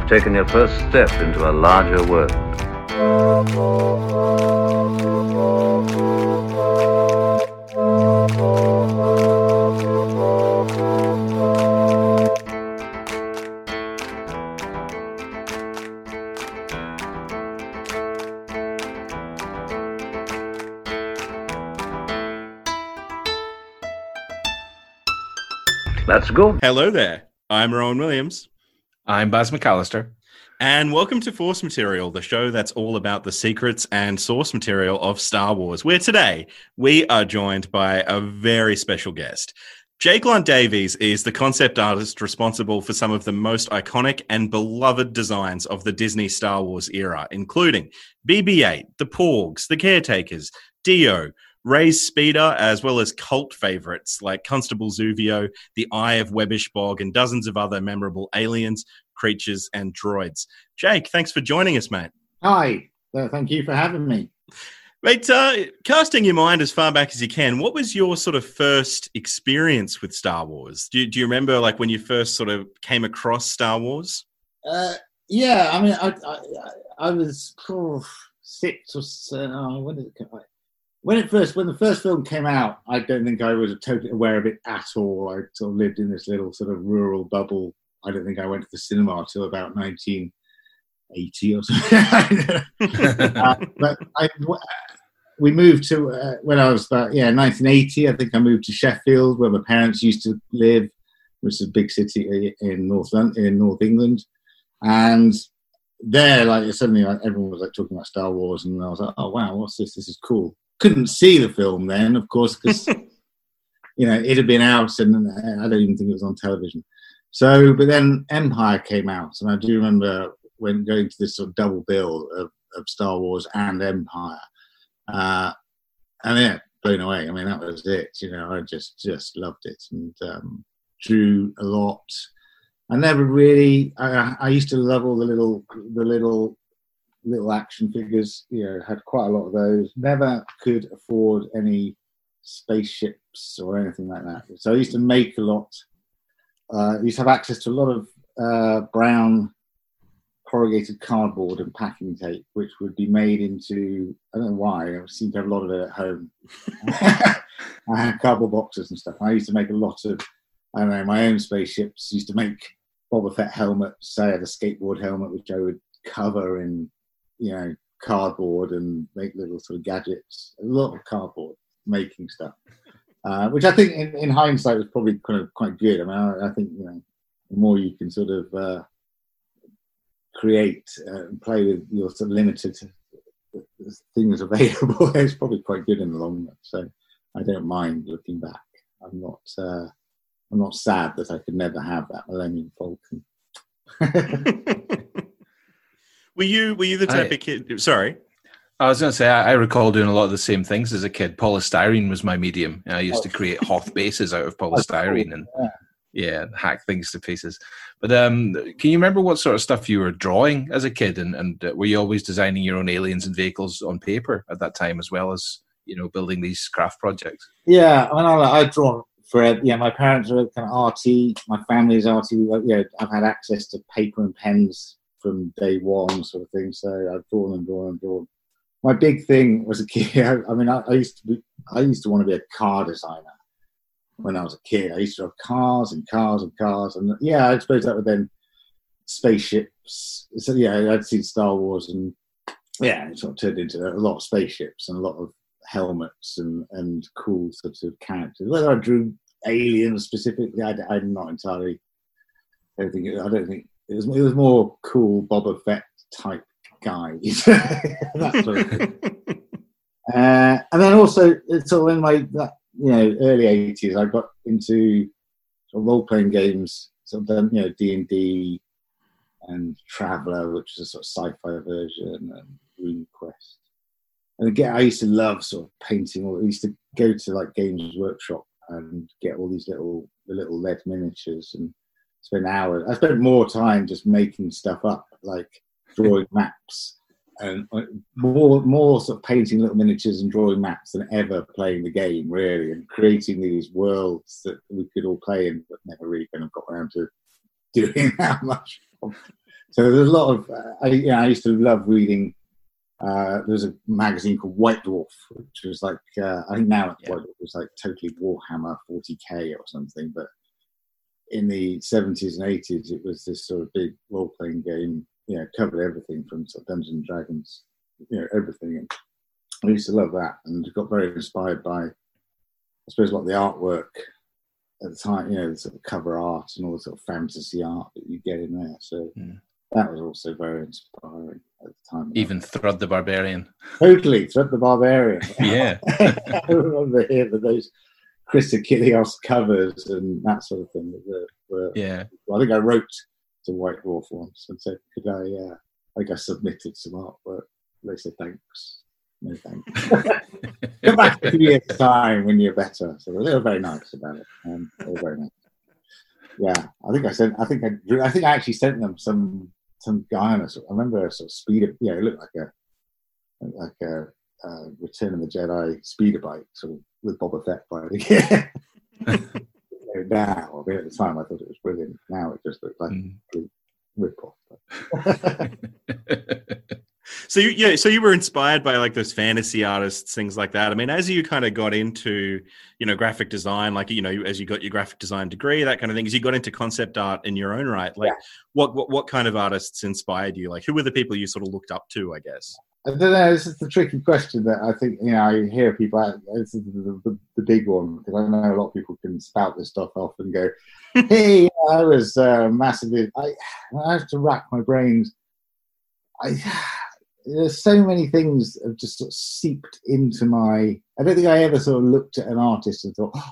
you've taken your first step into a larger world. Let's go. Hello there. I'm Rowan Williams. I'm Buzz McAllister. And welcome to Force Material, the show that's all about the secrets and source material of Star Wars, where today we are joined by a very special guest. Jake Lunt Davies is the concept artist responsible for some of the most iconic and beloved designs of the Disney Star Wars era, including BB 8, the Porgs, the Caretakers, D-O, Rey's Speeder, as well as cult favorites like Constable Zuvio, the Eye of Webbish Bog, and dozens of other memorable aliens, creatures, and droids. Jake, thanks for joining us, mate. Hi, uh, thank you for having me. Mate, uh, casting your mind as far back as you can, what was your sort of first experience with Star Wars? Do, do you remember, like, when you first sort of came across Star Wars? Uh, yeah, I mean, I I, I was oh, six or seven. Oh, when did it come? When it first when the first film came out, I don't think I was totally aware of it at all. I sort of lived in this little sort of rural bubble. I don't think I went to the cinema until about 1980 or something. uh, but I, we moved to uh, when I was about yeah 1980. I think I moved to Sheffield, where my parents used to live, which is a big city in North in North England, and there, like suddenly, like, everyone was like talking about Star Wars, and I was like, "Oh wow, what's this? This is cool." Couldn't see the film then, of course, because you know it had been out, and I don't even think it was on television. So, but then Empire came out, and I do remember when going to this sort of double bill of, of Star Wars and Empire, uh, and yeah, blown away. I mean, that was it. You know, I just just loved it and um, drew a lot. I never really. I, I used to love all the little the little little action figures. You know, had quite a lot of those. Never could afford any spaceships or anything like that. So I used to make a lot. Uh, I used to have access to a lot of uh, brown corrugated cardboard and packing tape, which would be made into I don't know why. I seem to have a lot of it at home. I had cardboard boxes and stuff. I used to make a lot of I don't know my own spaceships. I Used to make Boba Fett helmets. I had a skateboard helmet which I would cover in you know, cardboard and make little sort of gadgets. A lot of cardboard making stuff, uh, which I think in, in, hindsight was probably kind of quite good. I mean, I, I think you know, the more you can sort of uh, create uh, and play with your sort of limited things available, it's probably quite good in the long run. So I don't mind looking back. I'm not. Uh, I'm not sad that I could never have that Millennium Falcon. Were you were you the type I, of kid? Sorry. I was going to say, I, I, recall doing a lot of the same things as a kid. Polystyrene was my medium. I used oh. to create Hoth bases out of polystyrene and yeah, hack things to pieces. But um, can you remember what sort of stuff you were drawing as a kid? And, and uh, were you always designing your own aliens and vehicles on paper at that time, as well as you know building these craft projects? Yeah, I mean, I, I draw for yeah. My parents are kind of arty. My family's arty. Yeah, I've had access to paper and pens from day one, sort of thing. So I've drawn and drawn and drawn. My big thing was a kid. I, mean, I, I, used to be, I used to want to be a car designer when I was a kid. I used to have cars and cars and cars, and yeah, I suppose that would then spaceships. So yeah, I'd seen Star Wars, and yeah, it sort of turned into a lot of spaceships and a lot of helmets and and cool sort of characters. Whether I drew aliens specifically, I, am not entirely. I don't think. I don't think it was it was more cool Boba Fett type guy. that sort of uh, and then also, sort of in my that, you know early eighties, I got into sort of role playing games. Sort of you know D and D and Traveller, which is a sort of sci-fi version, and Rune Quest. And again, I used to love sort of painting. Or I used to go to like Games Workshop and get all these little the little lead miniatures and spend hours. I spent more time just making stuff up, like drawing maps, and uh, more more sort of painting little miniatures and drawing maps than ever playing the game, really, and creating these worlds that we could all play in, but never really kind of got around to doing that much. so there's a lot of. Uh, I, you know, I used to love reading. Uh, there was a magazine called White Dwarf, which was like uh, I think now Yeah. White Dwarf was like totally Warhammer 40k or something, but in the 70s and 80s, it was this sort of big role playing game. You know, covered everything from sort of Dungeons and Dragons, you know, everything. And I used to love that, and got very inspired by, I suppose, what the artwork at the time, you know, the sort of cover art and all the sort of fantasy art that you get in there. So Mm. that was also very inspiring at the time. Even Thrud the Barbarian. totally, Thrud the Barbarian. Yeah. I remember hearing those Chris Achilleos covers and that sort of thing. That were, were, Yeah. I think I wrote to White Dwarf once and said, could I, uh, I think I submitted some artwork. They said, thanks. No thanks. Come back in a year's time when you're better. So they were very nice about it. Um, they were very nice. Yeah, I think I sent. I think I. drew- I think I actually sent them some some guy on a. sort- I remember a sort of speeder. Yeah, it looked like a like a uh, Return of the Jedi speeder bike, sort of with Boba Fett riding it. now, I mean, at the time, I thought it was brilliant. Now it just looks like Mm. a rip off. So you, yeah, so you were inspired by like those fantasy artists, things like that. I mean, as you kind of got into, you know, graphic design, like you know, as you got your graphic design degree, that kind of thing, as you got into concept art in your own right, like what, what what kind of artists inspired you? Like, who were the people you sort of looked up to? I guess. I don't know. This is the tricky question that I think you know. I hear people. out- This is the, the, the big one because I know a lot of people can spout this stuff off and go, "Hey, I was uh, massively." I, I have to rack my brains. I there's so many things have just sort of seeped into my. I don't think I ever sort of looked at an artist and thought, oh,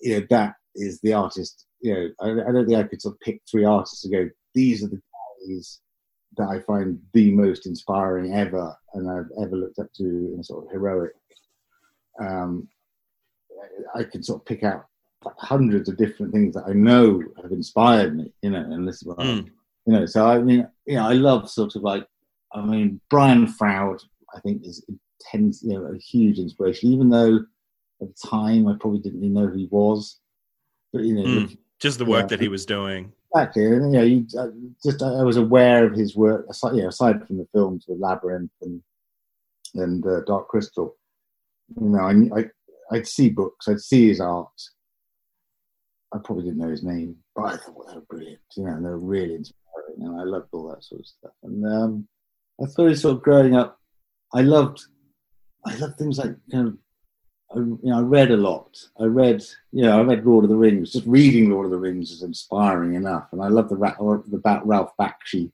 you know, that is the artist. You know, I, I don't think I could sort of pick three artists and go, these are the guys that I find the most inspiring ever, and I've ever looked up to in a sort of heroic. Um, I can sort of pick out hundreds of different things that I know have inspired me, you know, and this is what I- Mm. you know. So I mean, you know, I love sort of like, I mean, Brian Froud, I think is intense, you know, a huge inspiration, even though at the time I probably didn't really know who he was, but you know, Mm. Just the work that he was doing. Exactly, and you know, you, uh, just I was aware of his work. Aside, you know, aside from the films with Labyrinth and and uh, Dark Crystal, you know, I, I I'd see books, I'd see his art. I probably didn't know his name, but I thought they were brilliant. You know, and they were really inspiring, and I loved all that sort of stuff. And um, I suppose, sort of growing up, I loved, I loved things like kind of I, you know, I read a lot. I read, you know, I read Lord of the Rings. Just reading Lord of the Rings is inspiring enough, and I love the, the about Ralph Bakshi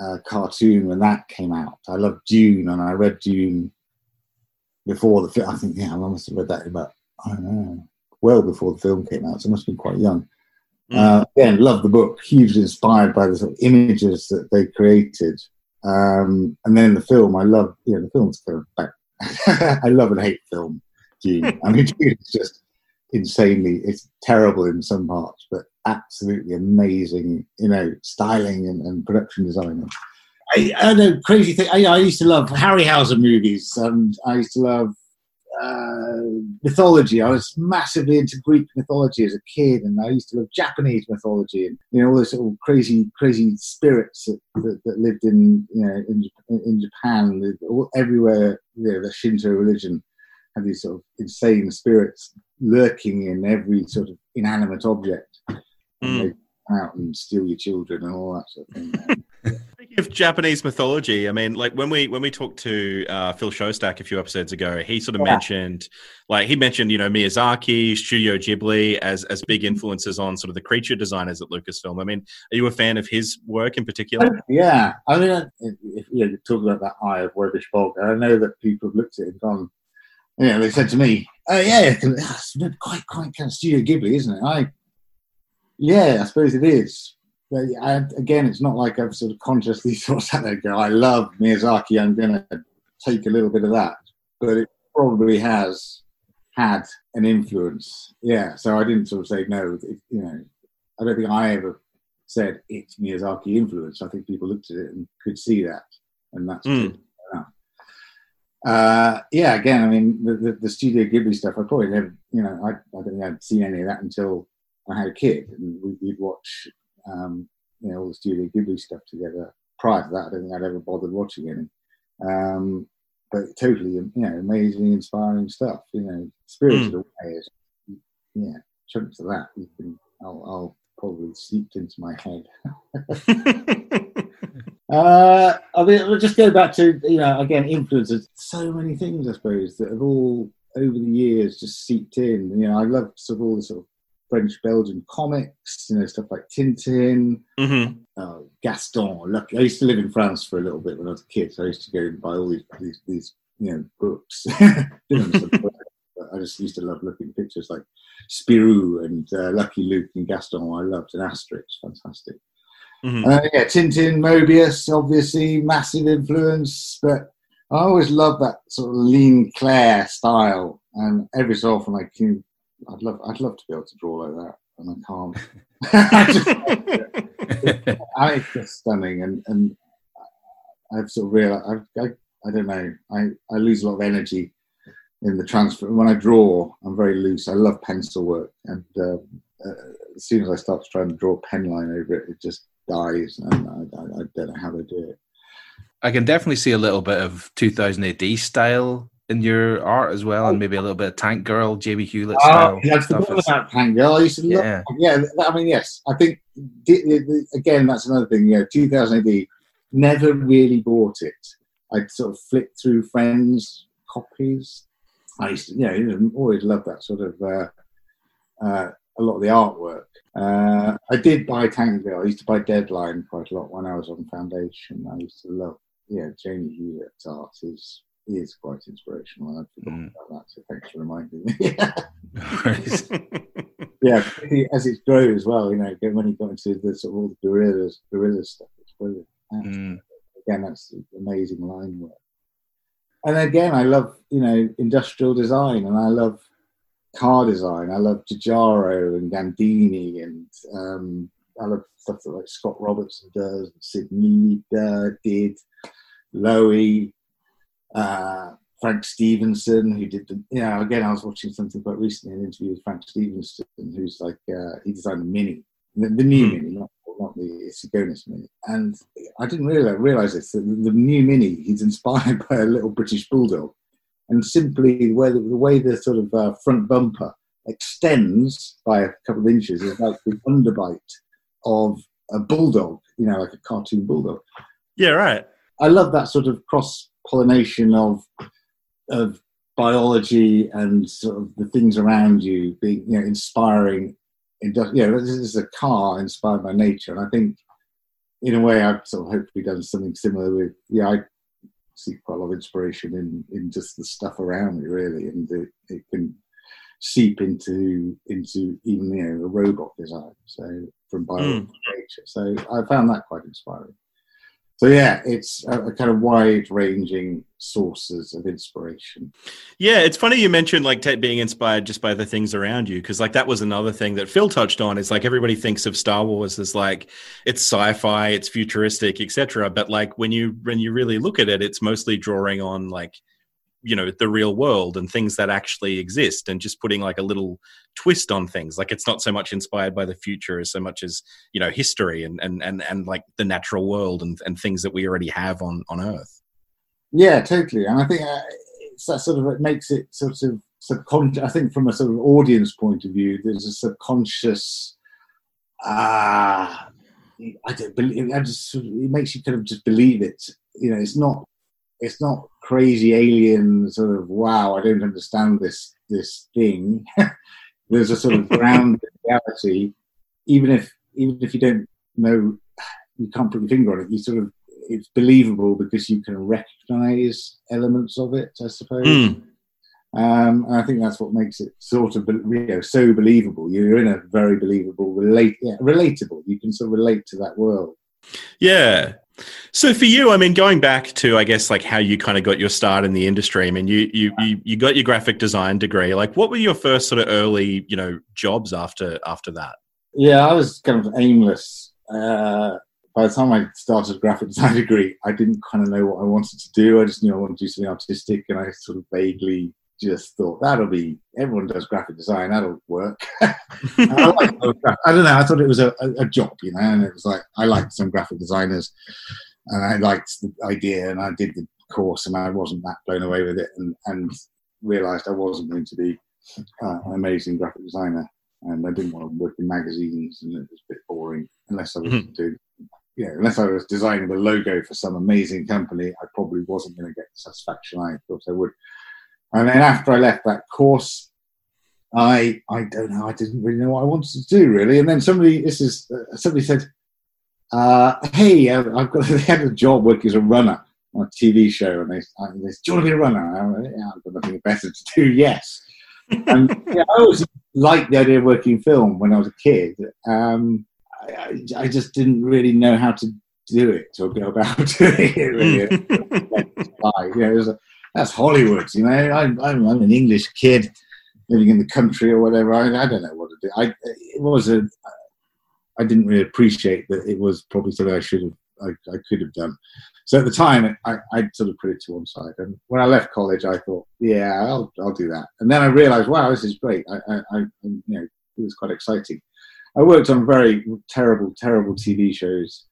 uh, cartoon when that came out. I love Dune, and I read Dune before the film. I think, yeah, I must have read that about I don't know, well before the film came out. So I must have been quite young. Mm. Uh, again, love the book. Hugely inspired by the sort of images that they created. Um, and then the film, I love. You know, the film's kind of back. I love and hate film. I mean, Dune is just insanely. It's terrible in some parts, but absolutely amazing. You know, styling and, and production design. I, I know crazy thing. I, I used to love Harryhausen movies, and I used to love uh, mythology. I was massively into Greek mythology as a kid, and I used to love Japanese mythology, and you know all those sort of crazy, crazy spirits that, that, that lived in you know in, in Japan, all, everywhere. You know, the Shinto religion had these sort of insane spirits lurking in every sort of inanimate object. And Mm. they come out and steal your children and all that sort of thing. Speaking of Japanese mythology, I mean, like when we when we talked to uh, Phil Szostak a few episodes ago, he sort of Yeah. mentioned, like he mentioned, you know, Miyazaki, Studio Ghibli as as big influences on sort of the creature designers at Lucasfilm. I mean, are you a fan of his work in particular? yeah, I mean, if you know, talk about that eye of Webbish Bog, I know that people have looked at it and gone, you know, they said to me, "Oh yeah, it's quite quite kind of Studio Ghibli, isn't it?" I, yeah, I suppose it is. But I, again, it's not like I've sort of consciously sort of sat there and go, "I love Miyazaki. I'm going to take a little bit of that," but it probably has had an influence. Yeah, so I didn't sort of say no. It, you know, I don't think I ever said it's Miyazaki influence. I think people looked at it and could see that, and that's Mm. Uh, yeah, again, I mean, the, the, the Studio Ghibli stuff, I probably never, you know, I, I don't think I'd seen any of that until I had a kid, and we, we'd watch um, you know all the Studio Ghibli stuff together. Prior to that, I don't think I'd ever bothered watching any. Um, but totally, you know, amazing, inspiring stuff. You know, Spirited Mm. Away is, yeah, chunks of that. You can, I'll, I'll probably seeped into my head. Uh, I mean, I'll just go back to you know again influences. So many things, I suppose, that have all over the years just seeped in. You know, I love sort of all the sort of French Belgian comics. You know, stuff like Tintin, hmm uh, Gaston. Look, I used to live in France for a little bit when I was a kid, so I used to go and buy all these these, these you know books. Didn't understand what- but I just used to love looking at pictures like Spirou and uh, Lucky Luke and Gaston. I loved and Asterix, fantastic. Hmm Uh, yeah, Tintin, Moebius, obviously massive influence, but I always love that sort of ligne claire style. And every so often, I can, I'd love, I'd love to be able to draw like that, and I can't. I just, I, it's just stunning, and and I've sort of realized, I, I, I don't know, I, I lose a lot of energy in the transfer. When I draw, I'm very loose. I love pencil work, and uh, uh, as soon as I start to try and draw a pen line over it, it just dies, and I, I, I don't know how they do it. I can definitely see a little bit of 2000 AD style in your art as well, and maybe a little bit of Tank Girl, Jamie Hewlett style Oh, yeah, stuff. forgot about Tank Girl. I used to love Yeah. yeah, I mean, yes, I think again that's another thing. Yeah, 2000 AD, never really bought it. I'd sort of flick through friends' copies. I used to, you know, you know, always loved that sort of uh, uh, a lot of the artwork. Uh, I did buy Tank Girl. I used to buy Deadline quite a lot when I was on Foundation. I used to love, yeah, Jamie Hewlett's art is is quite inspirational. I'd forgotten Mm. about that, so thanks for reminding me. Yeah, as it grows as well, you know, when you got into the sort of all the Gorillaz, gorilla stuff, it's brilliant. Mm. Again, that's amazing line work. And again, I love, you know, industrial design and I love car design. I love Giugiaro and Gandini and um, I love stuff that like Scott Robertson does, Syd Mead uh, did, Loewy, uh, Frank Stephenson, who did the, you know, again, I was watching something quite recently, an interview with Frank Stephenson, who's like, uh, he designed the Mini, the, the new Hmm. Mini, not, not the Issigonis Mini. And I didn't realize, realize this, the, the new Mini, he's inspired by a little British Bulldog. And simply the way the, the, way the sort of uh, front bumper extends by a couple of inches is like the underbite of a bulldog, you know, like a cartoon bulldog. yeah, right. I love that sort of cross pollination of of biology and sort of the things around you being you know inspiring. Indu- you know, this is a car inspired by nature, and I think in a way I've sort of hopefully done something similar with yeah I see quite a lot of inspiration in in just the stuff around me really, and it, it can seep into into even you know the robot design so from hmm. biology to nature. So I found that quite inspiring. So yeah, it's a, a kind of wide-ranging sources of inspiration. Yeah, it's funny you mentioned like being inspired just by the things around you because like that was another thing that Phil touched on. Is like everybody thinks of Star Wars as like it's sci-fi, it's futuristic, etc. But like when you when you really look at it, it's mostly drawing on like you know the real world and things that actually exist and just putting like a little twist on things like it's not so much inspired by the future as so much as you know history and and and, and like the natural world and, and things that we already have on on earth Yeah, totally. And I think uh, it's that sort of it makes it sort of subconscious. I think from a sort of audience point of view, there's a subconscious. Ah, I don't believe. I just it makes you kind of just believe it. You know, it's not. It's not crazy alien sort of wow. I don't understand this this thing. there's a sort of grounded reality, even if even if you don't know, you can't put your finger on it. You sort of it's believable because you can recognize elements of it, I suppose. Mm. Um, and I think that's what makes it sort of you know so believable. You're in a very believable, relate, yeah, relatable. You can sort of relate to that world. Yeah. So for you, I mean, going back to I guess like how you kind of got your start in the industry. I mean, you you you, you got your graphic design degree. Like, what were your first sort of early you know jobs after after that? Yeah, I was kind of aimless. Uh, by the time I started graphic design degree, I didn't kind of know what I wanted to do. I just knew I wanted to do something artistic, and I sort of vaguely just thought that'll be everyone does graphic design, that'll work. I, like, I, don't know. I thought it was a, a, a, job, you know, and it was like I liked some graphic designers, and I liked the idea, and I did the course, and I wasn't that blown away with it, and and realised I wasn't going to be uh, an amazing graphic designer, and I didn't want to work in magazines, and it was a bit boring unless I was mm-hmm. doing you know, unless I was designing the logo for some amazing company, I probably wasn't going to get the satisfaction I thought I would. And then after I left that course, I I don't know, I didn't really know what I wanted to do really. And then somebody, this is uh, somebody said, uh, "Hey, uh, I've got they had a job working as a runner on a TV show, and they, uh, they said, do you want to be a runner?" I went, yeah, I've got nothing better to do. Yes. and yeah, I always liked the idea of working film when I was a kid. Um, I, I, just didn't really know how to do it or go about doing it. Really. know, it was a, that's Hollywood. You know, I, am I'm an English kid living in the country or whatever. I, I don't know what to do. I it was a I didn't really appreciate that it was probably something I should have I, I could have done. So at the time, I, I sort of put it to one side. And when I left college, I thought, yeah, I'll, I'll do that. And then I realized, wow, this is great. I, I, I you know, it was quite exciting. I worked on very terrible, terrible TV shows.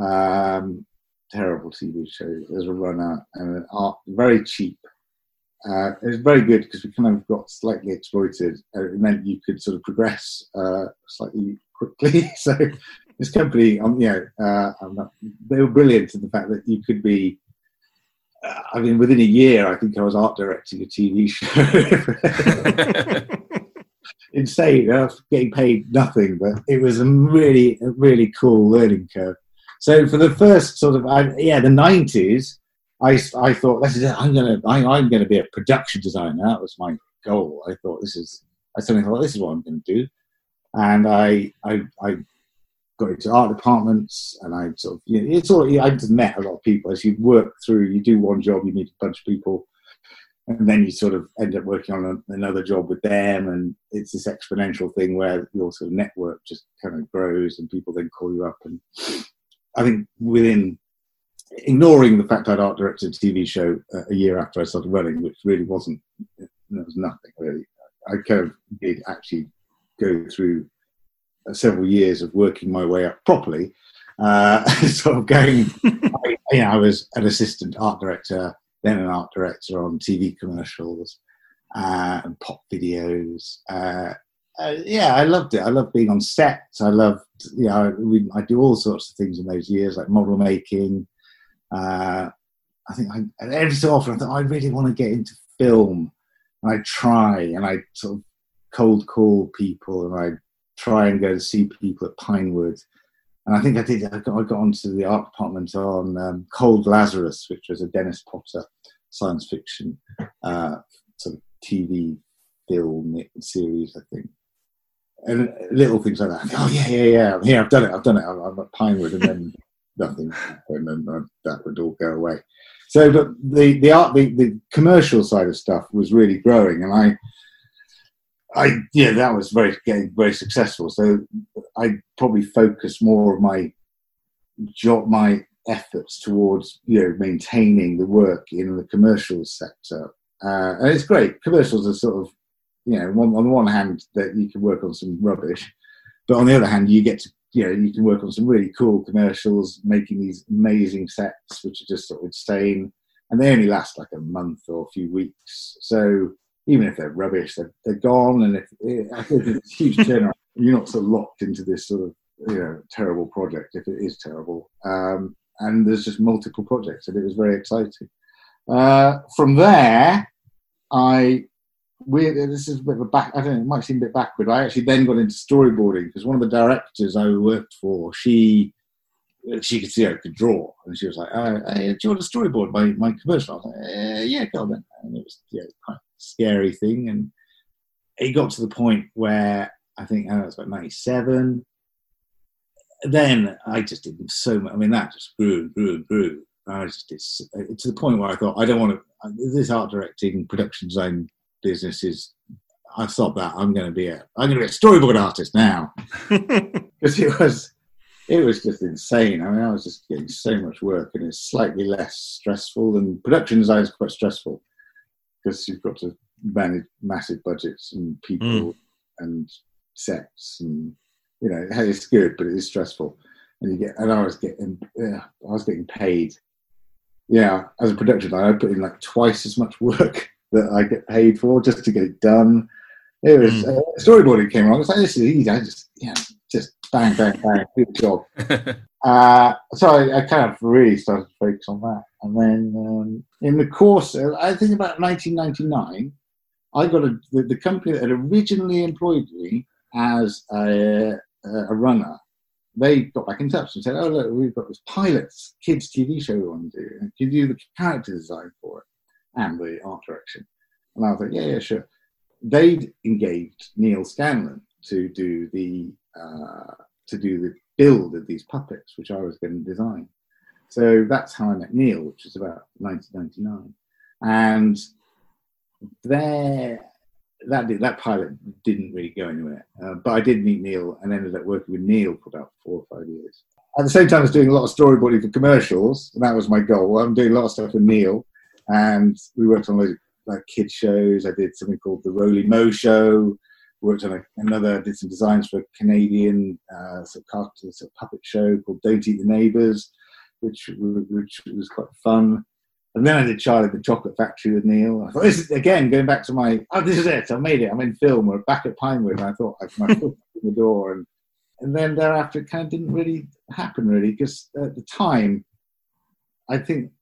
Um, terrible TV shows as a runner and art, very cheap. Uh, it was very good because we kind of got slightly exploited. Uh, it meant you could sort of progress uh, slightly quickly. so this company, um, you know, uh, not, they were brilliant in the fact that you could be. Uh, I mean, within a year, I think I was art directing a TV show. insane. I was getting paid nothing, but it was a really, a really cool learning curve. So for the first sort of, I, yeah, the nineties, I, I thought this is it. I'm gonna I, am gonna be a production designer. That was my goal. I thought this is I suddenly thought this is what I'm gonna do, and I I, I got into art departments and I sort of you know, it's all I just met a lot of people as you work through. You do one job, you meet a bunch of people and then you sort of end up working on a, another job with them and it's this exponential thing where your sort of network just kind of grows and people then call you up and i think within ignoring the fact i'd art directed a tv show a year after i started running which really wasn't there was nothing really i kind of did actually go through several years of working my way up properly uh, sort of going I, you know, I was an assistant art director then an art director on TV commercials uh, and pop videos. Uh, uh, yeah, I loved it. I loved being on sets. I loved, you know, we, I do all sorts of things in those years, like model making. Uh, I think I, every so often I thought I really want to get into film. And I try and I sort of cold call people and I try and go to see people at Pinewood and I think I did. I got, I got onto the art department on um, Cold Lazarus, which was a Dennis Potter science fiction uh, sort of TV film series, I think. And little things like that. Oh yeah, yeah, yeah. Yeah, I've done it. I've done it. I'm, I'm at Pinewood, and then nothing and then that would all go away. So, but the the art, the, the commercial side of stuff was really growing, and I I yeah, that was very very successful. So I probably focused more of my job, my efforts towards you know maintaining the work in the commercial sector, uh, and it's great. Commercials are sort of you know on, on the one hand that you can work on some rubbish, but on the other hand you get to you know you can work on some really cool commercials, making these amazing sets which are just sort of insane, and they only last like a month or a few weeks. So even if they're rubbish, they're, they're gone. And if I think it's a huge turnaround, you're not so locked into this sort of you know terrible project if it is terrible. Um, and there's just multiple projects, and it was very exciting. Uh, from there, I weird. This is a bit of a back. I don't know. It might seem a bit backward. I actually then got into storyboarding because one of the directors I worked for, she she could see I could draw, and she was like, uh, hey, "Do you want a storyboard my my commercial?" I was like, uh, "Yeah, go on then." And it was yeah, quite scary thing. And it got to the point where I think I know, it was about 97. Then I just did so much. I mean, that just grew and grew and grew. I just to the point where I thought, I don't want to, this art directing, production design business is, I thought that I'm going to be a, I'm going to be a storyboard artist now. Because it was, it was just insane. I mean, I was just getting so much work and it's slightly less stressful than production design is quite stressful because you've got to manage massive budgets and people Mm. and sets and you know hey, it's good but it is stressful and you get and I was getting yeah, I was getting paid yeah as a production line I put in like twice as much work that I get paid for just to get it done it was Mm. uh, storyboarding came along I was like this is easy I just yeah just bang bang bang do the job uh, so I, I kind of really started to focus on that. And then um, in the course, of, I think about 1999, I got a, the, the company that had originally employed me as a, a runner. They got back in touch and said, "Oh look, we've got this pilot kids TV show we want to do. Can you do the character design for it and the art direction?" And I was like, "Yeah, yeah, sure." They'd engaged Neal Scanlan to do the uh, to do the build of these puppets, which I was going to design. So that's how I met Neal, which was about 1999. And there, that did, that pilot didn't really go anywhere. Uh, but I did meet Neal and ended up working with Neal for about four or five years. At the same time, I was doing a lot of storyboarding for commercials, and that was my goal. I'm doing a lot of stuff with Neal, and we worked on of like kid shows. I did something called the Roly Mo Show, worked on a, another, did some designs for a Canadian uh, sort of cartoon, sort of puppet show called Don't Eat the Neighbours, which which was quite fun. And then I did Charlie the Chocolate Factory with Neal. I thought this is again going back to my oh this is it I made it I'm in film we're back at Pinewood and I thought I my foot in the door and and then thereafter it kind of didn't really happen really because at the time I think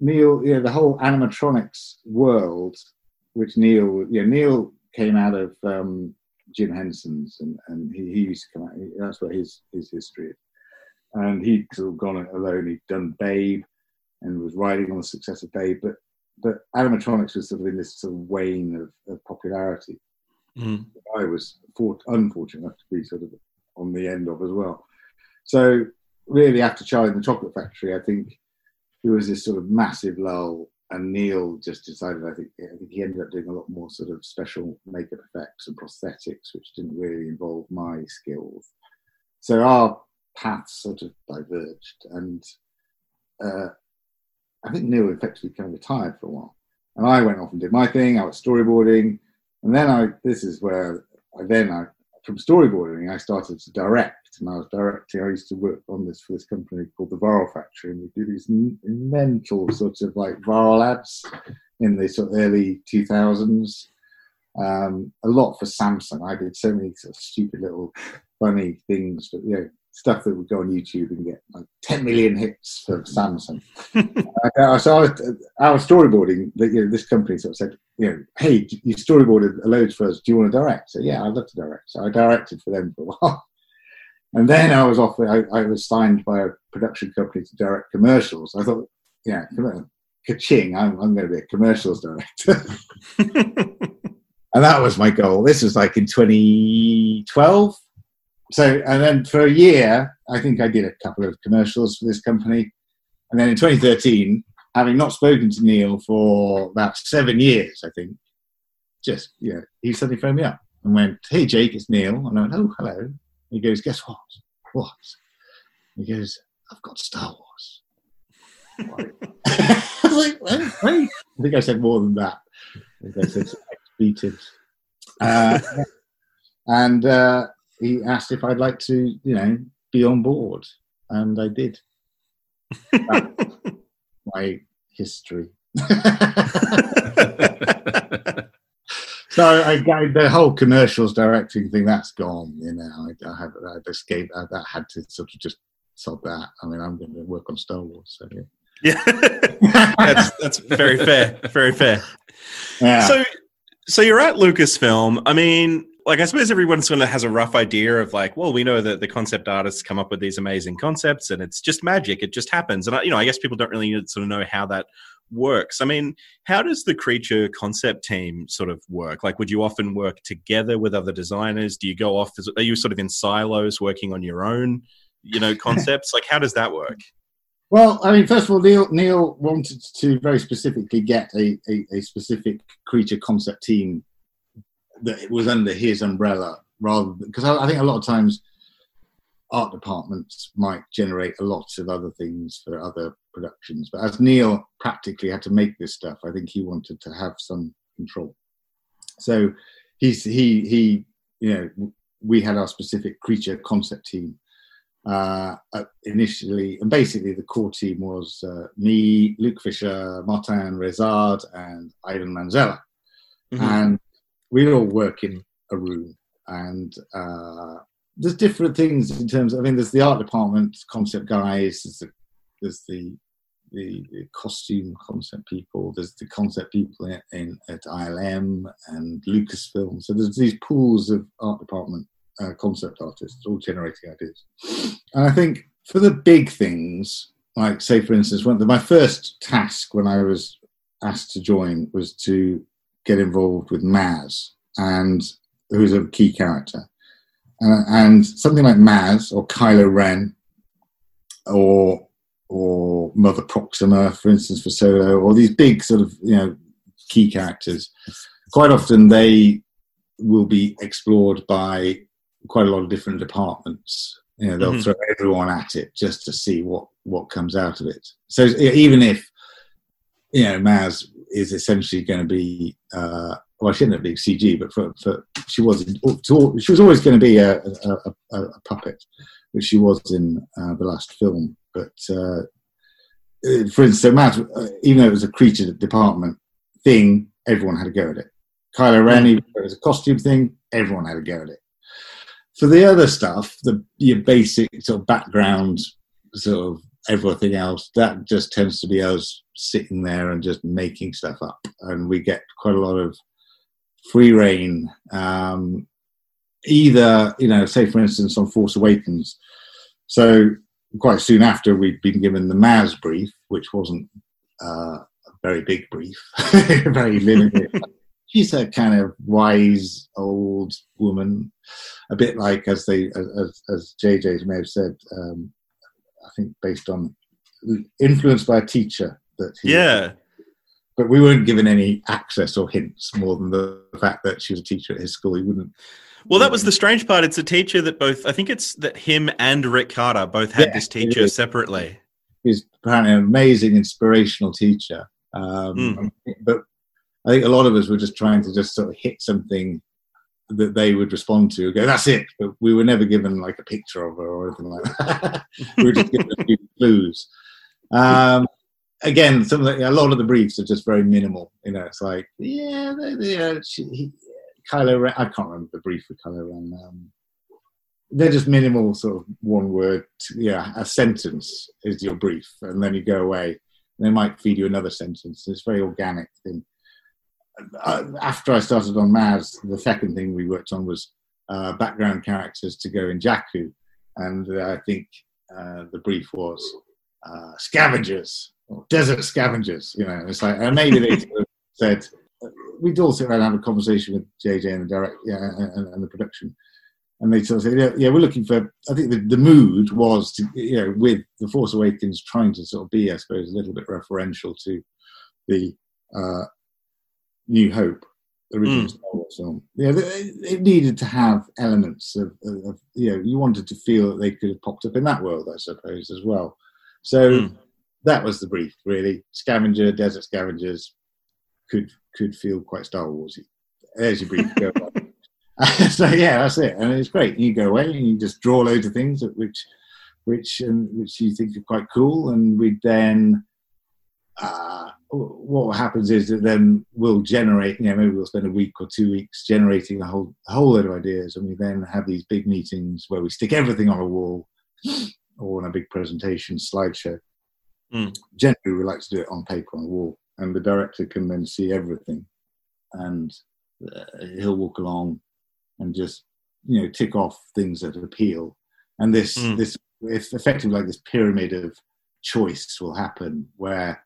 Neal know the whole animatronics world which Neal you know Neal came out of um, Jim Henson's, and, and he, he used to come out. That's where his his history is. And he'd sort of gone it alone. He'd done Babe, and was riding on the success of Babe. But but animatronics was sort of in this sort of wane of, of popularity. Mm. I was fort- unfortunate enough to be sort of on the end of as well. So really, after Charlie and the Chocolate Factory, I think there was this sort of massive lull, and Neal just decided. I think I think he ended up doing a lot more sort of special makeup effects and prosthetics, which didn't really involve my skills. So our paths sort of diverged, and uh, I think Neal effectively kind of retired for a while, and I went off and did my thing. I was storyboarding, and then I. This is where I then I from storyboarding, I started to direct, and I was directing. I used to work on this for this company called the Viral Factory, and we do these mental sorts of like viral ads in the sort of early 2000s. Um, a lot for Samsung. I did so many sort of stupid little funny things, but you know, stuff that would go on YouTube and get like 10 million hits for Samsung. uh, so I was, I was storyboarding. You know, this company sort of said, you know, hey, you storyboarded loads for us. Do you want to direct? So yeah, I'd love to direct. So I directed for them for a while. And then I was off. I, I was signed by a production company to direct commercials. I thought, yeah, ka-ching! I'm, I'm going to be a commercials director, and that was my goal. This was like in 2012. So, and then for a year, I think I did a couple of commercials for this company, and then in 2013, having not spoken to Neal for about seven years, I think, just you know, he suddenly phoned me up and went, "Hey, Jake, it's Neal," and I went, "Oh, hello." He goes, "Guess what? What?" He goes, "I've got Star Wars." I was like. I think I said more than that. I think I said expletive. Uh, and uh, he asked if I'd like to, you know, be on board, and I did. my history. So I, I, the whole commercials directing thing that's gone. You know, I, I have I've escaped. I, that had to sort of just sod that. I mean, I'm going to work on Star Wars. So yeah. Yeah, that's that's very fair. Very fair. yeah. So, so you're at Lucasfilm. I mean, like I suppose everyone sort of has a rough idea of like, well, we know that the concept artists come up with these amazing concepts, and it's just magic. It just happens, and I, you know, I guess people don't really sort of know how that works. I mean, how does the creature concept team sort of work? Like, would you often work together with other designers? Do you go off? As, are you sort of in silos working on your own, you know, concepts? like, how does that work? Well, I mean, first of all, Neal Neal wanted to very specifically get a, a, a specific creature concept team that it was under his umbrella, rather because I, I think a lot of times art departments might generate a lot of other things for other productions. But as Neal practically had to make this stuff, I think he wanted to have some control. So he's he he you know we had our specific creature concept team uh, initially, and basically the core team was uh, me, Luke Fisher, Martin Rezard, and Ivan Manzella, mm-hmm. and we all work in a room, and uh, there's different things in terms. Of, I mean, there's the art department concept guys. There's the there's the the, the costume concept people. There's the concept people in, in, at ILM and Lucasfilm. So there's these pools of art department uh, concept artists all generating ideas. And I think for the big things, like say for instance, when the, my first task when I was asked to join was to get involved with Maz, and who's a key character. Uh, and something like Maz or Kylo Ren or or Mother Proxima, for instance, for Solo, or these big sort of you know key characters. Quite often they will be explored by quite a lot of different departments. You know, they'll mm-hmm. throw everyone at it just to see what what comes out of it. So even if you know Maz is essentially going to be uh, well, she ended up being CG, but for, for she was she was always going to be a, a, a, a, puppet, which she was in uh, the last film. But uh, for instance, so Maz, uh, even though it was a creature department thing, everyone had a go at it. Kylo Ren, even though it was a costume thing, everyone had a go at it for the other stuff, the your basic sort of background, sort of everything else, that just tends to be us sitting there and just making stuff up, and we get quite a lot of free reign. Um, either, you know, say for instance on Force Awakens, so quite soon after we'd been given the Maz brief, which wasn't uh, a very big brief, very limited she's a kind of wise old woman, a bit like as they as as JJ may have said. Um, I think based on influenced by a teacher that he, yeah. But we weren't given any access or hints more than the fact that she was a teacher at his school. He wouldn't. Well, that was the strange part. It's a teacher that both, I think it's that him and Rick Carter both had yeah, this teacher separately. He's apparently an amazing, inspirational teacher. Um, mm. But I think a lot of us were just trying to just sort of hit something that they would respond to. Go, that's it. But we were never given like a picture of her or anything like that. we were just given a few clues. Um, again, some the, a lot of the briefs are just very minimal. You know, it's like, yeah, they, uh, she, he, Kylo Ren. I can't remember the brief for Kylo Ren. Um, they're just minimal, sort of one word. Yeah, a sentence is your brief, and then you go away. They might feed you another sentence. It's very organic thing. Uh, after I started on Maz, the second thing we worked on was uh, background characters to go in Jakku, and uh, I think uh, the brief was uh, scavengers desert scavengers. You know, it's like and maybe they said we'd all sit around and have a conversation with JJ and the direct yeah, and, and the production, and they sort of say, yeah, yeah, we're looking for. I think the, the mood was to you know with the Force Awakens trying to sort of be, I suppose, a little bit referential to the uh, New Hope, the original mm. Star Wars film. Yeah, it needed to have elements of, of, of, you know, you wanted to feel that they could have popped up in that world, I suppose, as well. So mm. that was the brief, really. Scavenger, desert scavengers could could feel quite Star Warsy. There's your brief. so yeah, that's it, and it's great. You go away and you just draw loads of things which which um, which you think are quite cool, and we then. Uh, what happens is that then we'll generate, you know, maybe we'll spend a week or two weeks generating a whole a whole load of ideas, and we then have these big meetings where we stick everything on a wall or on a big presentation slideshow. Mm. Generally, we like to do it on paper on a wall, and the director can then see everything, and uh, he'll walk along and just you know tick off things that appeal, and this mm. this it's effectively like this pyramid of choice will happen where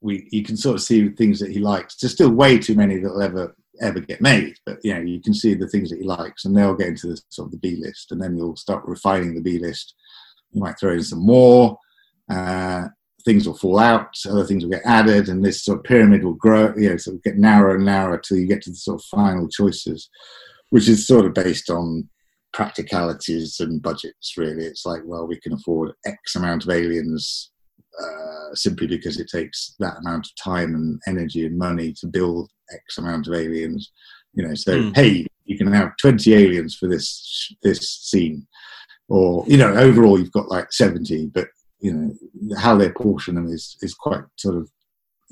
we you can sort of see things that he likes. There's still way too many that'll ever ever get made, but you know you can see the things that he likes, and they'll get into the sort of the B list, and then you'll start refining the B list. You might throw in some more. Uh, things will fall out, other things will get added, and this sort of pyramid will grow. You know, sort of get narrower and narrower till you get to the sort of final choices, which is sort of based on practicalities and budgets. Really, it's like, well, we can afford X amount of aliens uh, simply because it takes that amount of time and energy and money to build X amount of aliens. You know, so Hmm. hey, you can have twenty aliens for this this scene, or you know, overall you've got like seventy, but you know how they portion them is is quite sort of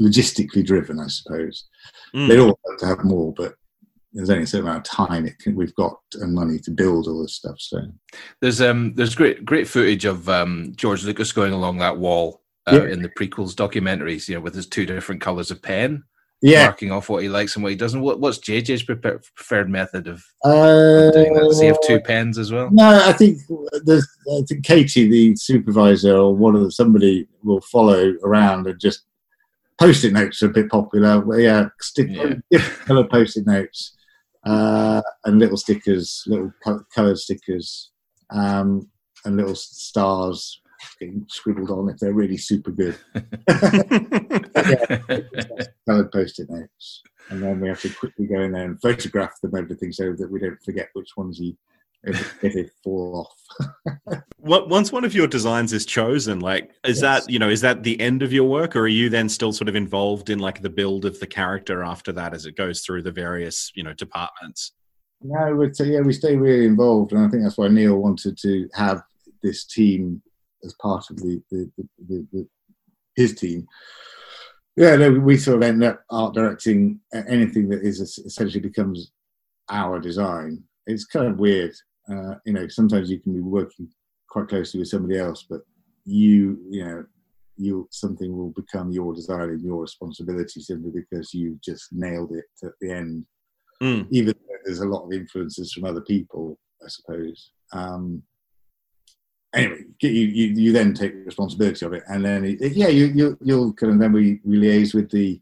logistically driven, I suppose. Mm. They'd all like to have more, but there's only a certain amount of time it can, we've got and money to build all this stuff. So There's um there's great great footage of um George Lucas going along that wall uh, Yeah. in the prequels documentaries, you know, with his two different colors of pen, yeah, marking off what he likes and what he doesn't. What, what's JJ's preferred method of uh, doing that? Does he have two pens as well? No, I think there's. I think Katie, the supervisor, or one of the somebody will follow around and just post-it notes are a bit popular. Well, yeah, stick Yeah. different color post-it notes uh, and little stickers, little colored stickers, um, and little stars scribbled on if they're really super good. Colored post-it notes, and then we have to quickly go in there and photograph them everything so that we don't forget which ones he if, if they fall off. What, once one of your designs is chosen, like, is Yes. that you know, is that the end of your work, or are you then still sort of involved in like the build of the character after that as it goes through the various you know departments? No, we so uh, yeah, we stay really involved, and I think that's why Neal wanted to have this team as part of the the, the, the, his team. Yeah, no, we sort of end up art directing anything that is essentially becomes our design. It's kind of weird, uh, you know. Sometimes you can be working quite closely with somebody else, but you, you know, you something will become your design and your responsibility simply because you just nailed it at the end Mm. even though there's a lot of influences from other people, I suppose. Um, anyway, you, you you then take responsibility of it, and then it, yeah, you you you'll kind of then we, we liaise with the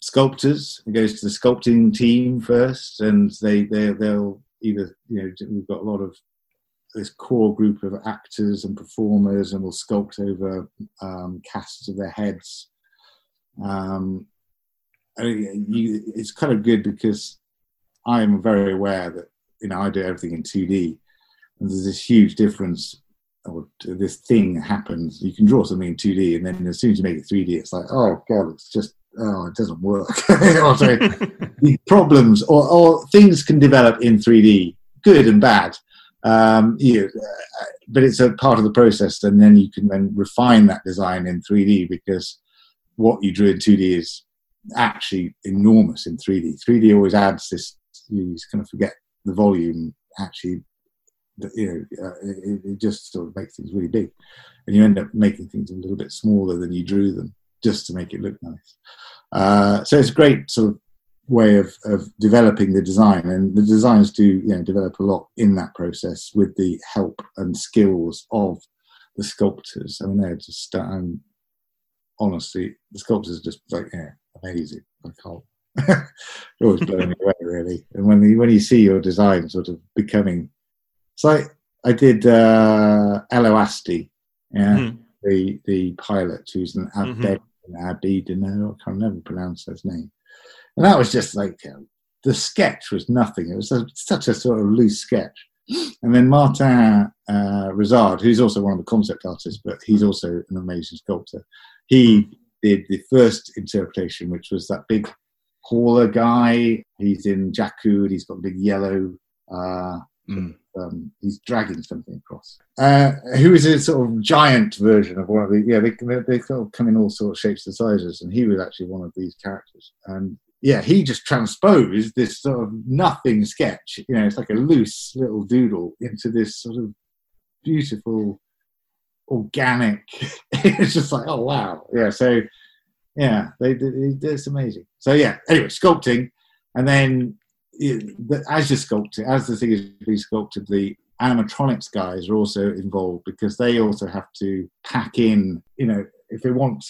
sculptors. It goes to the sculpting team first, and they they they'll either you know we've got a lot of this core group of actors and performers, and we'll sculpt over um, casts of their heads. Um, you, it's kind of good because I'm very aware that you know I do everything in 2D, and there's this huge difference. Or this thing happens. You can draw something in 2D, and then as soon as you make it 3D, it's like, oh god, it's just oh, it doesn't work. or sorry, the problems or, or things can develop in 3D, good and bad. Um, you know, uh, but it's a part of the process, and then you can then refine that design in 3D because what you drew in 2D is actually enormous in 3D. 3D always adds this. You just kind of forget the volume. Actually, you know, uh, it, it just sort of makes things really big, and you end up making things a little bit smaller than you drew them just to make it look nice. Uh, so it's a great sort of way of, of developing the design, and the designs do you know develop a lot in that process with the help and skills of the sculptors. I mean, they're just um, honestly, the sculptors are just like yeah, amazing. I can't. Always blowing me away, really. And when you, when you see your design sort of becoming, it's like I did uh, Ello Asty, yeah, Mhm. the the pilot who's an. Abed Abedino, I can never pronounce his name. And that was just like um, the sketch was nothing. It was a, such a sort of loose sketch. And then Martin uh, Rezard, who's also one of the concept artists, but he's also an amazing sculptor. He did the first interpretation, which was that big hauler guy. He's in Jakku, and he's got a big yellow uh, Mm. Um, he's dragging something across. Uh, who is a sort of giant version of one of the yeah they they, they sort of come in all sorts of shapes and sizes, and he was actually one of these characters. And yeah, he just transposed this sort of nothing sketch. You know, it's like a loose little doodle into this sort of beautiful, organic. it's just like oh wow, yeah. So yeah, they did it's amazing. So yeah, anyway, sculpting, and then it- as you sculpt as the thing is being sculpted, the animatronics guys are also involved because they also have to pack in, you know, if they want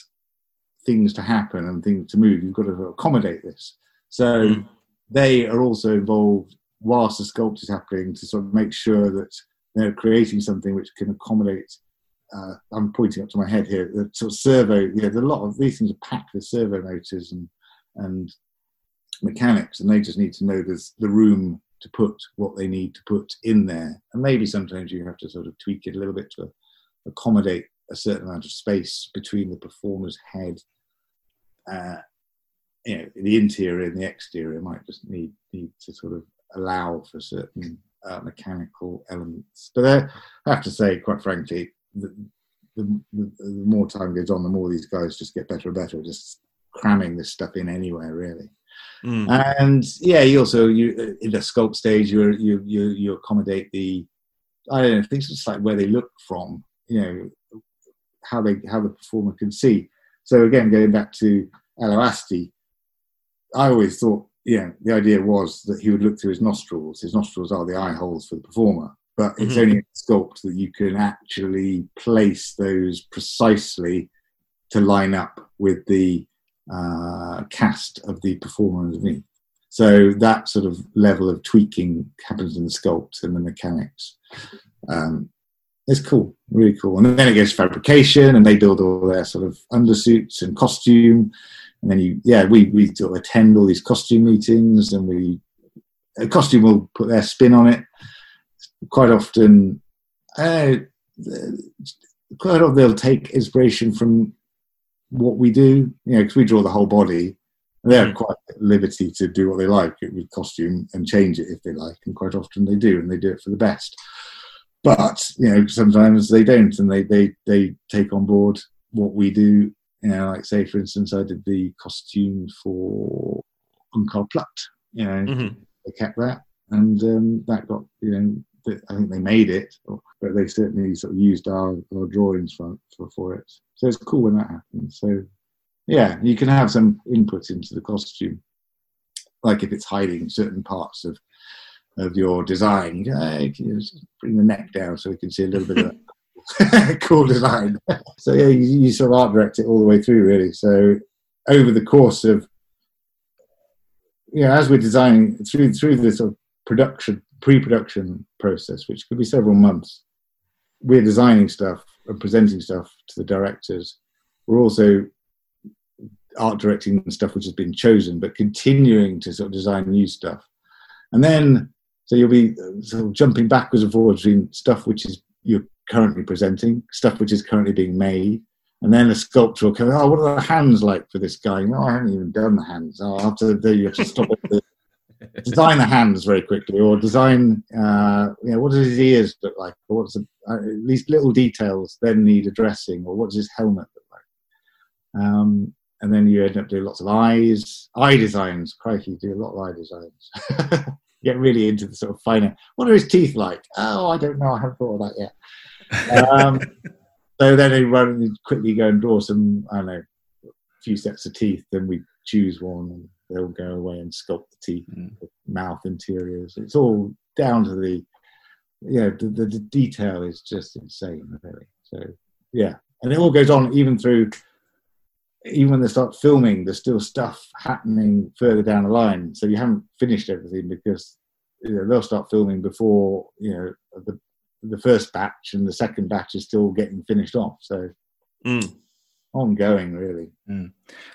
things to happen and things to move, you've got to accommodate this. So Mm. they are also involved whilst the sculpt is happening to sort of make sure that they're creating something which can accommodate. Uh, I'm pointing up to my head here. The sort of servo, you know, there's a lot of these things are packed with servo motors and and mechanics, and they just need to know there's the room to put what they need to put in there. And maybe sometimes you have to sort of tweak it a little bit to accommodate a certain amount of space between the performer's head. Uh, you know, the interior and the exterior might just need need to sort of allow for certain uh, mechanical elements. But I have to say, quite frankly, the, the, the more time goes on, the more these guys just get better and better, just cramming this stuff in anywhere, really. Mm. And yeah, you also you in the sculpt stage, you you you you accommodate the I don't know things just like where they look from, you know, how they how the performer can see. So again, going back to Ello Asty, I always thought, yeah, the idea was that he would look through his nostrils. His nostrils are the eye holes for the performer, but it's Mhm. only in sculpt that you can actually place those precisely to line up with the uh, cast of the performer underneath. So that sort of level of tweaking happens in the sculpt and the mechanics. Um, it's cool, really cool. And then it goes fabrication, and they build all their sort of undersuits and costume. And then you, yeah, we we sort of attend all these costume meetings, and we a costume will put their spin on it. Quite often, uh, quite often they'll take inspiration from what we do, you know, because we draw the whole body. And they have Mhm. quite liberty to do what they like with costume and change it if they like, and quite often they do, and they do it for the best. But you know, sometimes they don't, and they they they take on board what we do. You know, like say for instance, I did the costume for Unkar Plutt. You know, Mhm. they kept that, and um, that got you know, I think they made it, but they certainly sort of used our, our drawings for, for for it. So it's cool when that happens. So yeah, you can have some input into the costume, like if it's hiding certain parts of of your design. You bring the neck down so we can see a little bit of cool design. so yeah, you, you sort of art direct it all the way through, really. So over the course of you know, as we're designing through through the sort of production pre-production process, which could be several months, we're designing stuff and presenting stuff to the directors. We're also art directing stuff which has been chosen, but continuing to sort of design new stuff. And then, so you'll be uh, sort of jumping backwards and forwards between stuff which is you're currently presenting, stuff which is currently being made, and then a sculptor will come. Oh, what are the hands like for this guy? No, I haven't even done the hands. Oh, I'll have. You have to stop at the design the hands very quickly, or design, uh, you know, what does his ears look like, or what's the, uh, these little details then need addressing, or what does his helmet look like? Um, and then you end up doing lots of eyes, eye designs. Crikey, you do a lot of eye designs. Get really into the sort of finer. What are his teeth like? Oh, I don't know. I haven't thought of that yet. Um, so then they run quickly go and draw some, I don't know, a few sets of teeth. Then we choose one, they'll go away and sculpt the teeth, Mm. the mouth interiors. It's all down to the, yeah, the, the, the detail is just insane, really. So yeah, and it all goes on even through, even when they start filming, there's still stuff happening further down the line. So you haven't finished everything because you know, they'll start filming before you know the the first batch, and the second batch is still getting finished off. So Mm. Ongoing, really.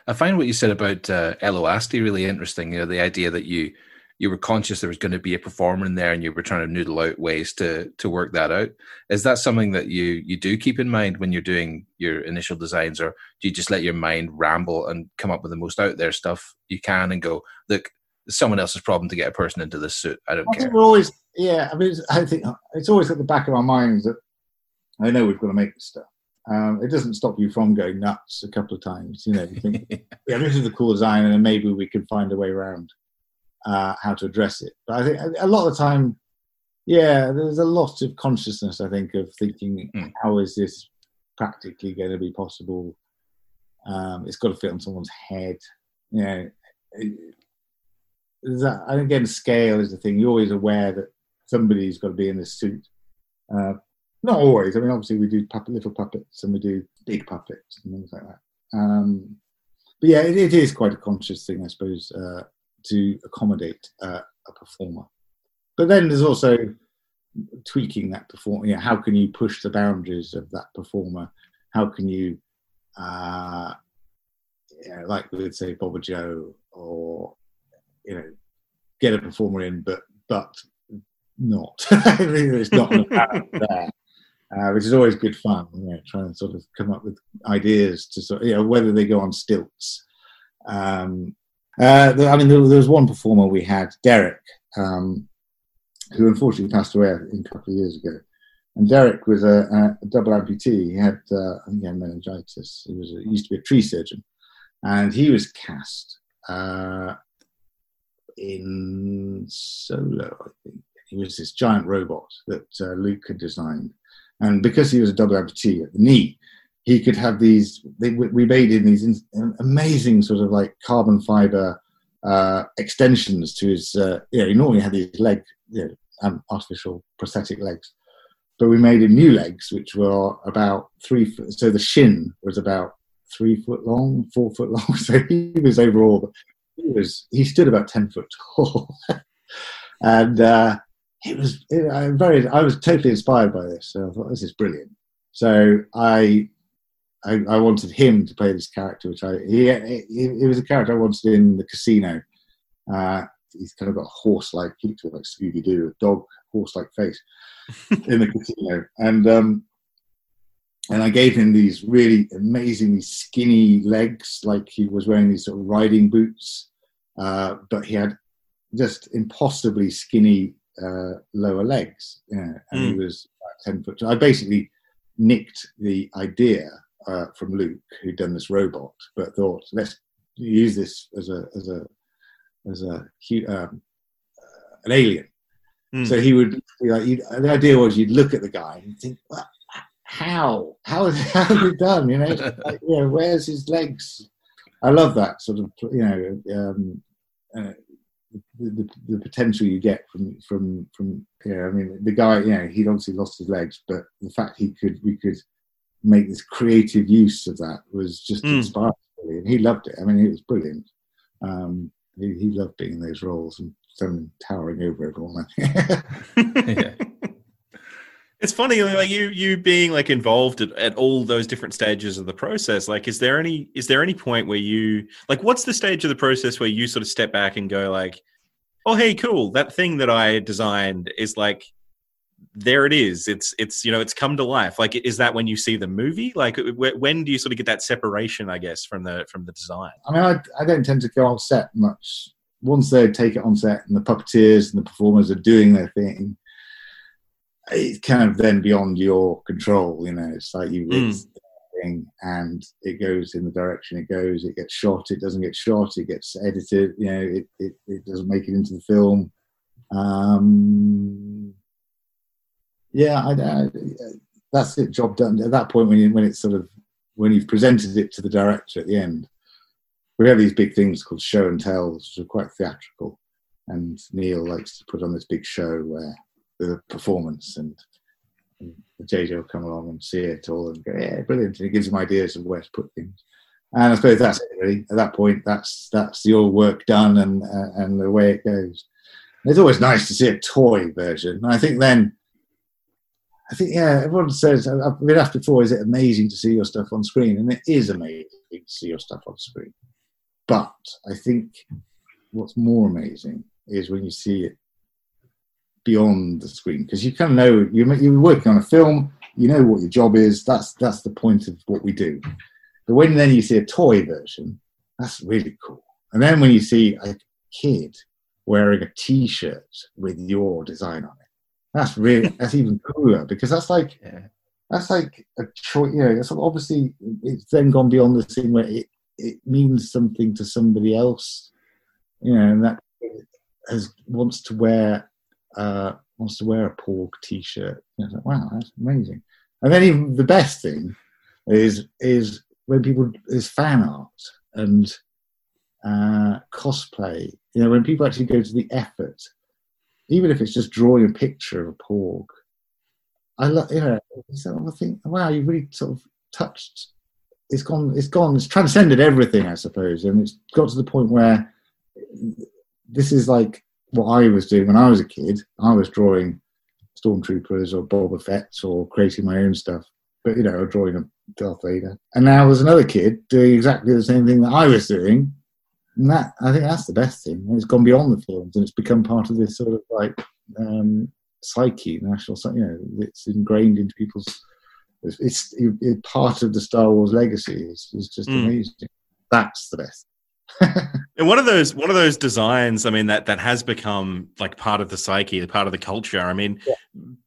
I find what you said about uh, Ello Asty really interesting. You know, the idea that you you were conscious there was going to be a performer in there, and you were trying to noodle out ways to to work that out. Is that something that you you do keep in mind when you're doing your initial designs, or do you just let your mind ramble and come up with the most out there stuff you can, and go, look, someone else's problem to get a person into this suit. I don't I care. we're always, yeah. I mean, it's, I think it's always at the back of our minds that I know we've got to make this stuff. Um, it doesn't stop you from going nuts a couple of times. You know, you think, yeah, this is the cool design, and then maybe we can find a way around uh, how to address it. But I think a- lot of the time, yeah, there's a lot of consciousness. I think of thinking, Mm. how is this practically going to be possible? Um, it's got to fit on someone's head. You know, it- that, and again, scale is the thing. You're always aware that somebody's got to be in this suit. Uh, not always. I mean, obviously, we do puppet, little puppets and we do big puppets and things like that. Um, but yeah, it, it is quite a conscious thing, I suppose, uh, to accommodate uh, a performer. But then there's also tweaking that performer. You know, how can you push the boundaries of that performer? How can you, uh, you know, like we would say, Bob or Joe, or you know, get a performer in, but but not. it's not there, uh, which is always good fun. You know, trying to sort of come up with ideas to sort, of, you know, whether they go on stilts. Um, Uh, I mean, there, there, was one performer we had, Derek, um, who unfortunately passed away a couple of years ago. And Derek was a, a double amputee. He had, uh, I think he had meningitis. He was a, he used to be a tree surgeon, and he was cast uh, in Solo. I think he was this giant robot that uh, Luke had designed, and because he was a double amputee at the knee, he could have these. They, we made in these in, amazing sort of like carbon fiber uh, extensions to his. Uh, you know, he normally had these leg, you know, um, artificial prosthetic legs but we made him new legs, which were about three foot. So the shin was about three foot long, four foot long. So he was overall, he was he stood about ten foot tall, and uh, it was it, I very. I was totally inspired by this. So I thought this is brilliant. So I. I, I wanted him to play this character, which I he, he, he was a character I wanted in the casino. Uh, he's kind of got a horse-like, he looks like Scooby Doo, a dog horse-like face in the casino, and um, and I gave him these really amazingly skinny legs, like he was wearing these sort of riding boots, uh, but he had just impossibly skinny uh, lower legs. and mm. he hmm. was ten foot. I basically nicked the idea uh, from Luke, who'd done this robot, but thought let's use this as a as a as a um, uh, an alien. Mm. So he would like the idea was you'd look at the guy and think, well, how how how have you done? You know, like, you know, where's his legs? I love that sort of you know um, uh, the, the, the, potential you get from from from you know, I mean the guy you know he'd obviously lost his legs, but the fact he could we could make this creative use of that was just mm. inspiring, and he loved it. I mean, it was brilliant. Um, he, he loved being in those roles and them towering over everyone. yeah. It's funny, like you you being like involved at, at all those different stages of the process. Like, is there any is there any point where you like what's the stage of the process where you sort of step back and go like, oh hey, cool, that thing that I designed is like there it is. It's it's you know it's come to life. Like is that when you see the movie? Like when do you sort of get that separation i guess from the from the design? I mean i, I don't tend to go on set much. Once they take it on set and the puppeteers and the performers are doing their thing it's kind of then beyond your control you know it's like you mm. thing and it goes in the direction it goes it gets shot it doesn't get shot it gets edited you know it, it, it doesn't make it into the film um, yeah, I, I, that's it. Job done. At that point, when you, when it's sort of when you've presented it to the director at the end, we have these big things called show and tells, which are quite theatrical. And Neal likes to put on this big show where the performance and, and JJ will come along and see it all and go, yeah, brilliant. And he gives him ideas of where to put things. And I suppose that's it, really. At that point, that's that's your work done and uh, and the way it goes. And it's always nice to see a toy version. And I think then I think, yeah, everyone says, I've been asked before, is it amazing to see your stuff on screen? And it is amazing to see your stuff on screen. But I think what's more amazing is when you see it beyond the screen, because you kind of know you're, you're working on a film, you know what your job is, that's, that's the point of what we do. But when then you see a toy version, that's really cool. And then when you see a kid wearing a t shirt with your design on it, that's really that's even cooler because that's like yeah. that's like a choice. You know, it's obviously it's then gone beyond the thing where it it means something to somebody else. You know, and that has wants to wear uh, wants to wear a Porg t-shirt. You know, like, wow, that's amazing. And then even the best thing is is when people is fan art and uh, cosplay. You know, when people actually go to the effort even if it's just drawing a picture of a porg. I love, you know, I think, wow, you really sort of touched. It's gone. It's gone. It's transcended everything, I suppose, and it's got to the point where this is like what I was doing when I was a kid. I was drawing stormtroopers or Boba Fett or creating my own stuff, but you know, drawing a Darth Vader. And now there's another kid doing exactly the same thing that I was doing, and that I think that's the best thing. It's gone beyond the films and it's become part of this sort of like um, psyche, national. You know, it's ingrained into people's. It's, it's, it's part of the Star Wars legacy. It's, it's just mm. amazing. That's the best. And one of those one of those designs, I mean, that that has become like part of the psyche, part of the culture. I mean, Yeah.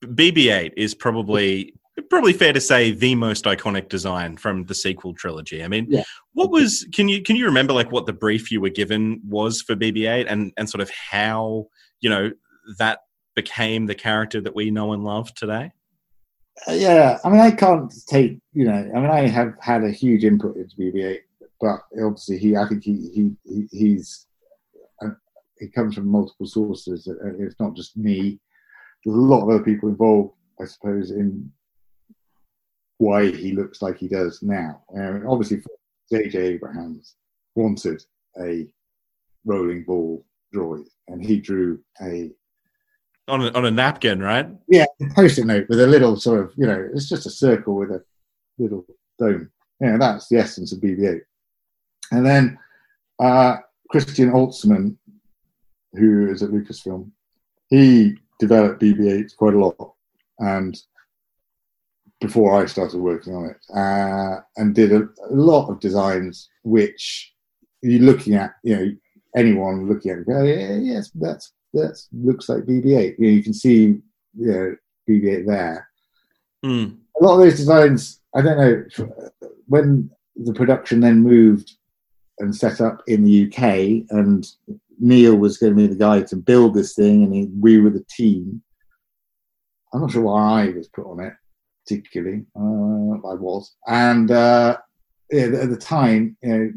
BB-8 is probably probably fair to say the most iconic design from the sequel trilogy. I mean, Yeah. what was can you can you remember like what the brief you were given was for BB-8 and and sort of how you know that became the character that we know and love today? Uh, yeah, I mean, I can't take, you know, I mean, I have had a huge input into BB-8, but obviously he, I think he, he, he he's, uh, he comes from multiple sources. Uh, It's not just me. There's a lot of other people involved, I suppose, in why he looks like he does now. Uh, obviously, J.J. Abrams wanted a rolling ball droid, and he drew a On a, on a napkin, right? Yeah, post-it note with a little sort of, you know, it's just a circle with a little dome. You know, that's the essence of BB-8. And then uh, Christian Alzmann, who is at Lucasfilm, he developed BB-8 quite a lot, and before I started working on it, uh, and did a, a lot of designs which you're looking at, you know, anyone looking at it, go, yeah, yes, that's that looks like BB-8. You know, you can see, you know, BB-8 there. Mm. A lot of those designs, I don't know, when the production then moved and set up in the UK, and Neal was going to be the guy to build this thing, and he, we were the team. I'm not sure why I was put on it, particularly. Uh, I was, and uh, yeah, at the time, you know,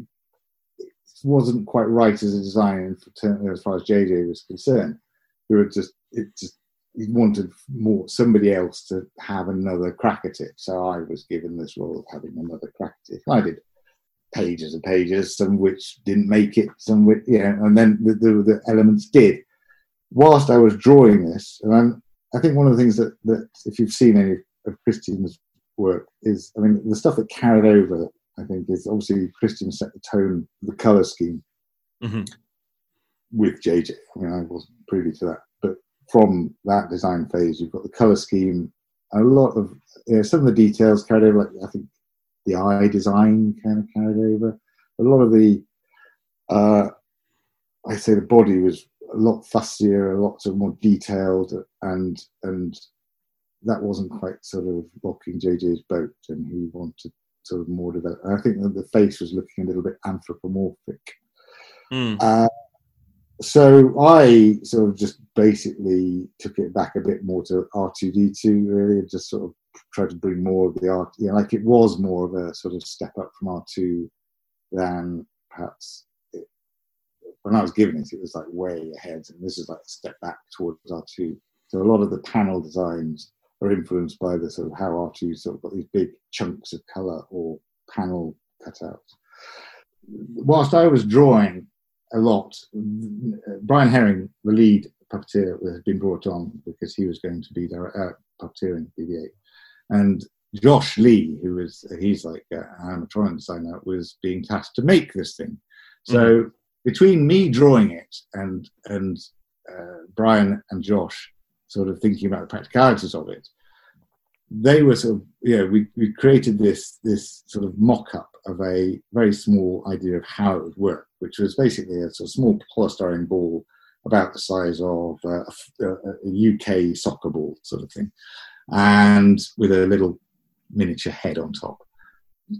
it wasn't quite right as a design as far as JJ was concerned. We were just it just he wanted more somebody else to have another crack at it. So I was given this role of having another crack at it. I did pages and pages, some which didn't make it, some which yeah, and then the, the, the elements did. Whilst I was drawing this, and I'm, I think one of the things that, that if you've seen any of Christian's work is, I mean, the stuff that carried over, I think, is obviously Christian set the tone, the color scheme Mhm. with JJ. I mean, I wasn't privy to that, but from that design phase, you've got the color scheme, a lot of you know, some of the details carried over. Like I think the eye design kind of carried over. A lot of the, uh, I say the body was a lot fussier, a lot sort of more detailed, and and that wasn't quite sort of rocking JJ's boat, and he wanted sort of more developed. I think that the face was looking a little bit anthropomorphic. Mm. Uh, so I sort of just basically took it back a bit more to R2D2, really, and just sort of tried to bring more of the art, you know, like it was more of a sort of step up from R2 than perhaps it, when I was given it, it was like way ahead, and this is like a step back towards R2. So a lot of the panel designs are influenced by the sort of how R2 sort of got these big chunks of color or panel cutouts. Whilst I was drawing a lot. Brian Herring, the lead puppeteer, has been brought on because he was going to be direct, uh, puppeteering BB-8, and Josh Lee, who was he's like uh, an animatronic designer, was being tasked to make this thing. So between me drawing it and and uh, Brian and Josh sort of thinking about the practicalities of it, they were sort of you know we, we created this this sort of mock-up of a very small idea of how it would work which was basically a sort of small polystyrene ball about the size of uh, a, a uk soccer ball sort of thing and with a little miniature head on top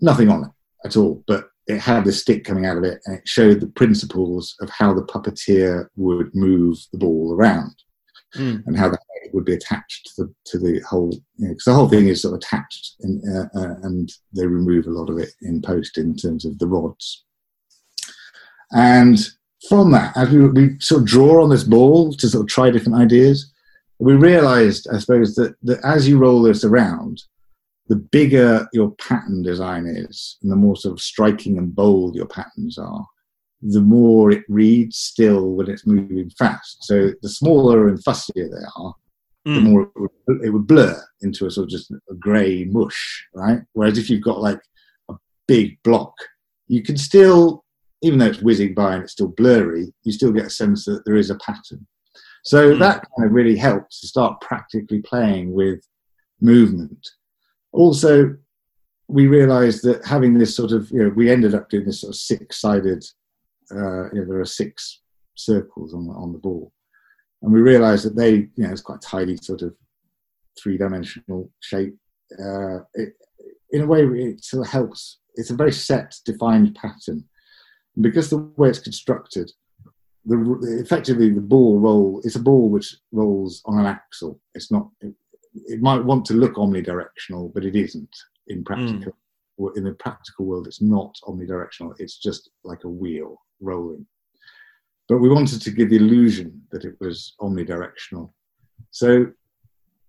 nothing on it at all but it had this stick coming out of it and it showed the principles of how the puppeteer would move the ball around Mm. and how the head would be attached to the to the whole because the whole thing is sort of attached in, uh, uh, and they remove a lot of it in post in terms of the rods and from that as we, we sort of draw on this ball to sort of try different ideas we realized i suppose that, that as you roll this around the bigger your pattern design is and the more sort of striking and bold your patterns are the more it reads still when it's moving fast. So the smaller and fussier they are, the Mm. more it would, it would blur into a sort of just a grey mush, right? Whereas if you've got like a big block, you can still, even though it's whizzing by and it's still blurry, you still get a sense that there is a pattern. So Mm. that kind of really helps to start practically playing with movement. Also, we realized that having this sort of, you know, we ended up doing this sort of six sided uh, you know, there are six circles on the, on the ball, and we realised that they, you know, it's quite tidy sort of three-dimensional shape. Uh, it, in a way, it sort of helps. It's a very set, defined pattern, and because the way it's constructed, the effectively the ball roll It's a ball which rolls on an axle. It's not. It, it might want to look omnidirectional, but it isn't in practical. Mm. In the practical world, it's not omnidirectional. It's just like a wheel rolling. But we wanted to give the illusion that it was omnidirectional. So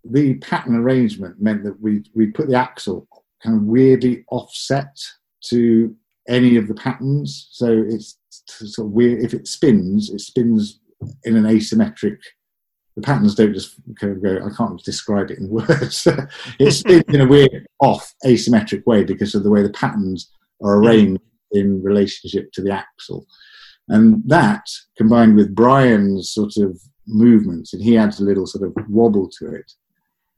the pattern arrangement meant that we we put the axle kind of weirdly offset to any of the patterns. So it's sort of weird. If it spins, it spins in an asymmetric. The patterns don't just kind of go. I can't describe it in words. it spins in a weird off asymmetric way because of the way the patterns are mm-hmm. arranged in relationship to the axle, and that combined with Brian's sort of movements, and he adds a little sort of wobble to it.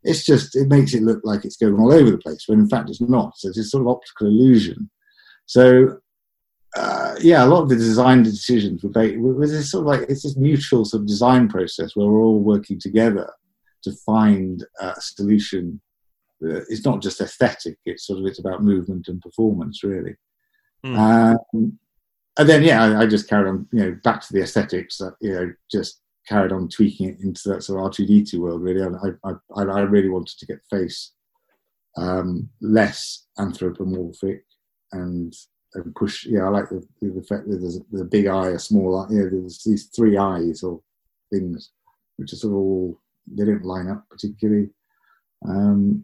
It's just it makes it look like it's going all over the place when in fact it's not. So it's a sort of optical illusion. So uh, yeah, a lot of the design decisions were based was this sort of like it's this mutual sort of design process where we're all working together to find a solution. It's not just aesthetic; it's sort of it's about movement and performance, really. Mm. Um, and then yeah, I, I, just carried on, you know, back to the aesthetics. Uh, you know, just carried on tweaking it into that sort of R two D two world. Really, I, I, I really wanted to get face um, less anthropomorphic and and push. Yeah, I like the, the fact that there's a, big eye, a small eye. You know, there's these three eyes or things, which are sort of all they don't line up particularly, um,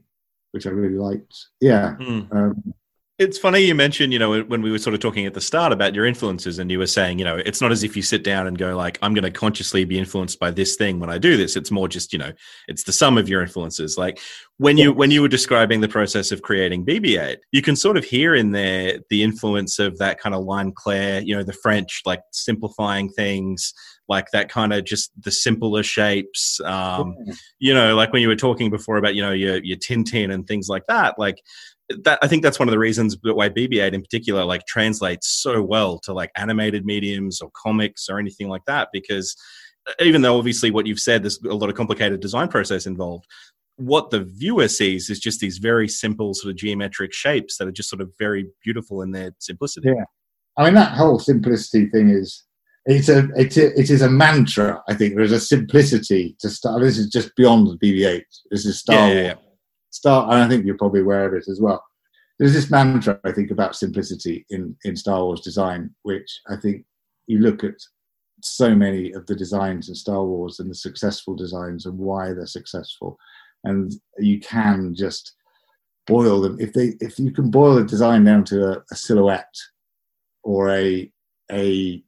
which I really liked. Yeah. Mm. Um, it's funny you mentioned, you know, when we were sort of talking at the start about your influences, and you were saying, you know, it's not as if you sit down and go like, I'm going to consciously be influenced by this thing when I do this. It's more just, you know, it's the sum of your influences. Like when you when you were describing the process of creating BB-8, you can sort of hear in there the influence of that kind of ligne claire, you know, the French like simplifying things, like that kind of just the simpler shapes. Um, you know, like when you were talking before about, you know, your your Tintin and things like that, like that I think that's one of the reasons why BB-8 in particular like translates so well to like animated mediums or comics or anything like that because uh, even though obviously what you've said there's a lot of complicated design process involved what the viewer sees is just these very simple sort of geometric shapes that are just sort of very beautiful in their simplicity. Yeah. I mean that whole simplicity thing is it's a, it's a it is a mantra i think. There's a simplicity to start this is just beyond bb8 this is star yeah, yeah, yeah Star, and I think you're probably aware of it as well. There's this mantra I think about simplicity in in Star Wars design, which I think you look at so many of the designs in Star Wars and the successful designs and why they're successful, and you can just boil them. If they if you can boil a design down to a, a silhouette or a a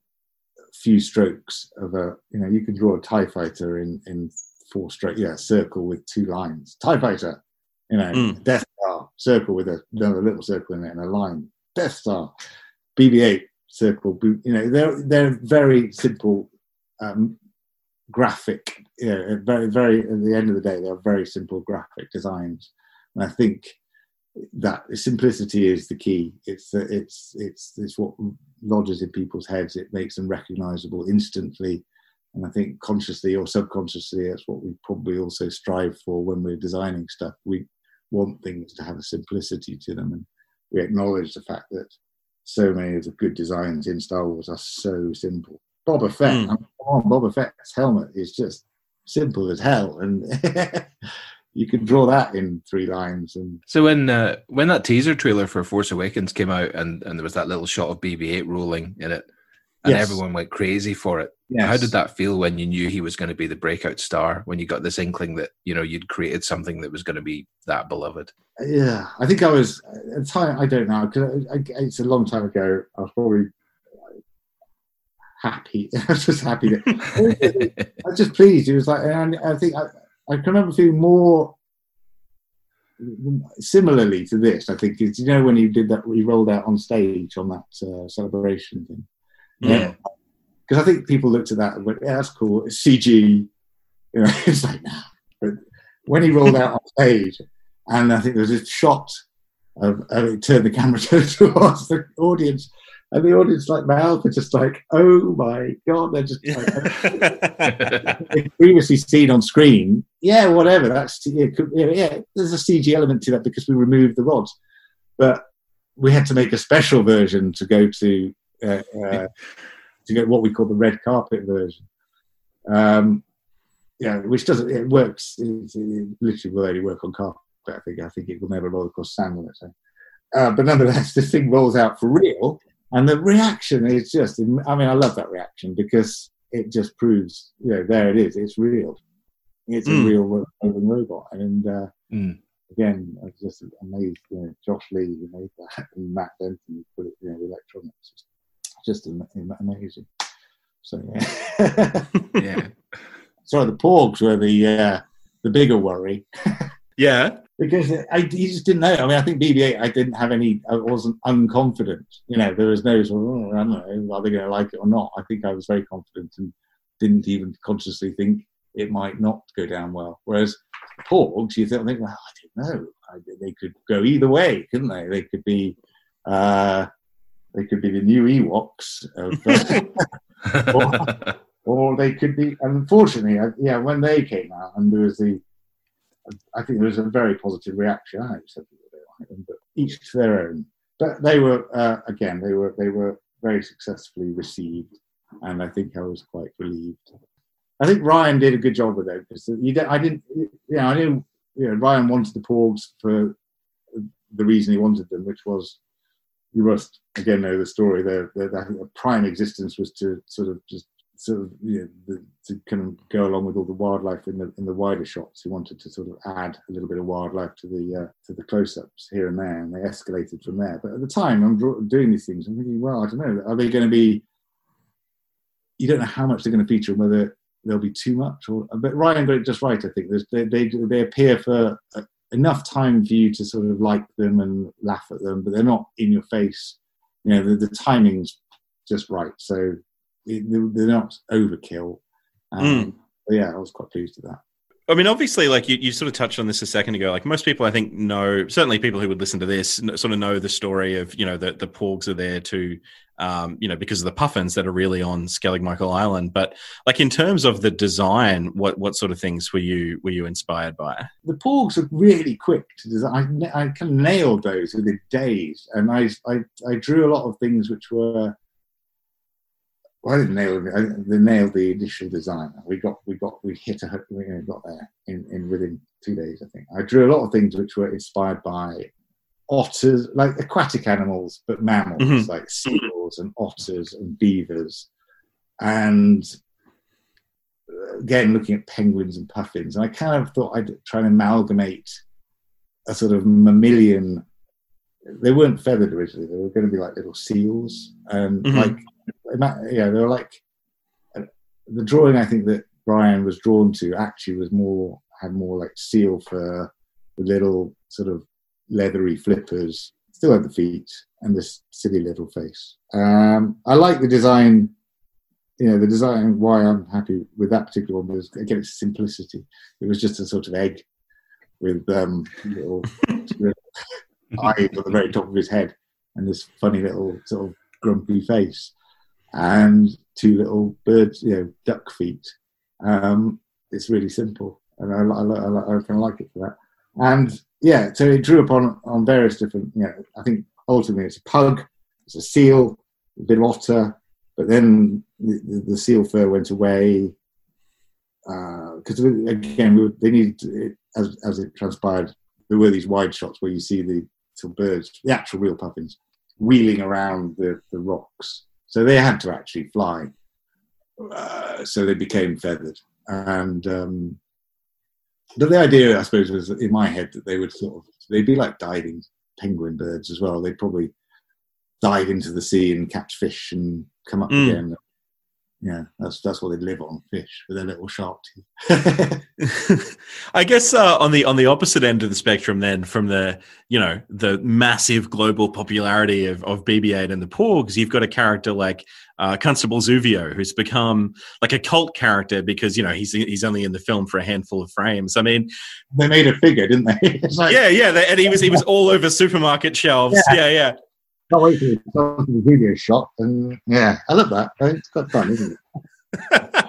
few strokes of a you know you can draw a tie fighter in in four straight yeah circle with two lines. Tie fighter you know, mm. Death Star circle with a, another little circle in it and a line. Death Star, BB-8 circle. You know, they're they're very simple um, graphic. You know, very very. At the end of the day, they're very simple graphic designs, and I think that simplicity is the key. It's it's it's it's what lodges in people's heads. It makes them recognizable instantly. And I think consciously or subconsciously, that's what we probably also strive for when we're designing stuff. We want things to have a simplicity to them. And we acknowledge the fact that so many of the good designs in Star Wars are so simple. Boba Fett, mm. I mean, on, Boba Fett's helmet is just simple as hell, and you can draw that in three lines. And so when uh, when that teaser trailer for Force Awakens came out, and and there was that little shot of BB-8 rolling in it, and yes. everyone went crazy for it. Yes. How did that feel when you knew he was going to be the breakout star? When you got this inkling that you know you'd created something that was going to be that beloved? Yeah, I think I was at the time. I don't know because it's a long time ago. I was probably happy. I was just happy. That, I was just pleased. It was like, and I think I, I can remember feeling more similarly to this. I think it's you know when you did that, you rolled out on stage on that uh, celebration thing. Yeah. Because I think people looked at that and went, yeah, that's cool. It's CG. You know, it's like, nah. But when he rolled out on stage, and I think there was this shot of, of it turned the camera towards the audience, and the audience like mouth are just like, oh my god, they're just like, previously seen on screen. Yeah, whatever. That's yeah, yeah. There's a CG element to that because we removed the rods, but we had to make a special version to go to uh, uh, to get what we call the red carpet version. Um, yeah, which doesn't it works. It, it literally will only work on carpet. I think. I think it will never roll across sand on its own. Uh, but nonetheless, this thing rolls out for real, and the reaction is just. I mean, I love that reaction because it just proves, you know, there it is. It's real. It's a Mm. real ro- moving robot, and uh, Mm. again, I was just amazed. You know, Josh Lee who made that, and Matt Denton who put it, you know, electronics, just, just am- am- amazing. So yeah. Yeah. Sorry, the Porgs were the uh, the bigger worry yeah. because I you just didn't know. I mean, I think BB-8. I didn't have any. I wasn't unconfident. You know, there was no sort of, oh, I don't know, are they going to like it or not? I think I was very confident and didn't even consciously think it might not go down well. Whereas Porgs, you think, well, I don't know. I, they could go either way, couldn't they? They could be. Uh, they could be the new Ewoks of, or they could be. Unfortunately, I, yeah, when they came out and there was the, I think there was a very positive reaction. I accept that they like them, but each to their own. But they were uh, again, they were they were very successfully received, and I think I was quite relieved. I think Rian did a good job with it because I didn't, you know, I knew, you know, Rian wanted the Porgs for the reason he wanted them, which was you must again know the story. Their, their, their prime existence was to sort of just sort of you know, the, to kind of go along with all the wildlife in the in the wider shots. He wanted to sort of add a little bit of wildlife to the uh, to the close-ups here and there, and they escalated from there. But at the time, I'm doing these things. I'm thinking, well, I don't know. Are they going to be? You don't know how much they're going to feature, and whether there'll be too much. Or but Rian got it just right. I think they they they appear for enough time for you to sort of like them and laugh at them, but they're not in your face. You know, the, the timing's just right. So it, they're not overkill. Um, but yeah, I was quite pleased with that. I mean, obviously, like you, you sort of touched on this a second ago. Like most people, I think know certainly people who would listen to this sort of know the story of you know the the Porgs are there to um, you know because of the puffins that are really on Skellig Michael Island. But like in terms of the design, what what sort of things were you were you inspired by? the Porgs are really quick to design. I, I kind of nailed those within days, and I, I I drew a lot of things which were. Well, I didn't nail. I, they nailed the initial design. We got we got we hit a we got there in, in within two days. I think I drew a lot of things which were inspired by otters, like aquatic animals, but mammals Mhm. like seals and otters and beavers, and uh, again looking at penguins and puffins. And I kind of thought I'd try and amalgamate a sort of mammalian. They weren't feathered originally; they were going to be like little seals, and Mhm. like yeah, they were like uh, the drawing. I think that Brian was drawn to actually was more had more like seal fur, with little sort of leathery flippers. Still had the feet and this silly little face. Um, I like the design. You know, the design. Why I'm happy with that particular one was again its simplicity. It was just a sort of egg with um, little eyes at the very top of his head and this funny little sort of grumpy face and two little birds, you know, duck feet. Um, it's really simple, and I, I, I, I kind of like it for that. And yeah, so it drew upon on various different. You know, I think ultimately it's a pug, it's a seal, a bit of otter, but then the, the, seal fur went away because again we they needed it, as as it transpired. There were these wide shots where you see the birds, the actual real puffins, wheeling around the, the rocks. So they had to actually fly. Uh, so they became feathered. And um, but the idea, I suppose, was in my head that they would sort of they'd be like diving penguin birds as well. They'd probably dive into the sea and catch fish and come up Mm. again. Yeah, that's that's what they live on, fish with their little sharp teeth. I guess uh, on the on the opposite end of the spectrum, then from the you know the massive global popularity of, of BB-8 and the Porgs, you've got a character like uh, Constable Zuvio, who's become like a cult character because you know he's he's only in the film for a handful of frames. I mean, they made a figure, didn't they? Like, yeah, yeah, they- and he was he was all over supermarket shelves. Yeah, yeah. Can't wait for the, video shot. And yeah, I love that. It's quite fun, isn't it?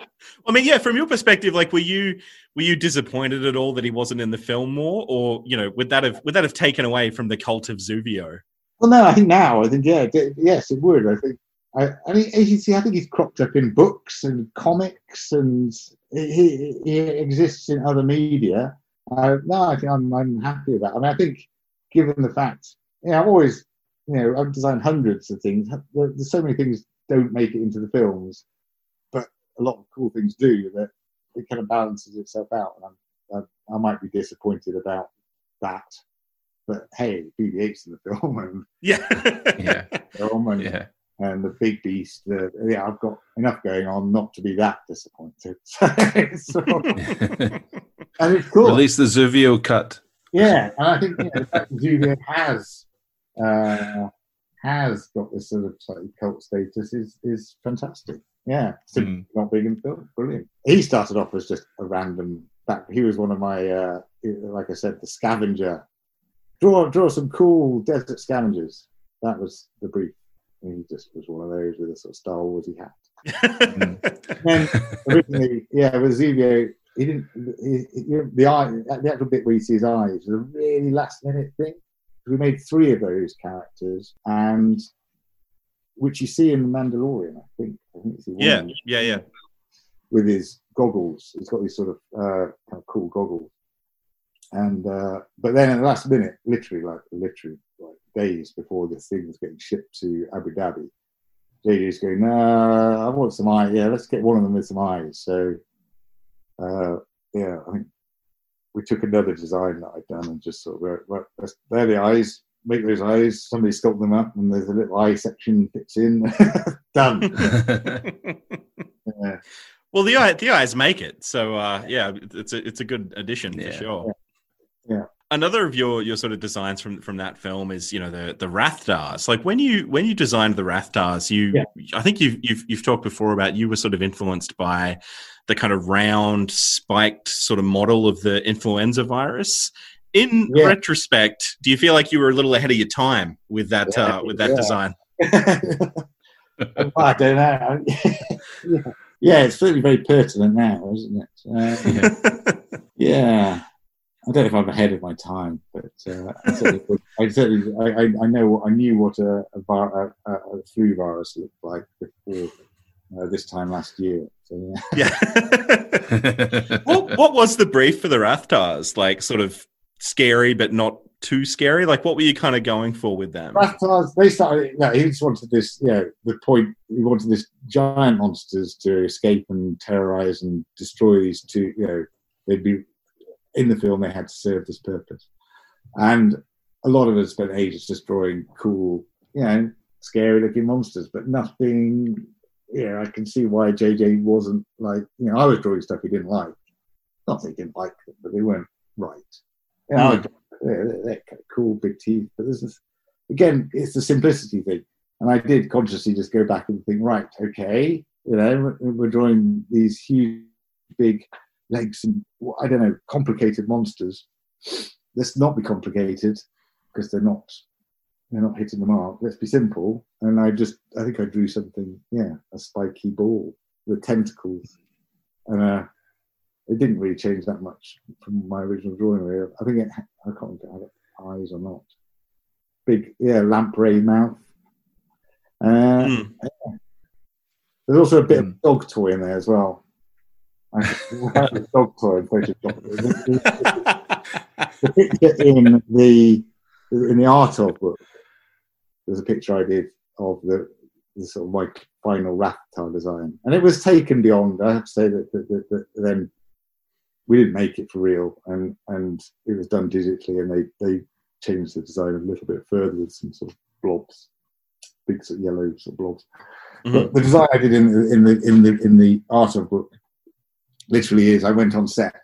I mean, yeah, from your perspective, like, were you were you disappointed at all that he wasn't in the film more, or you know, would that have would that have taken away from the cult of Zuvio? Well, no, I think now, I think yeah, d- yes, it would. I think. I, I mean, as you see, I think he's cropped up in books and comics, and he, he exists in other media. Uh, no, I think I'm, I'm happy with that. I mean, I think, given the fact, yeah, I've always, you know, I've designed hundreds of things. There's so many things don't make it into the films, but a lot of cool things do. That it kind of balances itself out. And I'm, I, I might be disappointed about that, but hey, BB-8's in the film, and Yeah, Yeah. film and, Yeah. and the big beast. Uh, yeah, I've got enough going on not to be that disappointed. so, and it's cool. Release the Zuvio cut. Yeah, and I think you know, the fact that Julia has uh, has got this sort of slightly cult status is is fantastic. Yeah, simply Mm. not being in film, brilliant. He started off as just a random. Back, he was one of my, uh, like I said, the scavenger. Draw draw some cool desert scavengers. That was the brief. And he just was one of those with a sort of Star Warsy hat. And originally, yeah, with Zuvio, he didn't. He, he, the eye, the actual bit where you see his eyes, was a really last minute thing. We made three of those characters, and which you see in the Mandalorian, I think. I think it's the one yeah, yeah, yeah. with his goggles. He's got these sort of uh, kind of cool goggles. And uh, but then at the last minute, literally like literally like days before the thing was getting shipped to Abu Dhabi, JJ's going, "No, I want some eyes. Yeah, let's get one of them with some eyes." So uh, yeah, I think we took another design that I'd done and just sort of wrote, right, that's- there are the eyes. Make those eyes. Somebody sculpt them up, and there's a little eye section fits in. Done. Yeah. well, the eye, the eyes make it. So uh, yeah, it's a it's a good addition Yeah. for sure. Yeah. Another of your your sort of designs from from that film is you know the the Rathtars. Like when you when you designed the Rathtars, you Yeah. I think you've you've you've talked before about you were sort of influenced by the kind of round spiked sort of model of the influenza virus. In Yeah. retrospect, do you feel like you were a little ahead of your time with that Yeah, uh, with that yeah. design? I don't know. yeah. it's certainly very pertinent now, isn't it? Uh, yeah, I don't know if I'm ahead of my time, but uh, I certainly, I, certainly I, I, know what I knew what a, a, a a flu virus looked like before uh, this time last year. So yeah. yeah. what what was the brief for the Rathtars? Like sort of scary but not too scary? Like what were you kind of going for with them? Raptors, they started. No, he just wanted this. You know, the point. He wanted this giant monsters to escape and terrorize and destroy these two. You know, they'd be in the film. They had to serve this purpose, and a lot of us spent ages just drawing cool, you know, scary-looking monsters, but nothing. Yeah, I can see why JJ wasn't like. You know, I was drawing stuff he didn't like. Not that he didn't like them, but they weren't right. You know, I hmm. they're, they're cool, big teeth. But this is, again, it's the simplicity thing. And I did consciously just go back and think, right, okay, you know, we're drawing these huge, big legs and I don't know, complicated monsters. Let's not be complicated because they're not, they're not hitting the mark. Let's be simple. And I just, I think I drew something, yeah, a spiky ball with tentacles, and uh, it didn't really change that much from my original drawing. Really. I think it, I can't remember if it had eyes or not. Big, yeah, lamprey mouth. Uh, Mm. There's also a bit Mm. of dog toy in there as well. I have a dog toy in Photoshop. The picture in the in the art of book. There's a picture I did of the, the sort of my final Rathtar design, and it was taken beyond. I have to say that, that, that, that then we didn't make it for real, and and it was done digitally, and they they changed the design a little bit further with some sort of blobs, big sort of yellow sort of blobs. Mhm. But the design I did in the in the in the in the art of book literally is I went on set,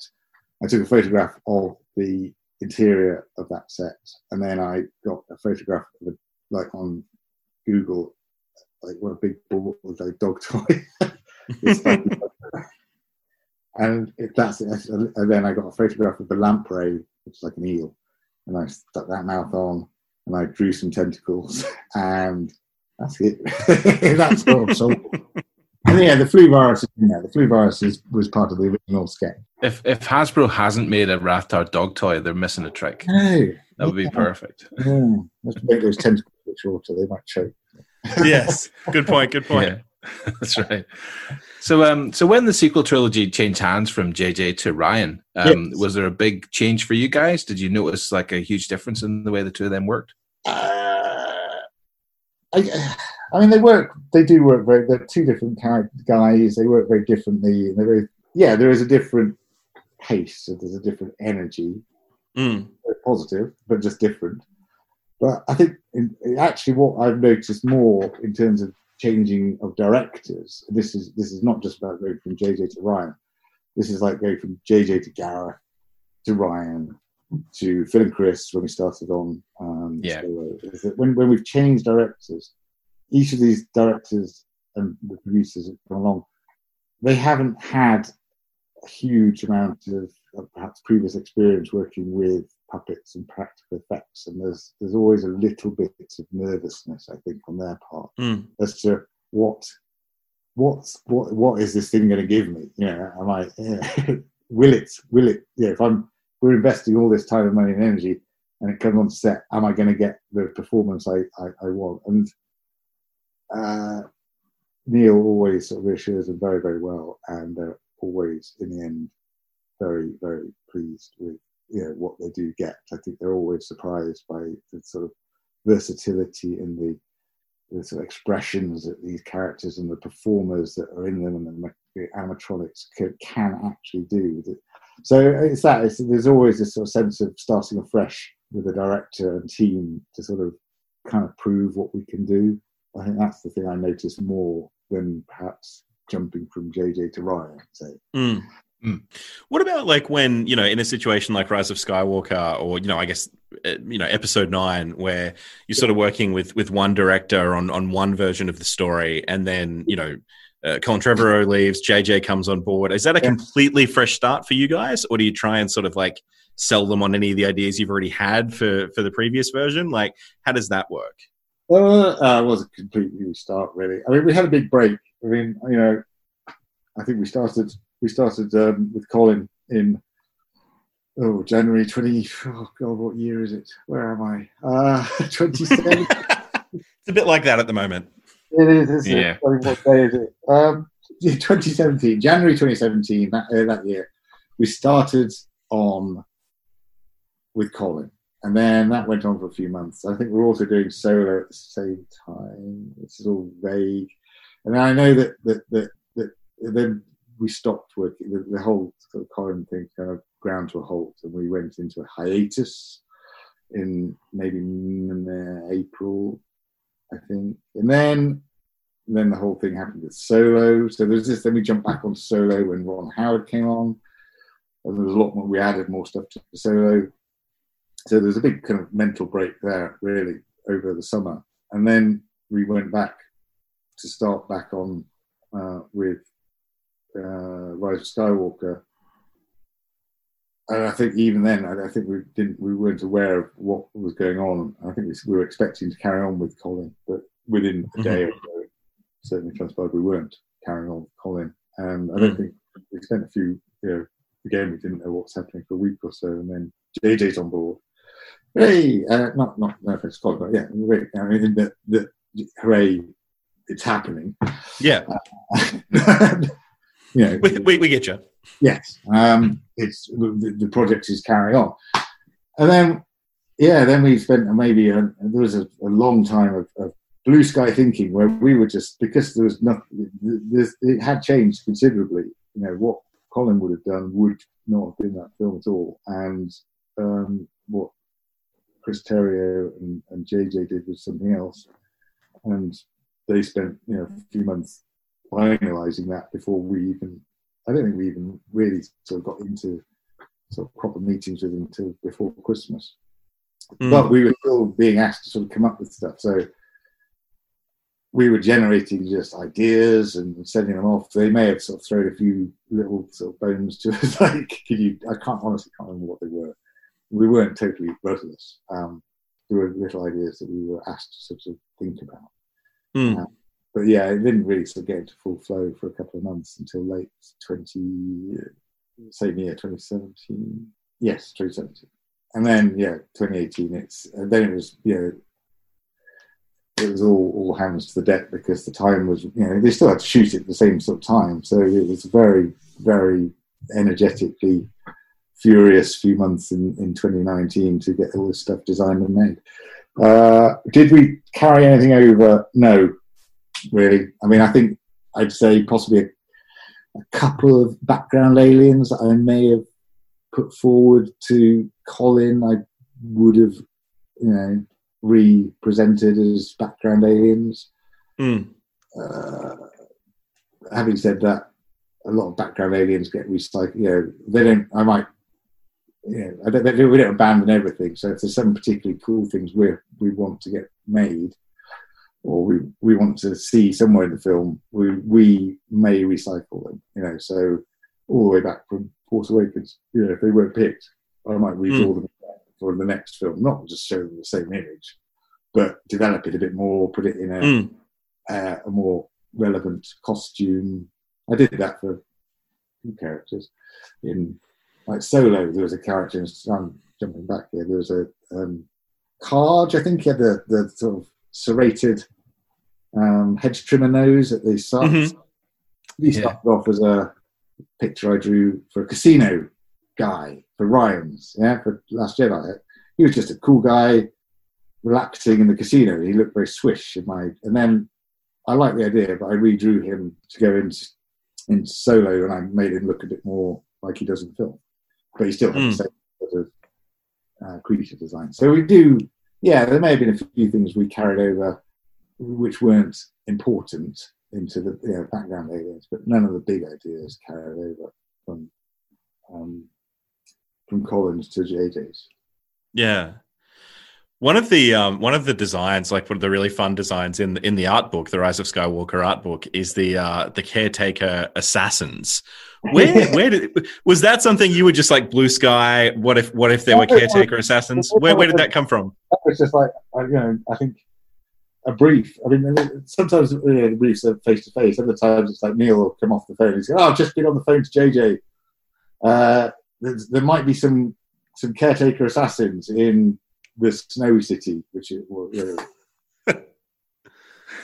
I took a photograph of the interior of that set, and then I got a photograph of it, like on Google, like what a big ball with a dog toy. Like- and it, that's it. And then I got a photograph of the lamprey, which is like an eel, and I stuck that mouth on. and I drew some tentacles, and that's it. that's all. So, and yeah, the flu virus. is in there. the flu virus is, was part of the original sketch. If if Hasbro hasn't made a Rathtar dog toy, they're missing a trick. No, That would be perfect. yeah. let's make those tentacles a bit. They might choke. yes. Good point. Good point. Yeah, that's right. So, um, so when the sequel trilogy changed hands from JJ to Rian, um, Yes. was there a big change for you guys? Did you notice like a huge difference in the way the two of them worked? Uh, I, I mean, they work. They do work very. They're two different character guys. They work very differently. They're very. Yeah, there is a different pace. So there's a different energy. Mm. Very positive, but just different. But I think in, actually, what I've noticed more in terms of changing of directors. This is this is not just about going from JJ to Rian. This is like going from JJ to Gareth to Rian to Phil and Chris when we started on. Um, Yeah. When when we've changed directors, each of these directors and the producers that come along, they haven't had a huge amount of, of perhaps previous experience working with puppets and practical effects, and there's there's always a little bit of nervousness, I think, on their part Mm. as to what what's what what is this thing going to give me? You know, am I will it will it? Yeah, if I'm we're investing all this time and money and energy, and it comes on set, am I going to get the performance I I, I want? And uh, Neal always sort of reassures them very very well, and they're always in the end very very pleased with you know what they do get. I think they're always surprised by the sort of versatility and the the sort of expressions that these characters and the performers that are in them and the, animatronics can, can actually do. So it's that. It's, there's always this sort of sense of starting afresh with the director and team to sort of kind of prove what we can do. I think that's the thing I notice more than perhaps jumping from JJ to Rian. Say, Mm. Mm. What about like when you know in a situation like Rise of Skywalker, or you know, I guess uh, you know Episode Nine, where you're sort of working with with one director on on one version of the story, and then you know. Uh, Colin Trevorrow leaves, JJ comes on board. Is that a Yeah. completely fresh start for you guys, or do you try and sort of like sell them on any of the ideas you've already had for for the previous version? Like, how does that work? Uh, uh, it was a complete new start, really. I mean, we had a big break. I mean, you know, I think we started we started um, with Colin in oh January twenty. Oh God, what year is it? Where am I? Uh, twenty seven. It's a bit like that at the moment. it is. Isn't Yeah. It? I mean, what day is it? Um, twenty seventeen, January twenty seventeen. That uh, that year, we started on with Colin. And then that went on for a few months. I think we're also doing solo at the same time. This is all vague. And I know that that that, that then we stopped working. The, the whole sort of thing kind of ground to a halt, and we went into a hiatus in maybe mm, April, I think. And then then the whole thing happened with solo. So there's this. Then we jumped back on solo when Ron Howard came on. And there was a lot more. We added more stuff to solo so there's a big kind of mental break there really over the summer and then we went back to start back on uh, with uh, rise of skywalker and i think even then I, I think we didn't we weren't aware of what was going on i think we, we were expecting to carry on with colin but within a day or so certainly transpired we weren't carrying on with colin and i don't Mm. think we spent a few you know again we didn't know what's happening for a week or so and then jj's on board Hooray! Uh, not not no offense, Colin, but yeah. I mean that that hooray, it's happening. Yeah, you know, we, we, we get you. yes, um, it's the, the project is carrying on, and then yeah, then we spent maybe a, there was a, a long time of, of blue sky thinking where we were just because there was nothing, it had changed considerably. You know what Colin would have done would not have been that film at all, and um, what Chris Terrio and, and JJ did was something else, and they spent you know a few months finalising that before we even. I don't think we even really sort of got into sort of proper meetings with them until before Christmas. Mm. But we were still being asked to sort of come up with stuff, so we were generating just ideas and sending them off. They may have sort of thrown a few little sort of bones to us, like, "Can you?" I can't honestly can't remember what they were we weren't totally rudderless. Um, there were little ideas that we were asked to sort of think about. Hmm. Uh, but yeah, it didn't really sort of get into full flow for a couple of months until late 20, same year, 2017. Yes, 2017. And then, yeah, 2018, it's, and then it was, you know, it was all, all hands to the deck because the time was, you know, they still had to shoot it at the same sort of time. So it was very, very energetically furious few months in, in 2019 to get all this stuff designed and made. Uh, did we carry anything over? No, really. I mean, I think I'd say possibly a, a couple of background aliens that I may have put forward to Colin. I would have, you know, re-presented as background aliens. Hmm. Uh, having said that, a lot of background aliens get recycled. You know, they don't. I might. You know, I don't, they, we don't abandon everything. So if there's some particularly cool things we we want to get made, or we we want to see somewhere in the film, we we may recycle them. You know, so all the way back from Force Awakens, you know, if they weren't picked, I might redraw them for the next film, not just show them the same image, but develop it a bit more, put it in a Hmm. uh, a more relevant costume. I did that for few characters. In like Solo, there was a character. And I'm jumping back here. There was a um, Carge, I think. He had the, the sort of serrated um, hedge trimmer nose at the start. Mhm. He Yeah. started off as a picture I drew for a casino guy for Rian's. Yeah, for Last year Jedi. He was just a cool guy relaxing in the casino. He looked very swish in my, and then I liked the idea, but I redrew him to go into, into solo, and I made him look a bit more like he does in film. But he still had Mm. the same sort of uh, creature design. So we do, yeah. There may have been a few things we carried over which weren't important into the you know, background aliens, but none of the big ideas carried over from um, from Colin's to JJ's. Yeah. One of the um, one of the designs, like one of the really fun designs in in the art book, the Rise of Skywalker art book, is the uh, the caretaker assassons. Where where did was that something you were just like blue sky? What if what if there were caretaker assassins? Where where did that come from? Was just like I- you know, I think a brief. I mean, sometimes you know, the briefs are face to face. Other times it's like Neal will come off the phone and say, "Oh, I've just been on the phone to JJ. Uh, there's, there might be some some caretaker assassins in the snowy city, which is well, you know, I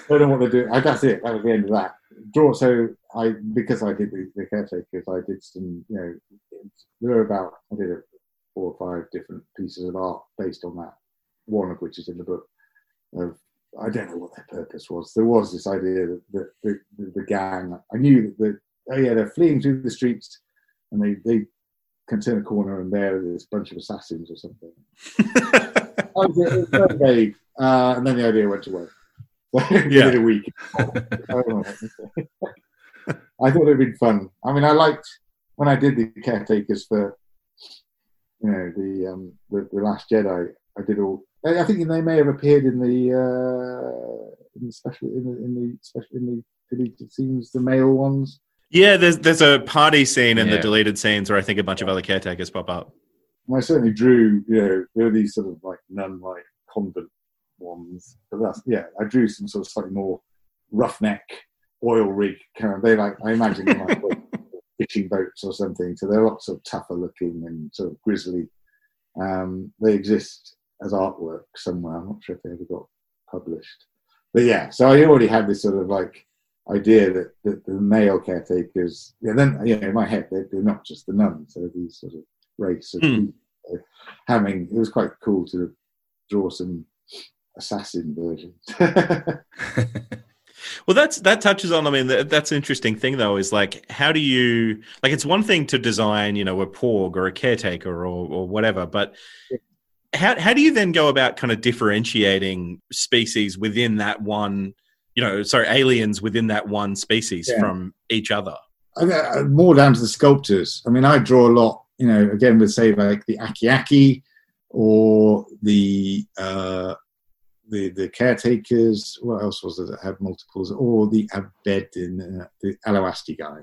don't know what they're doing. I, that's it. That was the end of that. Draw. So I, because I did the, the caretakers, I did some. You know, there were about I did a, four or five different pieces of art based on that. One of which is in the book. Of I don't know what their purpose was. There was this idea that the, the, the, gang. I knew that the oh yeah they're fleeing through the streets, and they they can turn a corner and there's a bunch of assassins or something. Was. Uh, and then the idea went away. Yeah. Within a week. I thought it'd been fun. I mean, I liked when I did the caretakers for, you know, the um, the, the Last Jedi. I did all. I I think they may have appeared in the uh, in the special in the in the special in the deleted scenes, the male ones. yeah, there's there's a party scene in the deleted scenes where I think a bunch of other caretakers pop up. And I certainly drew, you know, there were these sort of like nun-like convent ones. But that's yeah, I drew some sort of slightly more roughneck oil rig kind of. They like I imagine them like fishing boats or something. So they're lots of tougher looking and sort of grisly. Um, they exist as artwork somewhere. I'm not sure if they ever got published. But yeah, so I already had this sort of like idea that, that the male caretakers, yeah, then you know, in my head they're, they're not just the nuns, they're these sort of race of. So having it was quite cool to draw some assassin versions. Well, that's that touches on. I mean, that, that's an interesting thing, though. Is like, how do you like? It's one thing to design, you know, a porg or a caretaker or or whatever, but how how do you then go about kind of differentiating species within that one? You know, sorry, aliens within that one species Yeah. from each other. I mean, uh, more down to the sculptors. I mean, I draw a lot, you know, again with say like the Aki Aki or the uh, the the caretakers. What else was there that had multiples? Or the Abed in uh, the Ello Asty guy.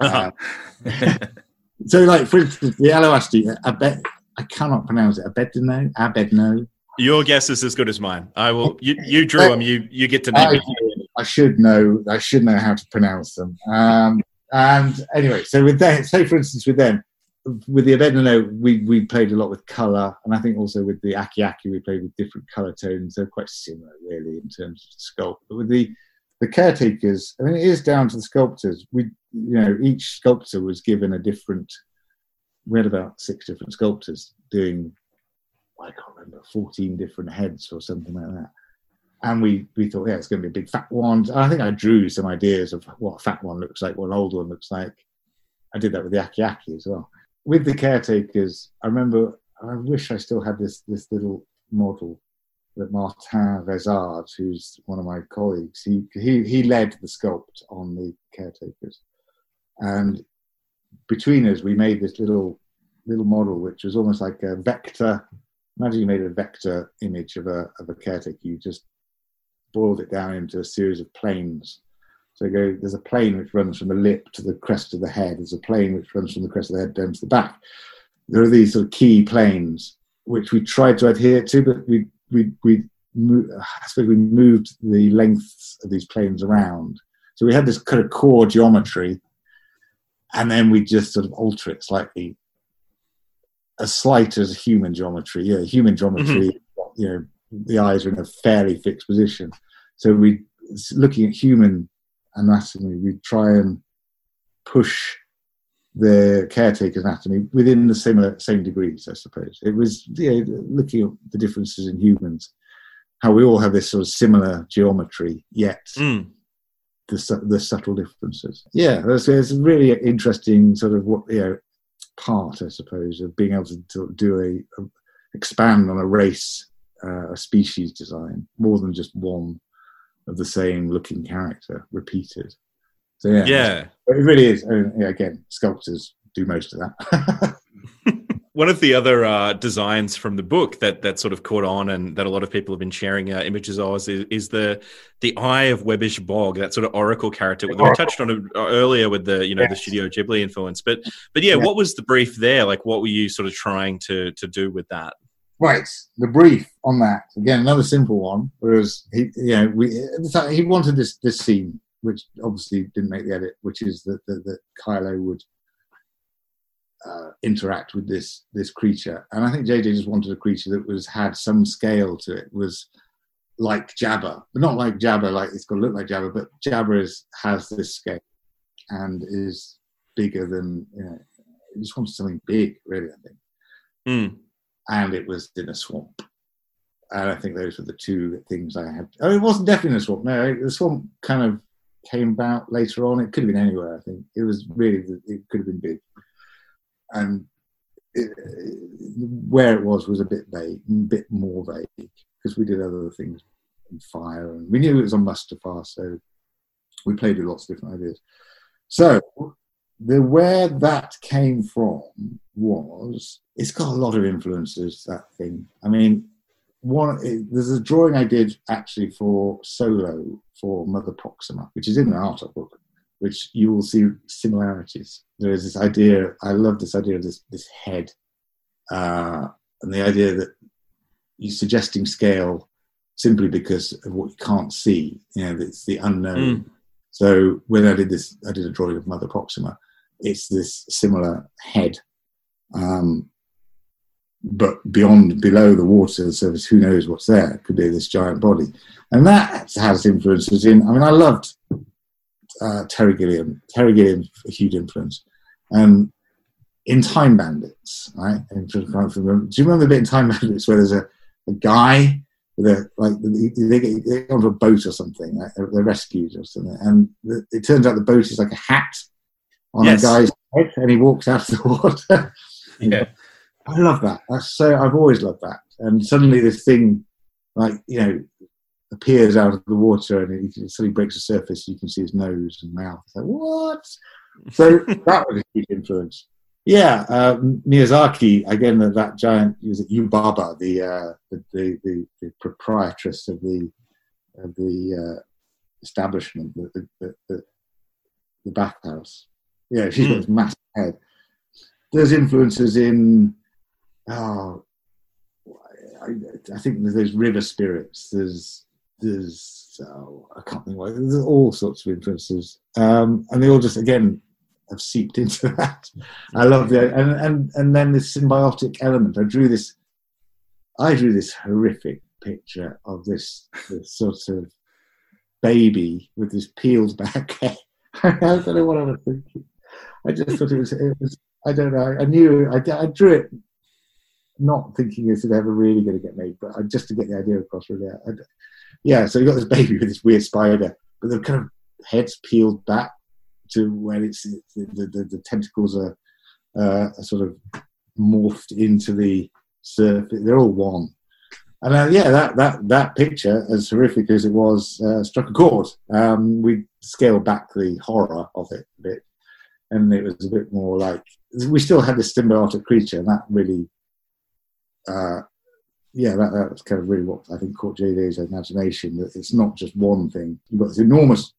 Uh-huh. Uh, so, like for instance, the Ello Asty Abed. I cannot pronounce it. Abedno, Abedno. Your guess is as good as mine. I will. You, you drew them. You you get to name I, it. I should know. I should know how to pronounce them. Um, and anyway, so with them, say for instance, with them, with the Abedino, we we played a lot with color, and I think also with the Aki Aki, we played with different color tones. They're quite similar, really, in terms of sculpt. But with the the caretakers, I mean, it is down to the sculptors. We, you know, each sculptor was given a different. We had about six different sculptors doing, I can't remember, fourteen different heads or something like that. And we we thought, yeah, it's going to be a big fat one. And I think I drew some ideas of what a fat one looks like, what an old one looks like. I did that with the Aki Aki as well. With the caretakers, I remember. I wish I still had this this little model that Martin Rezard, who's one of my colleagues, he, he, he led the sculpt on the caretakers. And between us, we made this little little model, which was almost like a vector. Imagine you made a vector image of a, of a caretaker. You just boiled it down into a series of planes. So go, there's a plane which runs from the lip to the crest of the head. There's a plane which runs from the crest of the head down to the back. There are these sort of key planes which we tried to adhere to, but we we we I suppose we moved the lengths of these planes around. So we had this kind of core geometry, and then we just sort of alter it slightly, as slight as human geometry. Yeah, human geometry. Mm-hmm. You know, the eyes are in a fairly fixed position. So we, looking at human anatomy, we try and push the caretaker's anatomy within the similar same degrees, I suppose. It was yeah, looking at the differences in humans, how we all have this sort of similar geometry, yet Mm. the the subtle differences. Yeah, it's, it's a really interesting sort of what you know part, I suppose, of being able to, to do a, a expand on a race, uh, a species design more than just one of the same looking character repeated. So yeah, Yeah. it really is. I mean, yeah, again, sculptors do most of that. One of the other uh, designs from the book that that sort of caught on and that a lot of people have been sharing uh, images of is, is the the Eye of Webbish Bog, that sort of oracle character. We touched on it uh, earlier with the you know the Studio Ghibli influence, but but yeah, Yeah. what was the brief there? Like, what were you sort of trying to to do with that? Right, the brief on that again, another simple one. Whereas he, you know, we he wanted this this scene, which obviously didn't make the edit, which is that that, that Kylo would uh, interact with this this creature, and I think JJ just wanted a creature that was had some scale to it, was like Jabba, but not like Jabba, like it's got to look like Jabba, but Jabba is, has this scale and is bigger than you know. He just wanted something big, really. I think. Mm. And it was in a swamp. And I think those were the two things I had. Oh, it wasn't definitely in a swamp. No, the swamp kind of came about later on. It could have been anywhere. I think it was really it could have been big, and it, where it was was a bit vague, a bit more vague because we did other things in fire, and we knew it was on Mustafar, so we played with lots of different ideas. So the where that came from was it's got a lot of influences that thing. I mean one it, there's a drawing i did actually for solo for mother proxima which is in the art book which you will see similarities. There is this idea i love this idea of this this head uh, and the idea that you're suggesting scale simply because of what you can't see you know it's the unknown. So when i did this i did a drawing of mother proxima it's this similar head um, but beyond below the water surface who knows what's there. It could be this giant body. And that has influences in i mean i loved uh, terry gilliam. Terry gilliam's a huge influence. Um, in time bandits right? And do you remember the bit in time bandits where there's a, a guy with a like they get, they get onto a boat or something like, they're rescued or something. And it turns out the boat is like a hat on Yes. a guy's head and he walks out of the water Yeah. I love that. That's so. I've always loved that. And suddenly, this thing, like you know, appears out of the water, and he suddenly breaks the surface. You can see his nose and mouth. It's like what? So that was a huge influence. Yeah, uh, Miyazaki again. That, that giant was it Yubaba, the, uh, the, the the the proprietress of the of the uh, establishment, the, the, the, the bathhouse. Yeah, she's got Mm. this massive head. There's influences in oh, I, I think there's those river spirits. There's there's oh, I can't think what. There's all sorts of influences, um, and they all just again have seeped into that. I love the and and and then this symbiotic element. I drew this. I drew this horrific picture of this, this sort of baby with this peeled back head. I don't know what I was thinking. I just thought it was, it was I don't know. I knew I, I drew it not thinking is it ever really going to get made, but just to get the idea across, really. I, yeah, so you got this baby with this weird spider, but the kind of heads peeled back to where it's the, the, the tentacles are, uh, are sort of morphed into the surface. They're all one. And uh, yeah, that, that, that picture, as horrific as it was, uh, struck a chord. Um, we scaled back the horror of it a bit, and it was a bit more like we still had this symbiotic creature, and that really uh, yeah, that, that's kind of really what I think caught JD's imagination. That it's not just one thing. You've got this enormous.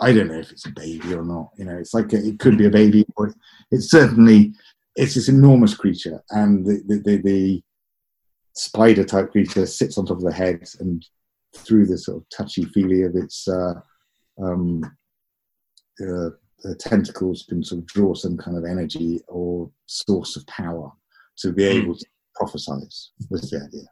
I don't know if it's a baby or not. You know, it's like a, it could be a baby, or it's certainly it's this enormous creature, and the the, the, the spider type creature sits on top of the head, and through the sort of touchy feely of its uh, um, uh, tentacles can sort of draw some kind of energy or source of power to be able to prophesize was the idea.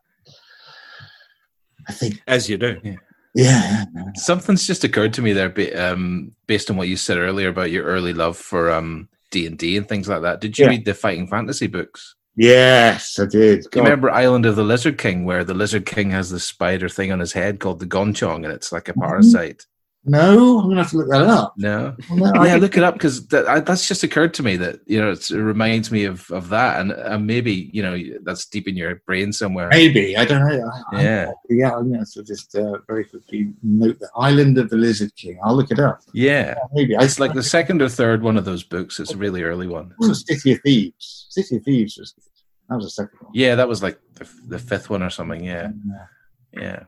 I think, as you do. Yeah. Yeah, something's just occurred to me there, um, based on what you said earlier about your early love for um, D and D and things like that. Did you yeah. read the fighting fantasy books? Yes, I did. Do you remember Island of the Lizard King, where the Lizard King has the spider thing on his head called the Gonchong, and it's like a mm-hmm. parasite? No, I'm gonna have to look that up. No, no yeah, look it up because that, that's just occurred to me that you know it reminds me of of that, and and maybe you know that's deep in your brain somewhere. Maybe I don't know. I, yeah, I, yeah. I'm gonna so just uh, very quickly note the Island of the Lizard King. I'll look it up. Yeah, yeah maybe it's like the second or third one of those books. It's a really early one. City of Thieves. City of Thieves was that was the second one. Yeah, that was like the, the fifth one or something. Yeah, yeah. yeah.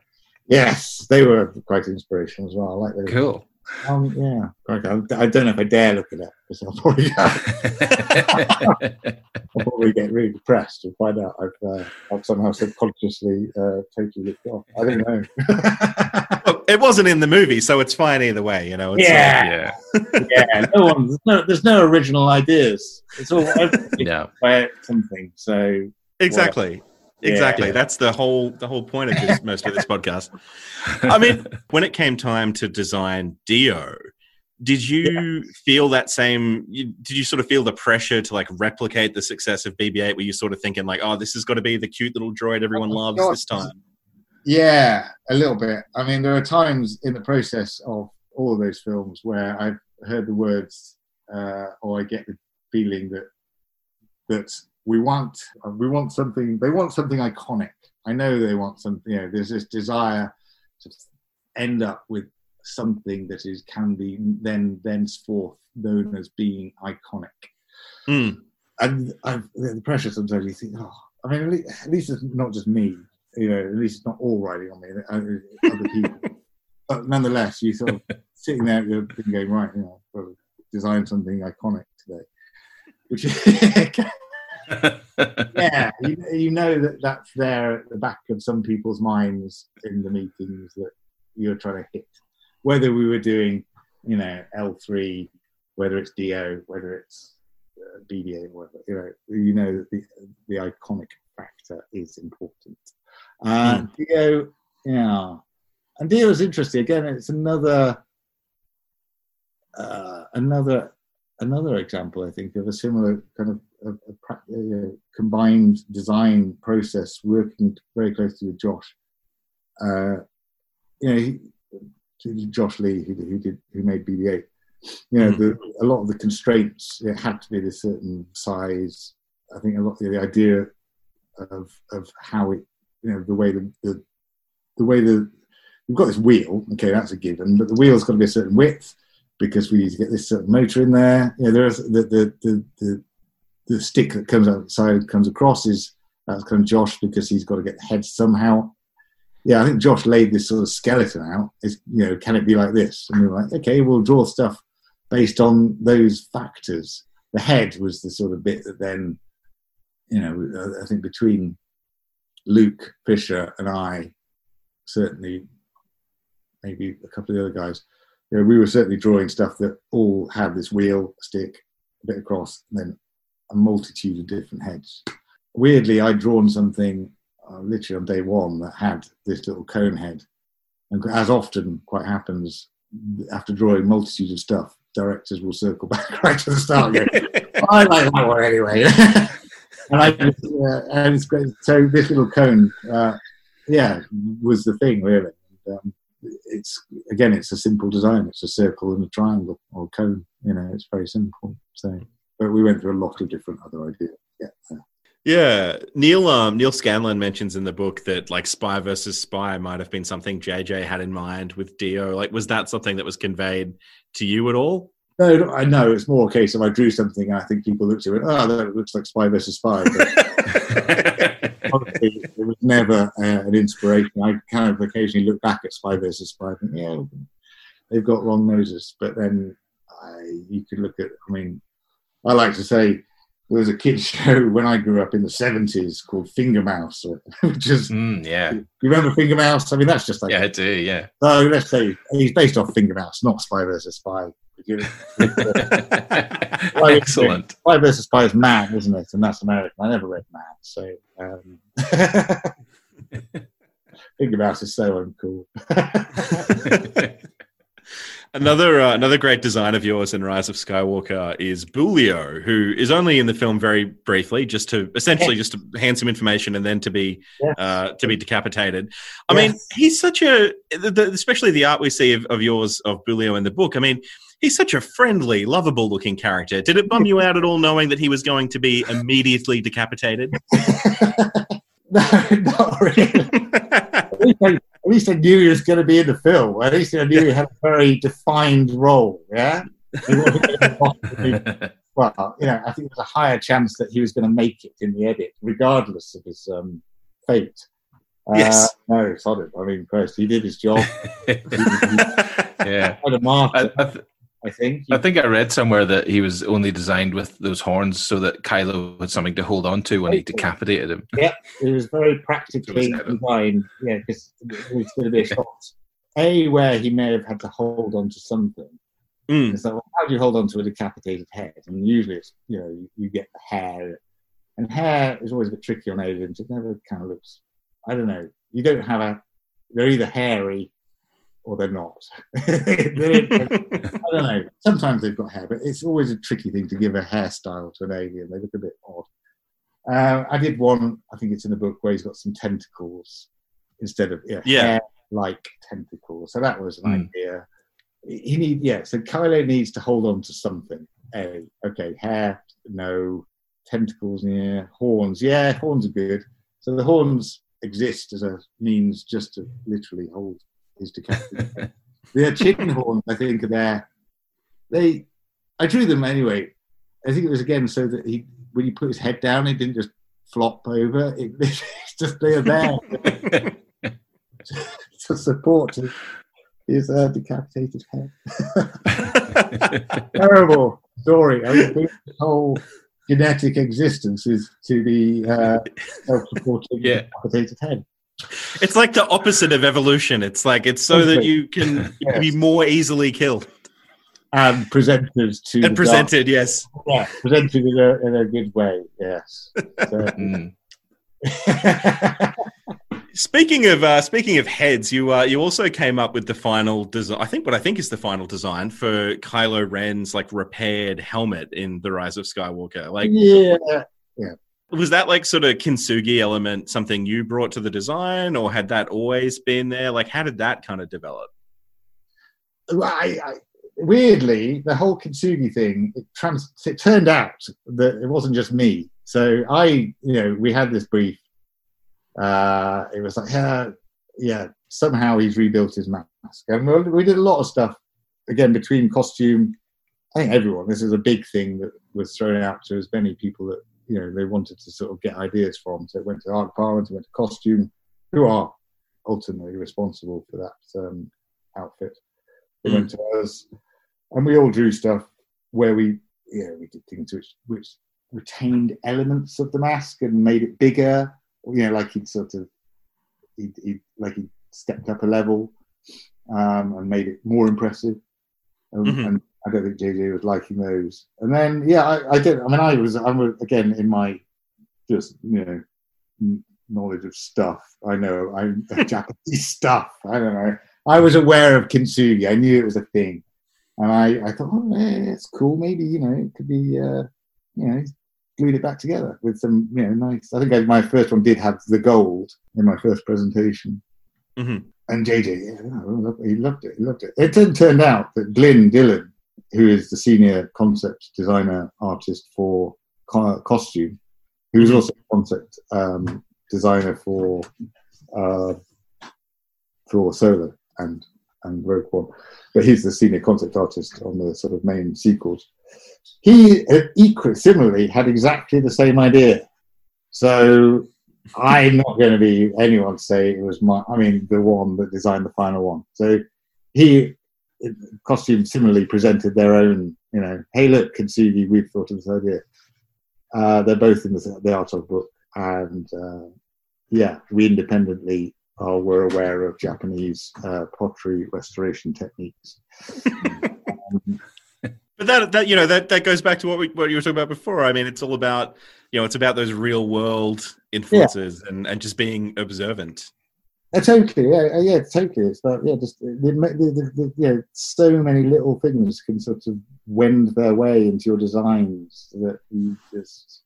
Yes, they were quite inspirational as well. I like those. Cool. Um, yeah, I don't know if I dare look at that because I'll probably, I'll probably get really depressed and find out I've, uh, I've somehow subconsciously uh, totally looked off. I don't know. well, it wasn't in the movie, so it's fine either way. You know. yeah. Like, yeah. yeah. No one. There's no, there's no original ideas. It's all yeah. something. So exactly. Exactly. Yeah. That's the whole the whole point of this most of this podcast. I mean, when it came time to design D-O, did you yeah. feel that same did you sort of feel the pressure to like replicate the success of BB-8 were you sort of thinking like, "Oh, this has got to be the cute little droid everyone loves God. this time?" Yeah, a little bit. I mean, there are times in the process of all of those films where I've heard the words uh, or I get the feeling that that we want we want something they want something iconic. I know they want something you know there's this desire to end up with something that is can be then thenceforth known as being iconic. Mm. and I've, the pressure sometimes you think oh i mean at least, at least, it's not just me you know at least it's not all riding on me uh, other people. But nonetheless you sort of sitting there you're going right you know design something iconic today which yeah, you, you, know that that's there at the back of some people's minds in the meetings that you're trying to hit. Whether we were doing, you know, L3, whether it's D-O, whether it's uh, BB-8, whatever, you know, you know that the, the iconic factor is important. Uh, mm. D-O, yeah. And D-O is interesting. Again, it's another uh, another another example, I think, of a similar kind of a, a, a combined design process, working very closely with Josh. Uh, you know, he, Josh Lee, who, who, did who made BB-8. You know, the, a lot of the constraints it had to be a certain size. I think a lot of the idea of of how it, you know, the way the the, the way the we've got this wheel. Okay, that's a given, but the wheel's got to be a certain width because we need to get this sort of motor in there. You know, there's the the the, the the stick that comes outside comes across is that's kind of Josh because he's got to get the head somehow. Yeah, I think Josh laid this sort of skeleton out. Is you know, can it be like this? And we were like, okay, we'll draw stuff based on those factors. The head was the sort of bit that then, you know, I think between Luke Fisher and I, certainly, maybe a couple of the other guys, you know, we were certainly drawing stuff that all had this wheel, stick, a bit across, and then a multitude of different heads. Weirdly, I'd drawn something uh, literally on day one that had this little cone head. And as often quite happens, after drawing multitudes of stuff, directors will circle back right to the start. And go, I like that one anyway. and I, uh, and it's great. So this little cone, uh, yeah, was the thing really. And, um, it's again, it's a simple design. It's a circle and a triangle or a cone. You know, it's very simple. So, but we went through a lot of different other ideas. Yeah. Yeah, Neal um, Neal Scanlan mentions in the book that like spy versus spy might have been something JJ had in mind with D-O. Like, was that something that was conveyed to you at all? No, I know it's more a case of I drew something and I think people looked at it. Oh, that looks like spy versus spy. honestly, it was never uh, an inspiration. I kind of occasionally look back at spy versus spy. And, yeah, they've got wrong noses, but then I, you could look at. I mean, I like to say there was a kids show when I grew up in the seventies called Finger Mouse, which is Mm, yeah. you remember Finger Mouse? I mean, that's just like Yeah, I do. Yeah. so. Let's say he's based off Finger Mouse, not Spy versus Spy. Excellent. Spy versus Spy is Mad, isn't it? And that's American. I never read Mad, so um, Finger Mouse is so uncool. Another uh, another great design of yours in Rise of Skywalker is Boolio, who is only in the film very briefly, just to essentially just to hand some information and then to be Yes. uh, to be decapitated. I Yes. mean, he's such a especially the art we see of, of yours of Boolio in the book. I mean, he's such a friendly, lovable looking character. Did it bum you out at all knowing that he was going to be immediately decapitated? no, not really. At least, I, at least I knew he was going to be in the film. At least I knew he had a very defined role. Yeah. He wasn't gonna possibly- well, you know, I think there's a higher chance that he was going to make it in the edit, regardless of his um, fate. Uh, Yes. No, solid. I mean, first he did his job. yeah. A I, I, th- I think. I think I read somewhere that he was only designed with those horns so that Kylo had something to hold on to when he decapitated him. Yeah, it was very practically was designed. Yeah, because it was going to be a shot. A where he may have had to hold on to something. Mm. It's like, well, how do you hold on to a decapitated head? And usually it's, you know, you, you get the hair. And hair is always a bit tricky on aliens. It never kind of looks, I don't know. You don't have a, they're either hairy or they're not. They're- I don't know. Sometimes they've got hair, but it's always a tricky thing to give a hairstyle to an alien. They look a bit odd. Uh, I did one, I think it's in the book, where he's got some tentacles instead of yeah, Yeah. hair-like tentacles. So that was an Hmm. idea. He need yeah. So Kylo needs to hold on to something. A okay, hair no, tentacles yeah, horns yeah, horns are good. So the horns exist as a means just to literally hold his decapitated head. The chin horns, I think, are there. They, I drew them anyway. I think it was again so that he, when he put his head down, it didn't just flop over. It, it's just they're there to support his, his uh, decapitated head. Terrible story. I mean, his whole genetic existence is to be uh, self-supporting Yeah. decapitated head. It's like the opposite of evolution. It's like it's so that you can, you can be more easily killed And presented to and the presented. Yes. yeah, presented in a, in a good way. Yes. So, Mm. Speaking of uh, speaking of heads, you uh, you also came up with the final design. I think what I think is the final design for Kylo Ren's like repaired helmet in the Rise of Skywalker. Like, yeah, yeah. Was that like sort of kintsugi element something you brought to the design, or had that always been there? Like, how did that kind of develop? I, I, weirdly, the whole Kintsugi thing, it, trans, it turned out that it wasn't just me. So I, you know, we had this brief. Uh, it was like, yeah, yeah, somehow he's rebuilt his mask. And we did a lot of stuff, again, between costume. I think everyone, this is a big thing that was thrown out to as many people that, you know, they wanted to sort of get ideas from. So it went to art department, it went to costume, who are ultimately responsible for that um, outfit. It Mm. went to us, and we all drew stuff where we, yeah, we did things which which retained elements of the mask and made it bigger. you know, like he'd sort of, he he like he stepped up a level um, and made it more impressive. Um, Mhm. And I don't think JJ was liking those. And then, yeah, I, I don't. I mean, I was, I'm again in my just you know n- knowledge of stuff. I know I'm Japanese stuff. I don't know. I was aware of kintsugi. I knew it was a thing, and I, I thought, oh, yeah, it's cool. Maybe you know, it could be, uh, you know, glued it back together with some, you know, nice. I think I, my first one did have the gold in my first presentation. Mhm. And JJ, yeah, he loved it. He loved it. It then turned out that Glyn Dillon, who is the senior concept designer artist for co- costume, who's Mhm. also concept um, designer for uh, for Solo and and Rogue One, but he's the senior concept artist on the sort of main sequels. He equally similarly had exactly the same idea. So I'm not going to be anyone to say it was my. I mean, the one that designed the final one. So he costume similarly presented their own. You know, hey, look, Kintsugi, we've thought of this idea. Uh, they're both in the, the art of book, and uh, yeah, we independently are were aware of Japanese uh, pottery restoration techniques. Um, But that that you know that that goes back to what we what you were talking about before. I mean, it's all about you know it's about those real world influences and and just being observant. Uh, totally, yeah, uh, yeah, totally. It's about yeah, just the, the, the, yeah, so many little things can sort of wend their way into your designs that you just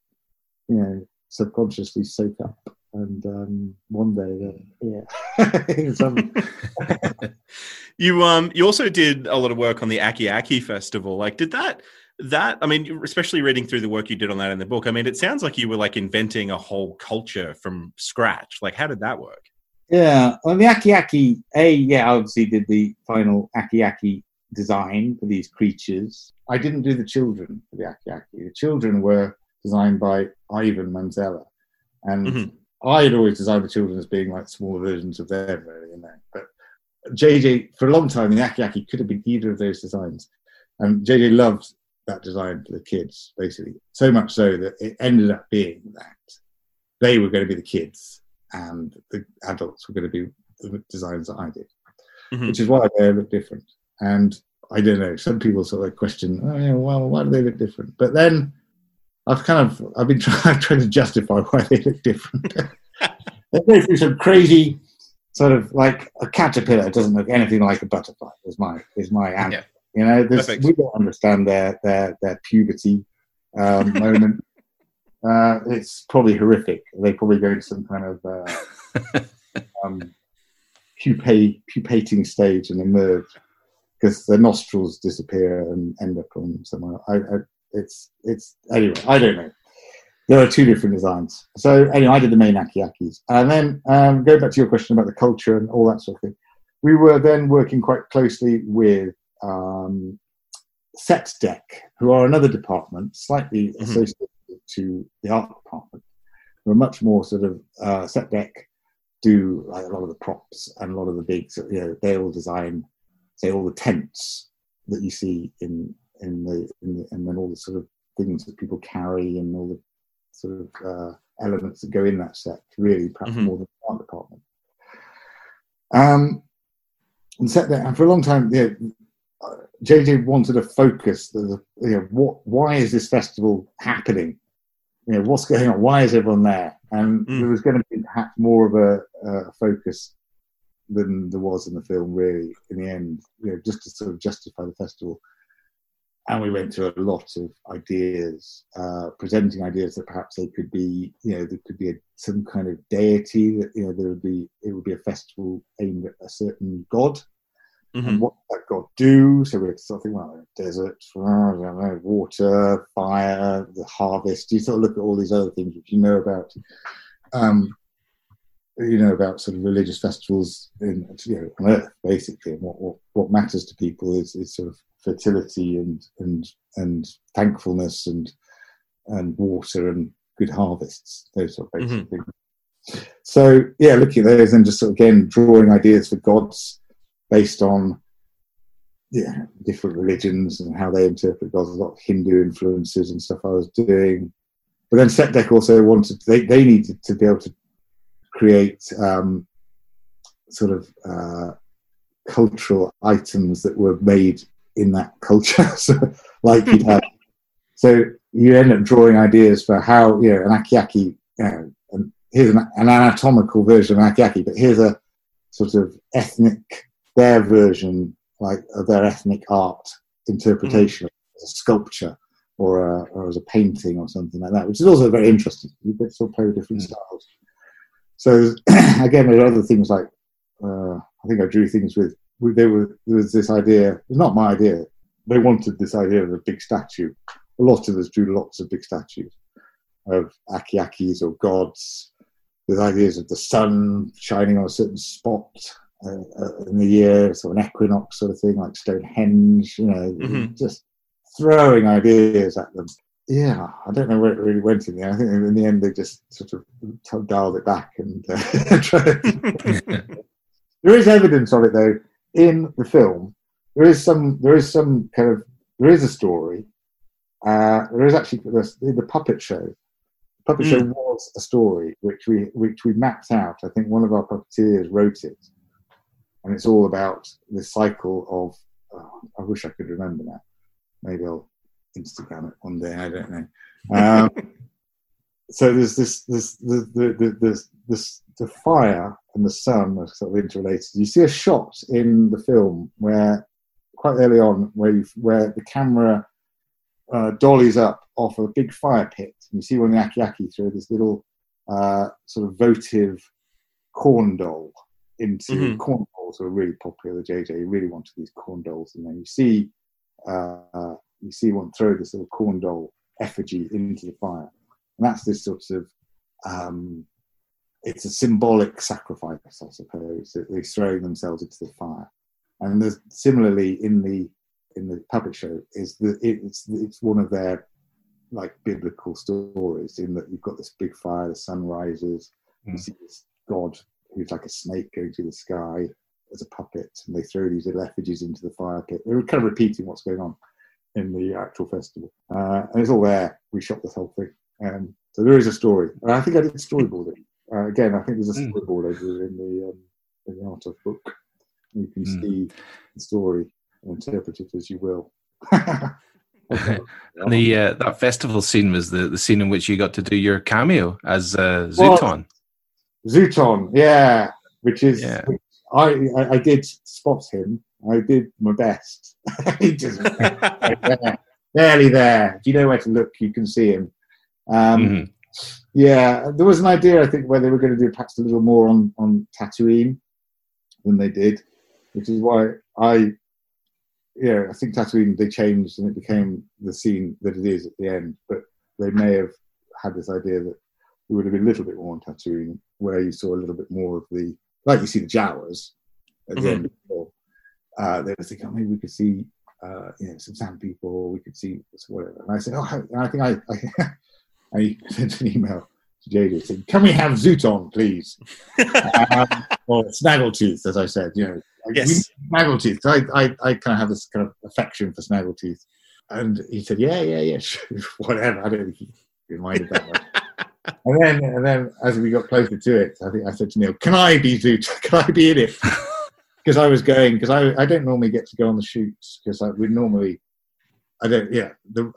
you know subconsciously soak up, and um, one day, uh, yeah, You um you also did a lot of work on the Aki Aki festival. Like, did that that I mean, especially reading through the work you did on that in the book. I mean, it sounds like you were like inventing a whole culture from scratch. Like, how did that work? Yeah, well, the Aki Aki, A, yeah, I obviously did the final Aki Aki design for these creatures. I didn't do the children for the Aki Aki. The children were designed by Ivan Manzella. And Mhm. I had always designed the children as being like smaller versions of them, really, you know. But JJ, for a long time, the Aki Aki could have been either of those designs. And JJ loved that design for the kids, basically. So much so that it ended up being that they were going to be the kids and the adults were going to be the designs that I did, Mhm. which is why they look different. And I don't know, some people sort of question, oh, yeah, well, why do they look different? But then I've kind of, I've been trying, trying to justify why they look different. they go through some crazy sort of like a caterpillar doesn't look anything like a butterfly is my, is my answer. Yeah. You know, we don't understand their, their, their puberty um, moment. Uh, it's probably horrific. They probably go to some kind of uh, um, pupae, pupating stage and emerge because their nostrils disappear and end up on somewhere. I, I, it's it's anyway. I don't know. There are two different designs. So anyway, I did the main akiakis, and then um, going back to your question about the culture and all that sort of thing. We were then working quite closely with um, Set Dec, who are another department, slightly Mhm. associated to the art department. Who are much more sort of uh, Set Dec do like a lot of the props and a lot of the big, you know, they all design, say, all the tents that you see in in the, in the and then all the sort of things that people carry and all the sort of uh, elements that go in that set. Really, perhaps Mhm. more than the art department. Um, and set there, and for a long time, yeah, JJ wanted to focus. The, you know, what? Why is this festival happening? You know, what's going on? Why is everyone there? And Mm. there was going to be perhaps more of a, a focus than there was in the film. Really, in the end, you know, just to sort of justify the festival. And we went through a lot of ideas, uh, presenting ideas that perhaps they could be, you know, there could be a, some kind of deity that, you know, there would be, it would be a festival aimed at a certain god Mhm. and what that God do. So we had something well, desert, I don't know, water, fire, the harvest. You sort of look at all these other things which you know about. Um, you know about sort of religious festivals in you know on Earth basically, and what what, what matters to people is, is sort of fertility and and and thankfulness and and water and good harvests, those sort of basic things. So yeah, looking at those and just sort of again drawing ideas for gods based on yeah different religions and how they interpret gods. A lot of Hindu influences and stuff I was doing. But then Set Dec also wanted they, they needed to be able to create um, sort of uh, cultural items that were made in that culture. so, like you'd have, so you end up drawing ideas for how you know an akiaki. You know, and here's an, an anatomical version of akiaki, but here's a sort of ethnic their version, like of their ethnic art interpretation, mm. as a sculpture or, a, or as a painting or something like that, which is also very interesting. You get to play with different mm. styles. So again, there are other things like uh, I think I drew things with. There, were, there was this idea. It's not my idea. They wanted this idea of a big statue. A lot of us drew lots of big statues of akiakis or gods with ideas of the sun shining on a certain spot uh, in the year, sort of an equinox sort of thing, like Stonehenge. You know, mm-hmm. just throwing ideas at them. Yeah, I don't know where it really went in the end. I think in the end they just sort of dialed it back and uh, there is evidence of it though in the film. There is some. There is some kind of. There is a story. Uh, there is actually the, the puppet show. The puppet mm. show was a story which we which we mapped out. I think one of our puppeteers wrote it, and it's all about the cycle of. Oh, I wish I could remember that. Maybe I'll Instagram it one day. I don't know. Um, so there's this this the the the this, the fire and the sun are sort of interrelated. You see a shot in the film where quite early on where you, where the camera uh, dollies up off a big fire pit. And you see one of the Akiaki throw this little uh, sort of votive corn doll into mm-hmm. corn dolls are really popular. The JJ really wanted these corn dolls, and then you see uh, you see one throw this little corn doll effigy into the fire, and that's this sort of um, it's a symbolic sacrifice, I suppose. They're throwing themselves into the fire, and there's, similarly in the in the puppet show is that it's it's one of their like biblical stories in that you've got this big fire, the sun rises, mm. you see this god who's like a snake going through the sky as a puppet, and they throw these little effigies into the fire pit. They're kind of repeating what's going on in the actual festival, uh, and it's all there. We shot this whole thing, um, so there is a story, and I think I did storyboarding. Uh, again, I think there's a hmm. storyboard over in the um, in the art of book. You can mm. see the story and interpret it as you will. the uh, that festival scene was the, the scene in which you got to do your cameo as uh, Zutton. Well, Zutton, yeah, which is yeah. I, I, I did spot him. I did my best. he just there, barely there. If you know where to look, you can see him. Um, mm-hmm. Yeah, there was an idea I think where they were going to do perhaps a little more on on Tatooine than they did, which is why I, yeah, I think Tatooine they changed and it became the scene that it is at the end. But they may have had this idea that it would have been a little bit more on Tatooine, where you saw a little bit more of the like you see the Jawas at the mm-hmm. end of the film. Uh, they were thinking, oh, maybe we could see uh, you know some sand people, we could see whatever. And I said, oh, I think I, I I sent an email to JJ saying, "Can we have Zooton, please?" um, or Snaggletooth, as I said. You know, yes. Snaggletooth. I, I, I kind of have this kind of affection for Snaggletooth, and he said, "Yeah, yeah, yeah, sure. whatever." I don't think he reminded that much. And then, and then, as we got closer to it, I think I said to Neal, "Can I be Zoot? Can I be in it?" Because I was going, because I, I don't normally get to go on the shoots because we normally, I don't, yeah, the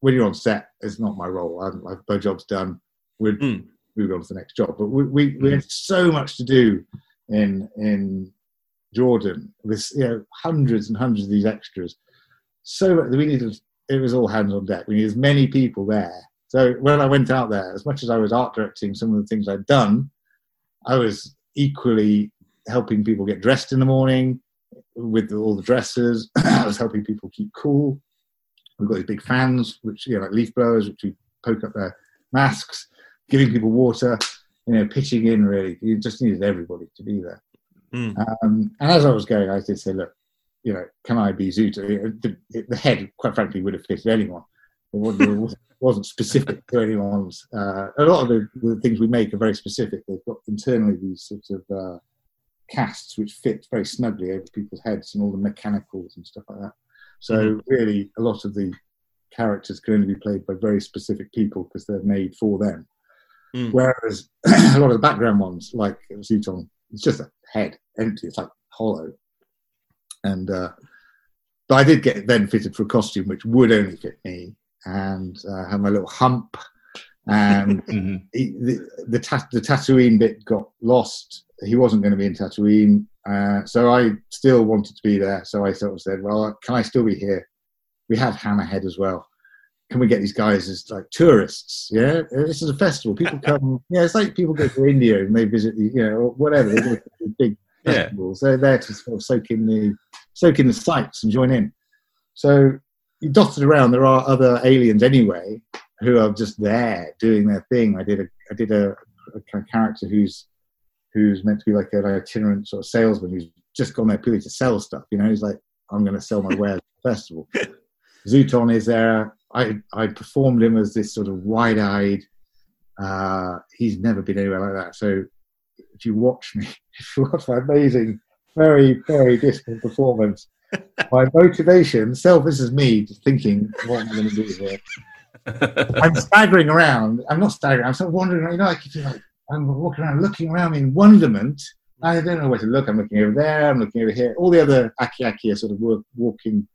when you're on set, it's not my role. I'm, like, my job's done. We're mm. moving on to the next job. But we we, we had so much to do in in Jordan with you know hundreds and hundreds of these extras. So we needed it was all hands on deck. We needed as many people there. So when I went out there, as much as I was art directing some of the things I'd done, I was equally helping people get dressed in the morning with all the dresses. I was helping people keep cool. We've got these big fans, which you know, like leaf blowers, which we poke up their masks, giving people water, you know, pitching in. Really, you just needed everybody to be there. Mm. Um, and as I was going, I did say, look, you know, can I be Zoot? The, the head, quite frankly, would have fitted anyone. It wasn't, wasn't specific to anyone's. Uh, a lot of the, the, things we make are very specific. They've got internally these sorts of uh, casts which fit very snugly over people's heads and all the mechanicals and stuff like that. So mm-hmm. really, a lot of the characters can only be played by very specific people because they're made for them. Mm. Whereas a lot of the background ones, like Zutton, it's just a head, empty. It's like hollow. And uh, but I did get then fitted for a costume which would only fit me, and uh, had my little hump, and Mhm. he, the the, ta- the Tatooine bit got lost. He wasn't going to be in Tatooine, uh, so I still wanted to be there. So I sort of said, "Well, can I still be here? We had Hammerhead as well. Can we get these guys as like tourists? Yeah, this is a festival. People come. yeah, it's like people go to India and they visit, you know, whatever. They go to big Yeah. festivals. They're there to sort of soak in the soak in the sights and join in. So dotted around. There are other aliens anyway who are just there doing their thing. I did a I did a, a kind of character who's who's meant to be like an itinerant sort of salesman who's just gone there purely to sell stuff. You know, he's like, I'm going to sell my wares at the festival. Zutton is there. I I performed him as this sort of wide-eyed. Uh, he's never been anywhere like that. So if you watch me, if you watch my amazing, very very difficult performance, my motivation, self, this is me just thinking, what am I going to do here? I'm staggering around. I'm not staggering. I'm sort of wandering around. You know, if you're like, I'm walking around, looking around in wonderment. I don't know where to look. I'm looking over there. I'm looking over here. All the other aki aki are sort of work, walking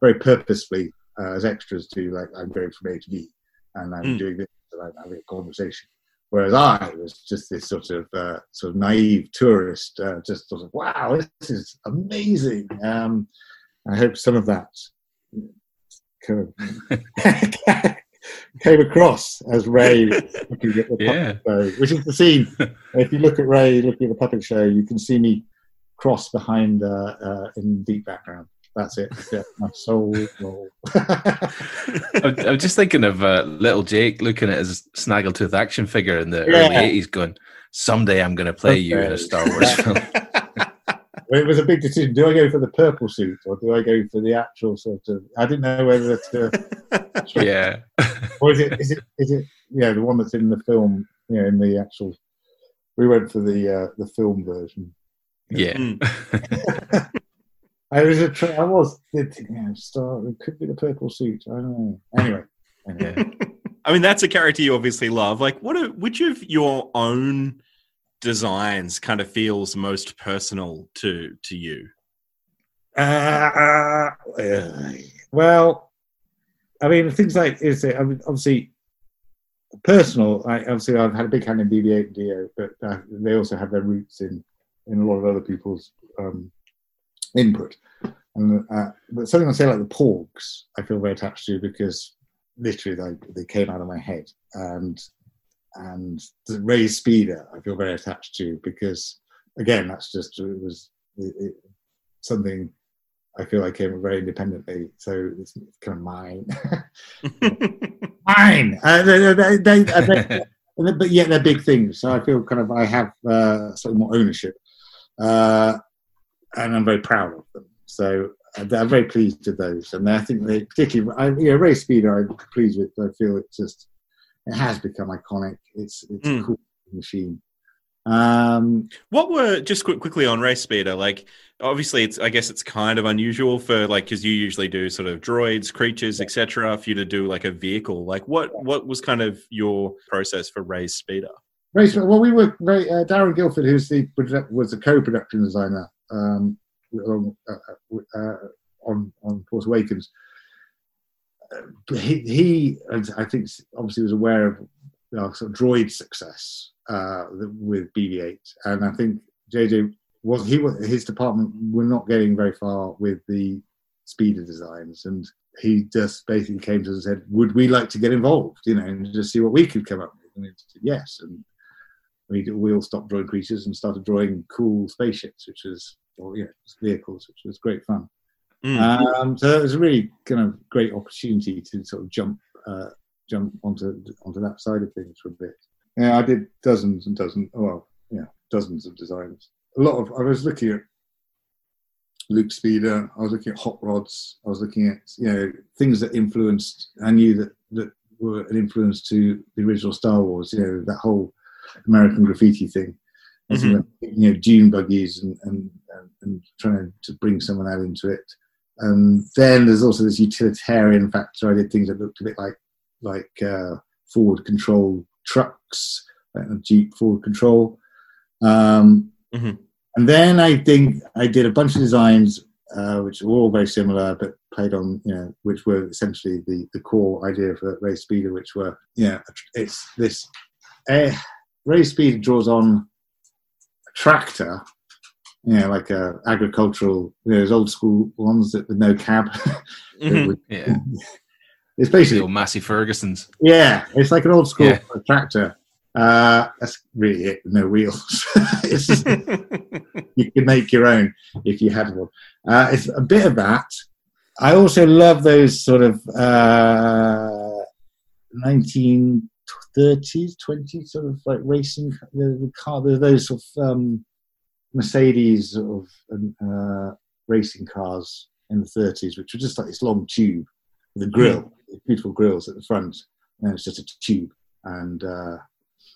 very purposefully uh, as extras to like I'm going from A to B, and I'm Mm. doing this, and I'm having a conversation. Whereas I was just this sort of uh, sort of naive tourist, uh, just sort of wow, this is amazing. Um, I hope some of that kind of came across as Rey looking at the Yeah. puppet show, which is the scene. if you look at Rey looking at the puppet show, you can see me cross behind uh, uh, in deep background. That's it. Yeah, my soul roll. I'm, I'm just thinking of uh, little Jake looking at his snaggletooth action figure in the Yeah. early 80s going, Someday I'm going to play you in a Star Wars film. Well, it was a big decision. Do I go for the purple suit or do I go for the actual sort of? I didn't know whether to. yeah. Or is it? Is it? Is it? Yeah, the one that's in the film. You know, in the actual. We went for the uh, the film version. Yeah. I was a. Tra- I was yeah, star. It could be the purple suit. I don't know. Anyway. anyway. Yeah. I mean, that's a character you obviously love. Like, what? Are, which of your own designs kind of feels most personal to to you? Uh, uh, well, I mean, things like is it, I mean, obviously personal. I, obviously, I've had a big hand in BB-8 and D-O, but uh, they also have their roots in in a lot of other people's um, input. And uh, but something I say like the Porgs, I feel very attached to because literally they, they came out of my head, and and the Rey Speeder, I feel very attached to because again, that's just it was it, it, something I feel I came very independently, so it's kind of mine. mine. Uh, they, they, they, uh, but yet they're big things. So I feel kind of I have uh, slightly more ownership, uh, and I'm very proud of them. So uh, I'm very pleased with those, and I think they particularly, I, you know, Rey Speeder, I'm pleased with. I feel it's just it has become iconic. It's it's Mm. a cool machine. Um, What were just quick, quickly on Rey's speeder? Like, obviously, it's I guess it's kind of unusual for like because you usually do sort of droids, creatures, etc. For you to do like a vehicle, like what what was kind of your process for Rey's speeder? Smart. Well, we were very, uh, Darren Gilford, who's the was the co-production designer um, along, uh, uh, on on Force Awakens. Uh, he, he, I think, obviously was aware of uh, sort of droid success uh, with BB-8, and I think JJ was he was his department were not getting very far with the speeder designs, and he just basically came to us and said, "Would we like to get involved? You know, and just see what we could come up with?" And said, "Yes." And we, we all stopped drawing creatures and started drawing cool spaceships, which was, or yeah, vehicles, which was great fun. Mm. Um, so it was a really kind of great opportunity to sort of jump uh, jump onto onto that side of things for a bit. Yeah, I did dozens and dozens. Well, yeah, dozens of designs. A lot of. I was looking at Luke Speeder. I was looking at hot rods. I was looking at you know things that influenced. I knew that that were an influence to the original Star Wars. You know that whole American graffiti thing. Of You know, dune buggies and, and, and, trying to bring someone out into it. And then there's also this utilitarian factor. I did things that looked a bit like like uh, forward control trucks. like a Jeep forward control. Um, Mhm. And then I think I did a bunch of designs, uh, which were all very similar, but played on, you know, which were essentially the, the core idea for Rey's Speeder, which were, you know, it's this uh, Race Speed draws on a tractor, you know, like a agricultural, you know, those old school ones that with no cab. Mhm. With- Yeah. it's basically old Massey Fergusons. yeah, it's like an old school Yeah. tractor. Uh, that's really it. No wheels. just, you can make your own if you had one. Uh, it's a bit of that. I also love those sort of uh, 1930s, 20s sort of like racing the, the car. Those sort of um, Mercedes sort of uh, racing cars in the 30s, which were just like this long tube with a grill, beautiful grills at the front, and it's just a tube. And uh,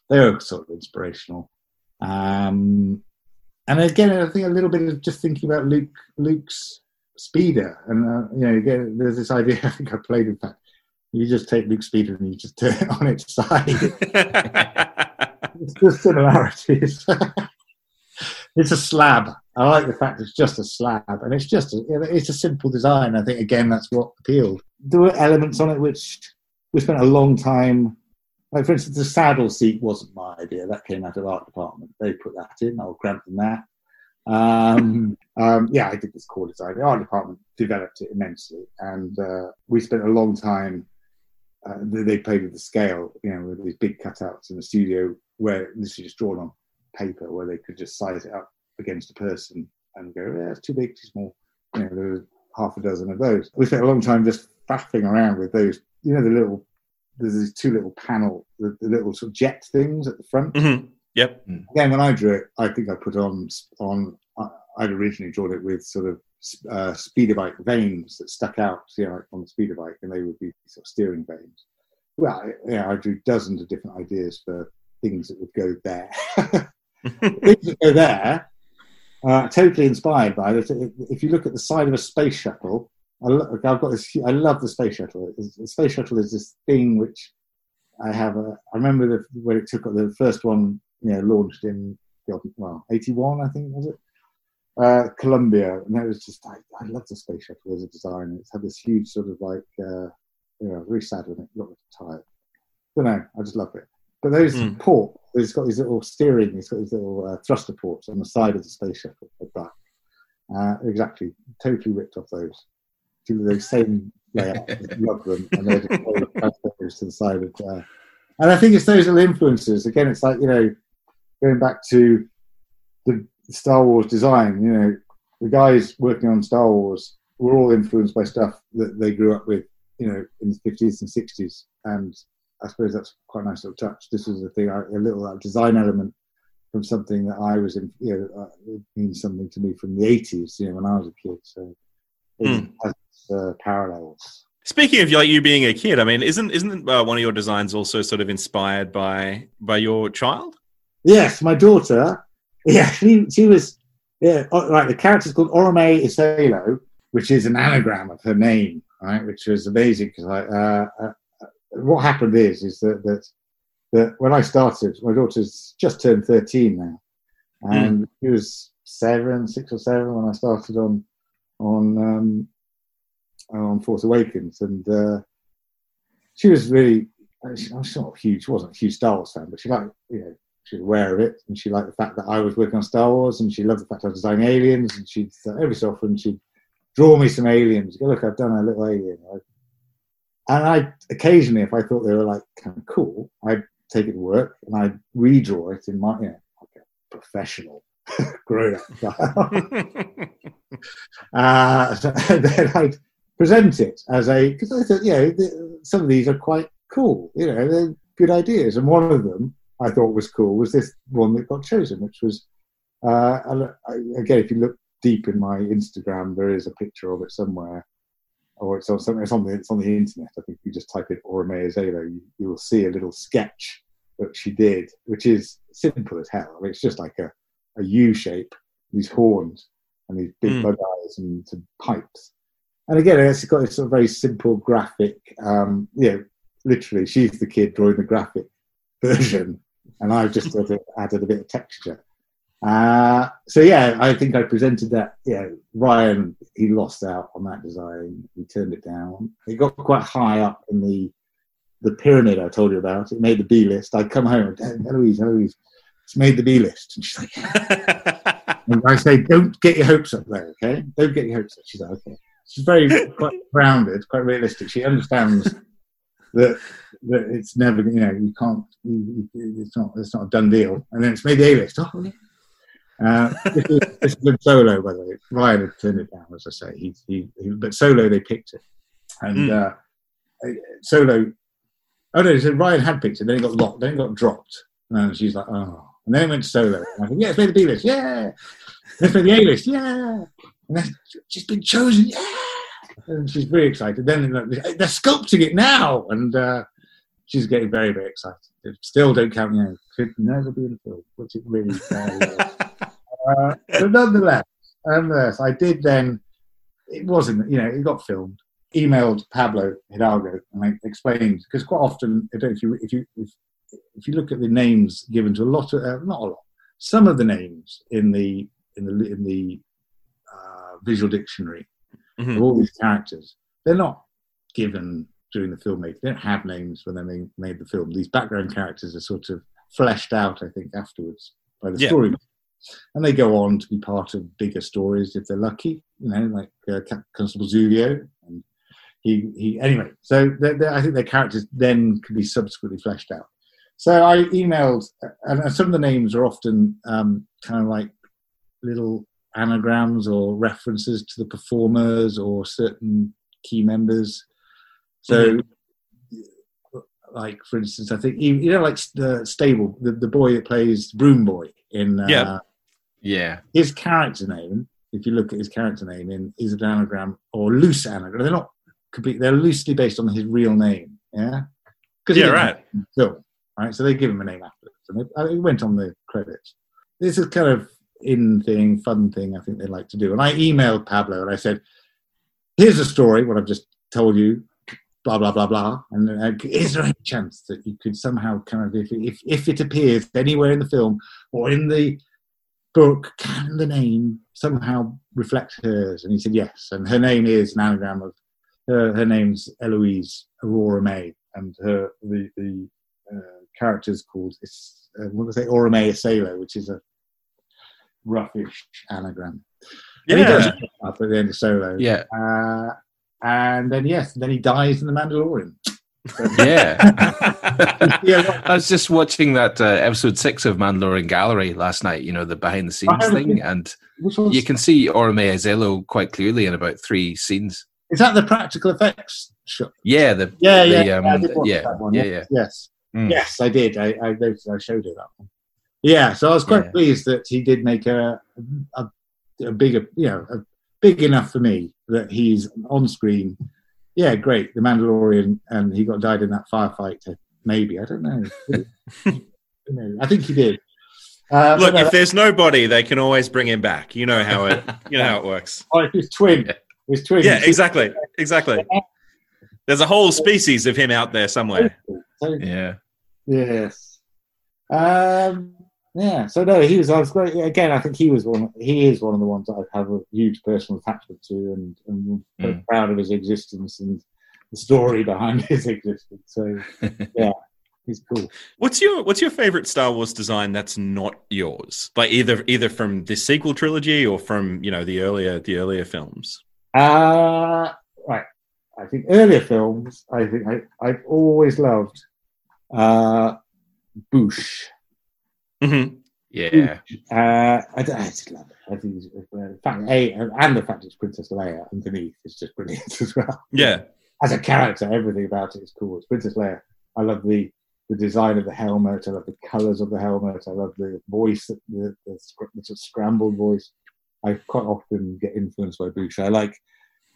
they were sort of inspirational. Um, and again, I think a little bit of just thinking about Luke Luke's speeder, and uh, you know, again, there's this idea. I think I played. In fact, you just take Luke's speeder and you just turn it on its side. it's the similarities. it's a slab. I like the fact it's just a slab, and it's just a, it's a simple design. I think again that's what appealed. There were elements on it which we spent a long time. Like for instance, the saddle seat wasn't my idea. That came out of art department. They put that in. I'll grant them that. Um, um, yeah, I did this core design. The art department developed it immensely, and uh, we spent a long time. Uh, they they played with the scale, you know, with these big cutouts in the studio where this is just drawn on paper, where they could just size it up against a person and go, yeah, it's too big, too small. You know, there was half a dozen of those. We spent a long time just faffing around with those, you know, the little, there's these two little panel, the, the little sort of jet things at the front. Mhm. Yep. Again, when I drew it, I think I put on, on I'd originally drawn it with sort of uh, speeder bike vanes that stuck out, you know, on the speeder bike, and they would be sort of steering vanes. Well, I- yeah, I drew dozens of different ideas for things that would go there. things that go there, uh, totally inspired by it. If you look at the side of a space shuttle, I I've got this. I love the space shuttle. The space shuttle is this thing which I have. A, I remember the, when it took the first one, you know, launched in well, eighty-one, I think was it. Uh, Columbia, and it was just I, I love the space shuttle as a design. It's had this huge sort of like, uh, you know, very sad when it got tired. Don't know, I just love it. But those Mm. port, it's got these little steering, it's got these little uh, thruster ports on the side of the space shuttle at the back. Uh, exactly, totally ripped off those. To the same layout, love them, and they're just to the side of. Uh, and I think it's those little influences. Again, it's like you know, going back to the Star Wars design. You know, the guys working on Star Wars were all influenced by stuff that they grew up with. You know, in the fifties and sixties, and I suppose that's quite a nice little touch. This is a thing, a little uh, design element from something that I was in. You know, uh, it means something to me from the eighties. You know, when I was a kid. So it Hmm. has uh, parallels. Speaking of like you being a kid, I mean, isn't isn't uh, one of your designs also sort of inspired by by your child? Yes, my daughter. Yeah, she, she was. Yeah, oh, right. The character's called Orome Iselo, which is an anagram of her name, right? Which was amazing because. Uh, uh, what happened is, is that that that when I started, my daughter's just turned thirteen now, and she was seven, six or seven when I started on on um, on Force Awakens, and uh, she was really. uh, She, I'm not huge. She wasn't a huge Star Wars fan, but she liked, you know, she was aware of it, and she liked the fact that I was working on Star Wars, and she loved the fact I was designing aliens, and she'd every so often she'd draw me some aliens. Go, look, I've done a little alien. And I occasionally, if I thought they were like kind of cool, I'd take it to work and I'd redraw it in my, you know, like professional grown up style. uh, then I'd present it as a because I thought, you know, the, some of these are quite cool. You know, they're good ideas, and one of them I thought was cool was this one that got chosen, which was uh, again, if you look deep in my Instagram, there is a picture of it somewhere, or it's on something. It's on the it's on the internet. I think if you just type in Orome Azelo, you, you will see a little sketch that she did, which is simple as hell. I mean, it's just like a, a U shape, these horns and these big Mm. bug eyes and some pipes. And again, it's got this sort of very simple graphic. Um, you know, literally, she's the kid drawing the graphic version and I just added, added a bit of texture. Uh, so yeah, I think I presented that. Yeah, Rian he lost out on that design. He turned it down. It got quite high up in the the pyramid I told you about. It made the B list. I'd come home and Eloise, Eloise, it's made the B list. And she's like, and I say, don't get your hopes up there, okay? Don't get your hopes up. She's like, okay. She's very quite grounded, quite realistic. She understands that that it's never, you know, you can't, it's not, it's not a done deal. And then it's made the A list. Oh, yeah. Uh, this, is, this is solo, by the way. Rian had turned it down, as I say. He, he, he but solo, they picked it, and Mm. uh, solo. Oh no, so Rian had picked it. Then it got locked. Then it got dropped. And she's like, oh. And then it went solo. And I think, yeah, it's made the B list. Yeah. It's made the A list. Yeah. And then she's been chosen. Yeah. And she's very excited. Then they're sculpting it now, and uh, she's getting very, very excited. Still, don't count me out. Could never be in the film, which it really. Uh, uh, but nonetheless, nonetheless, I did then. It wasn't, you know, it got filmed. Emailed Pablo Hidalgo and I explained because quite often, I don't know if you if you if, if you look at the names given to a lot of uh, not a lot, some of the names in the in the in the uh, visual dictionary Mhm. of all these characters, they're not given during the filmmaking. They don't have names when they made, made the film. These background characters are sort of fleshed out, I think, afterwards by the Yeah. story. And they go on to be part of bigger stories if they're lucky, you know, like uh, Constable Zuvio. And he, he, anyway, so they're, they're- I think their characters then can be subsequently fleshed out. So I emailed, and and some of the names are often um, kind of like little anagrams or references to the performers or certain key members. So, like for instance, I think you know, like the stable, the, the boy that plays Broom Boy in uh, Yeah. Yeah. his character name. If you look at his character name, in is an anagram or loose anagram. They're not complete. They're loosely based on his real name. Yeah. Because Yeah, right. Film, right. So they give him a name afterwards, and it, uh, it went on the credits. This is kind of in thing, fun thing. I think they like to do. And I emailed Pablo and I said, "Here's a story. What I've just told you." Blah blah blah blah. And is there any chance that you could somehow kind of, if, if if it appears anywhere in the film or in the book, can the name somehow reflect hers? And he said yes. And her name is an anagram of her. Her name's Eloise Aurora May, and her the the uh, character's called uh, what they say Aurora May Asalo, which is a roughish anagram. And he does Yeah. up at the end of Solo. Yeah. Uh, and then yes, then he dies in the Mandalorian. Yeah. Yeah, I was just watching that uh, episode six of Mandalorian Gallery last night, you know, the behind the scenes thing. seen- And you can see Orome Azello quite clearly in about three scenes. is that the practical effects shot? Yeah, the Yeah, the, yeah, um, yeah, one. yeah, yes, yes, Mm. yes, I did. I, I. I showed her that one. Yeah, so I was quite Yeah. pleased that he did make a, a a bigger, you know, a big enough for me that he's on screen. Yeah, great. The Mandalorian, and he got died in that firefight. uh, Maybe I don't know. I think he did. Uh, Look, no, if there's nobody, they can always bring him back. You know how it. You know how it works. oh, his twin. His twin. Yeah, exactly, exactly. There's a whole species of him out there somewhere. Yeah. Yes. Um, yeah. So no, he was. I was great. Again, I think he was one. He is one of the ones that I have a huge personal attachment to, and, and Mm. proud of his existence and the story behind his existence. So yeah, he's cool. What's your What's your favorite Star Wars design that's not yours? Like either either from this sequel trilogy or from you know the earlier the earlier films. Uh, right. I think earlier films. I think I, I've always loved uh, Boushh. Hmm Yeah. Uh, I, I just love it. I think it's, uh, in fact, a and the fact it's Princess Leia underneath is just brilliant as well. Yeah, As a character, everything about it is cool. It's Princess Leia. I love the the design of the helmet. I love the colours of the helmet. I love the voice, the, the, scr- the sort of scrambled voice. I quite often get influenced by Boushh. I like.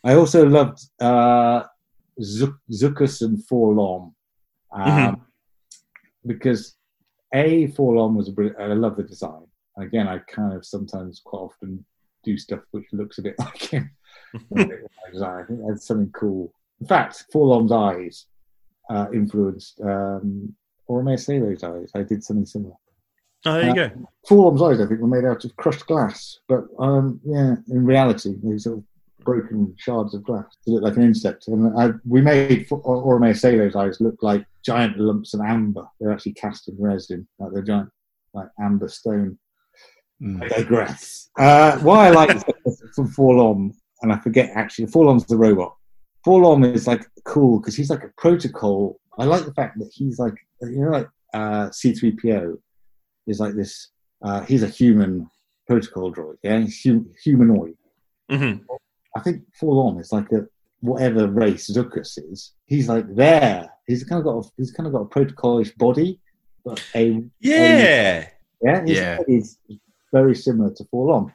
I also loved uh, Zuk- Zuckus and 4-LOM um, Mhm. because a 4-LOM was a brilliant. I love the design. And again, I kind of sometimes quite often do stuff which looks a bit like him. A bit like design. I think that's something cool. In fact, 4-LOM's eyes uh, influenced um, or may I say those eyes? I did something similar. Oh, there you go. 4-LOM's eyes, I think, were made out of crushed glass, but um, yeah, in reality, they sort of broken shards of glass to look like an insect. And I, we made Orome Sailor's eyes look like giant lumps of amber. They're actually cast in resin, like they're giant, like amber stone. Mm. I digress. Uh, why I like from 4-LOM, and I forget actually, 4-LOM's the robot. 4-LOM is like cool because he's like a protocol. I like the fact that he's like, you know, like uh, C3PO is like this. Uh, he's a human protocol droid. Yeah, he's hum- humanoid. hmm I think 4-LOM is like a whatever race Zuckus is. He's like there. He's kind of got a, he's kind of got a protocolish body, but a Yeah. yeah, his Yeah. body's very similar to 4-LOM.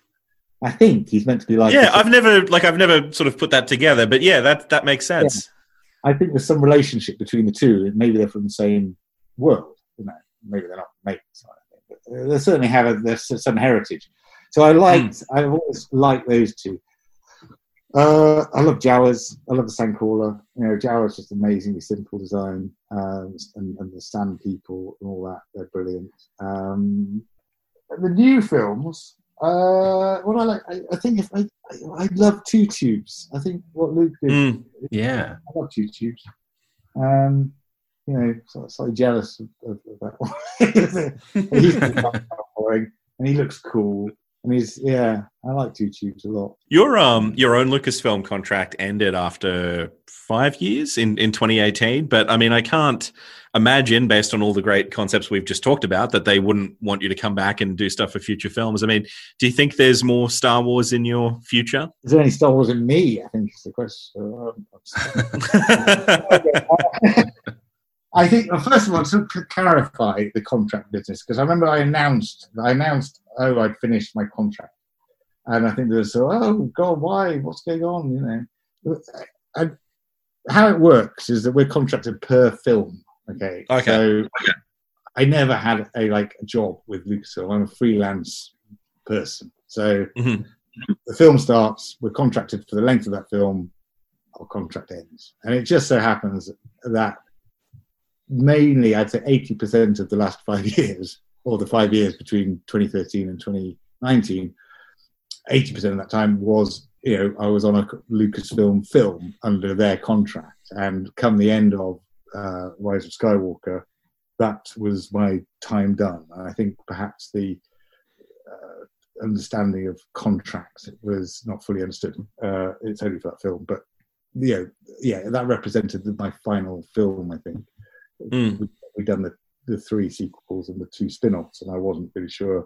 I think he's meant to be like. Yeah, I've never like I've never sort of put that together, but yeah, that that makes sense. I think there's some relationship between the two. Maybe they're from the same world. You know, maybe they're not mates. they certainly have a, there's some heritage. So I hmm. liked. I've always liked those two. Uh, I love Jawas. I love the Sandcrawler. You know, Jawas just amazingly simple design, um, and, and the Sand people and all that. They're brilliant. Um, the new films. Uh, what I like, I, I think if I, I, I love two tubes. I think what Luke did Mm. Yeah. I love two tubes. Um, you know, sort of slightly jealous of, of, of that one. and he looks cool, and he's yeah. I like two tubes a lot. Your um your own Lucasfilm contract ended after five years in in 2018, but I mean I can't imagine based on all the great concepts we've just talked about that they wouldn't want you to come back and do stuff for future films. I mean, do you think there's more Star Wars in your future? Is there any Star Wars in me? I think is the question. I think well, first of all to clarify the contract business because I remember I announced I announced oh I'd finished my contract, and I think there was so oh God why what's going on you know. I, how it works is that we're contracted per film. Okay. Okay. So I never had a like a job with Lucasfilm. I'm a freelance person. So Mhm. the film starts. We're contracted for the length of that film. Our contract ends, and it just so happens that mainly I'd say 80% of the last five years, or the five years between 2013 and 2019, 80% of that time was, you know, I was on a Lucasfilm film under their contract. And come the end of uh, Rise of Skywalker, that was my time done. And I think perhaps the uh, understanding of contracts was not fully understood. Uh, it's only for that film, but yeah, yeah, that represented my final film. I think Mm. we we done the, the three sequels and the two spin-offs, and I wasn't really sure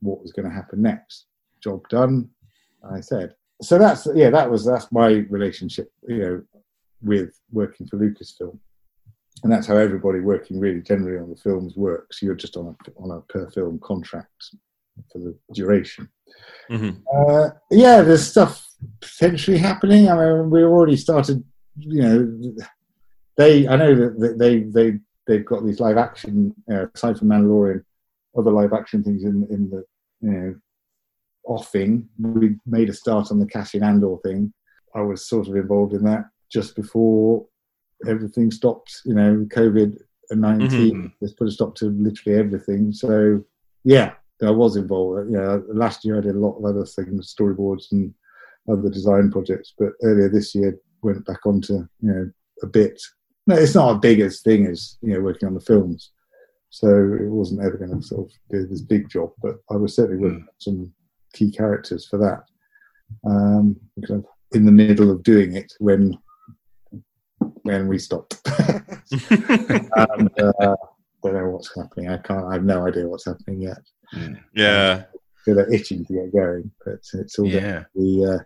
what was going to happen next. Job done, I said. So that's yeah, that was that's my relationship, you know, with working for Lucasfilm, and that's how everybody working really generally on the films works. You're just on a on a per film contract for the duration. Mhm. Uh, yeah, there's stuff potentially happening. I mean, we already started. You know, they. I know that that they they they've got these live action uh, aside from Mandalorian, other live action things in in the you know offing. We made a start on the Cassian Andor thing. I was sort of involved in that just before everything stopped. You know, COVID nineteen Mhm. has put a stop to literally everything. So yeah, I was involved. You know, last year I did a lot of other things, storyboards and other design projects, but earlier this year went back onto you know a bit. No, it's not as biggest thing as you know working on the films, so it wasn't ever going to sort of do this big job. But I was certainly working on some key characters for that. Um, because I'm in the middle of doing it when when we stopped. and uh, don't know what's happening. I can't. I have no idea what's happening yet. Mm. yeah. So they're itching to get going, but it's all Yeah. the uh,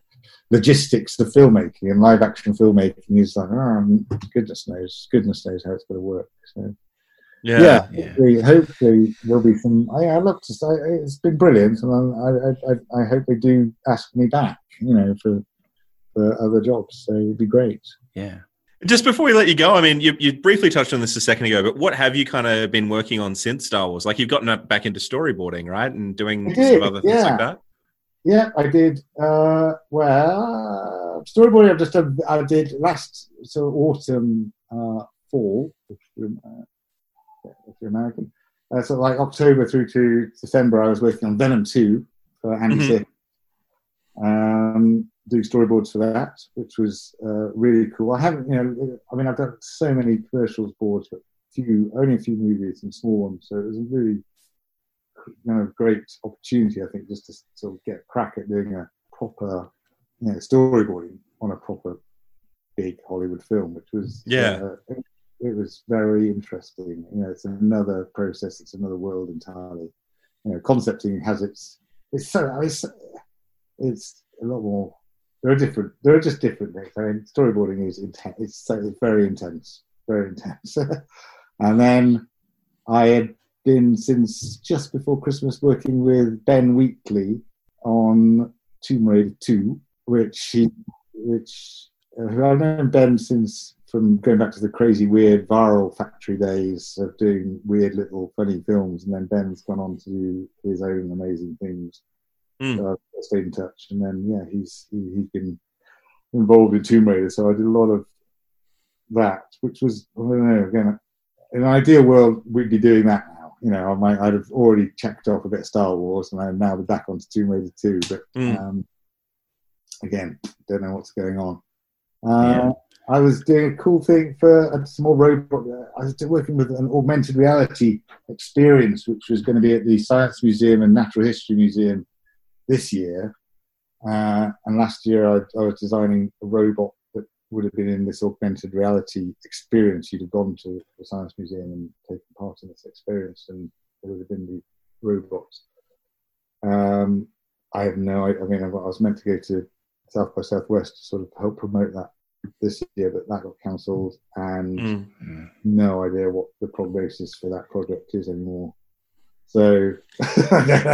logistics of filmmaking and live action filmmaking is like, oh, goodness knows, goodness knows how it's going to work. So Yeah. yeah, Yeah. hopefully, hopefully there'll be some. I, I love to say it's been brilliant, and I, I, I, I hope they do ask me back, you know, for for other jobs. So it'd be great. Yeah. Just before we let you go, I mean, you, you briefly touched on this a second ago, but what have you kind of been working on since Star Wars? Like you've gotten up back into storyboarding, right, and doing some did, other things yeah. like that. Yeah, I did. Uh, well, storyboarding I've just done. I did last so autumn, uh, fall. which, um, uh, you're American. Uh, so like October through to December, I was working on Venom Two for Andy Serkis, um, doing storyboards for that, which was uh, really cool. I haven't, you know, I mean, I've done so many commercials boards, but few, only a few movies and small ones. So it was a really kind of great opportunity, I think, just to sort of get a crack at doing a proper, you know, storyboarding on a proper big Hollywood film, which was Yeah. uh, it, it was very interesting. You know, it's another process, it's another world entirely. You know, concepting has its it's so it's it's a lot more. There are different. There are just different things. I mean, storyboarding is intense. It's so it's very intense, very intense. and then I had been since just before Christmas working with Ben Wheatley on Tomb Raider Two, which he, which uh, I've known Ben since from going back to the crazy weird viral factory days of doing weird little funny films, and then Ben's gone on to do his own amazing things. Mm. So I stayed in touch, and then yeah, he's he, he's been involved in Tomb Raider, so I did a lot of that, which was I don't know again. In an ideal world, we'd be doing that now. You know, I might I'd have already checked off a bit of Star Wars, and I'd now back onto Tomb Raider two. But Mm. um, again, don't know what's going on. Uh, Yeah. I was doing a cool thing for a small robot. I was working with an augmented reality experience, which was going to be at the Science Museum and Natural History Museum this year. Uh, and last year, I, I was designing a robot would have been in this augmented reality experience. You'd have gone to the Science Museum and taken part in this experience, and there would have been the robots. Um, I have no idea. I mean, I was meant to go to South by Southwest to sort of help promote that this year, but that got cancelled, and Mm. No idea what the prognosis for that project is anymore. So I don't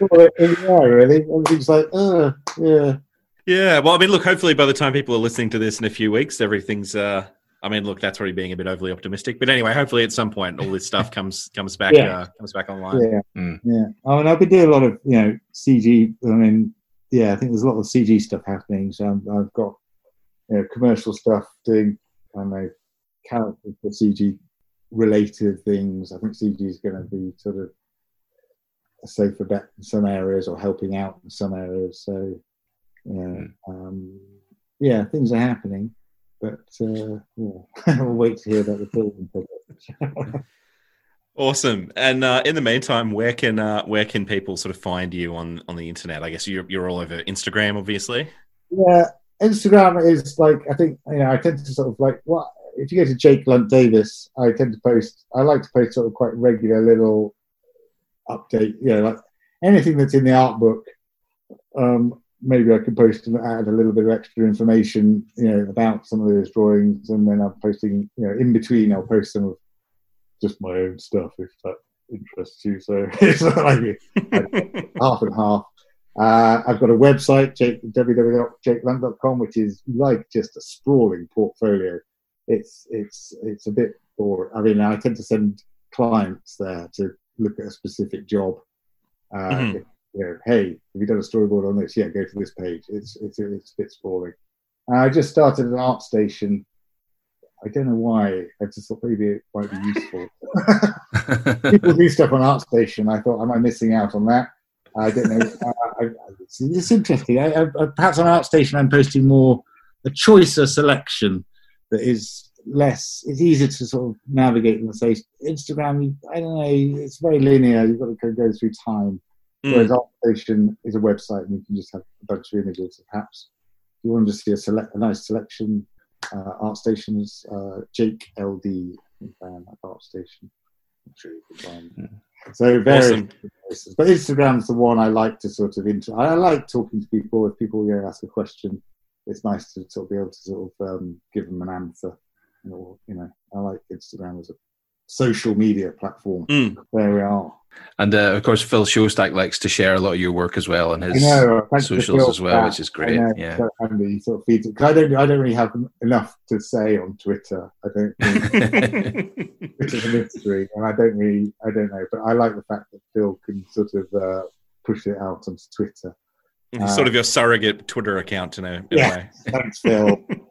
know. well, yeah, really. Everything's like, uh, yeah. Yeah, well, I mean, look. Hopefully, by the time people are listening to this in a few weeks, everything's. uh I mean, look, that's probably being a bit overly optimistic, but anyway, hopefully, at some point, all this stuff comes comes back Yeah. uh, comes back online. Yeah, Mm. yeah. I mean, I've been doing a lot of you know CG. I mean, yeah, I think there's a lot of CG stuff happening. So I'm, I've got you know commercial stuff doing. I don't know characters for CG related things. I think CG is going to be sort of a safer bet in some areas or helping out in some areas. So yeah, um, yeah, things are happening. But uh, yeah, we'll wait to hear about the film. project. Awesome. And uh, in the meantime, where can uh, where can people sort of find you on on the internet? I guess you're you're all over Instagram, obviously. Yeah, Instagram is like I think you know I tend to sort of like what if you go to Jake Lunt Davies, I tend to post. I like to post sort of quite regular little update. You know, like anything that's in the art book. Um, maybe I can post and add a little bit of extra information, you know, about some of those drawings, and then I'm posting. You know, in between, I'll post some of just my own stuff if that interests you. So it's like half and half. Uh, I've got a website, Jake, www.jakeland.com, which is like just a sprawling portfolio. It's it's it's a bit boring. I mean, I tend to send clients there to look at a specific job. Uh, Mhm. You know, hey, have you done a storyboard on this? Yeah, go to this page. It's it's it's a bit sprawling. Uh, I just started an ArtStation. I don't know why. I just thought maybe it might be useful. people do stuff on ArtStation. I thought, am I missing out on that? I don't know. uh, I, I, it's, it's interesting. I, perhaps on ArtStation, I'm posting more a choicer selection that is less. It's easier to sort of navigate than say Instagram. I don't know. It's very linear. You've got to go through time. Whereas Mm. ArtStation is a website, and you can just have a bunch of images. Perhaps if you want to see a select a nice selection. Uh, ArtStation is uh, Jake LD um, at ArtStation. I'm sure you can find. So various Awesome. places. But Instagram's the one I like to sort of inter- I like talking to people. If people you know, ask a question, it's nice to sort of be able to sort of um, give them an answer. Or you know, I like Instagram as a social media platform. Mm. There we are. and uh, of course, Phil Szostak likes to share a lot of your work as well on his know. socials as well, for which is great. I know, Yeah. so handy. He sort of feeds it I don't. I don't really have enough to say on Twitter. I don't. Think Twitter's a mystery, and I don't really. I don't know, but I like the fact that Phil can sort of uh, push it out onto Twitter. It's sort of your surrogate Twitter account in a, in Yeah. a way. Thanks, Phil.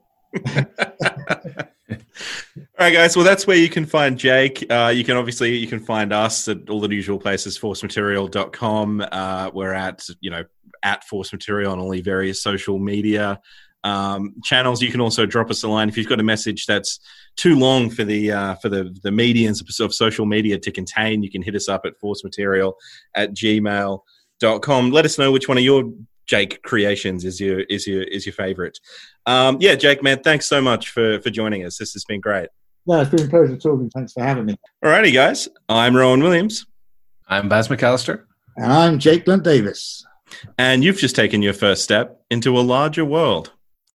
All right, guys. Well, that's where you can find Jake. Uh, you can obviously you can find us at all the usual places. Forcematerial.com. Uh, we're at you know at Force Material on all the various social media um, channels. You can also drop us a line if you've got a message that's too long for the uh, for the the medians of social media to contain. You can hit us up at forcematerial at gmail.com. Let us know which one of your Jake creations is your is your is your favorite. Um, yeah, Jake, man, thanks so much for for joining us. This has been great. No, it's been a pleasure talking. Thanks for having me. Alrighty, guys. I'm Rowan Williams. I'm Baz McAllister. And I'm Jake Lunt Davies. And you've just taken your first step into a larger world.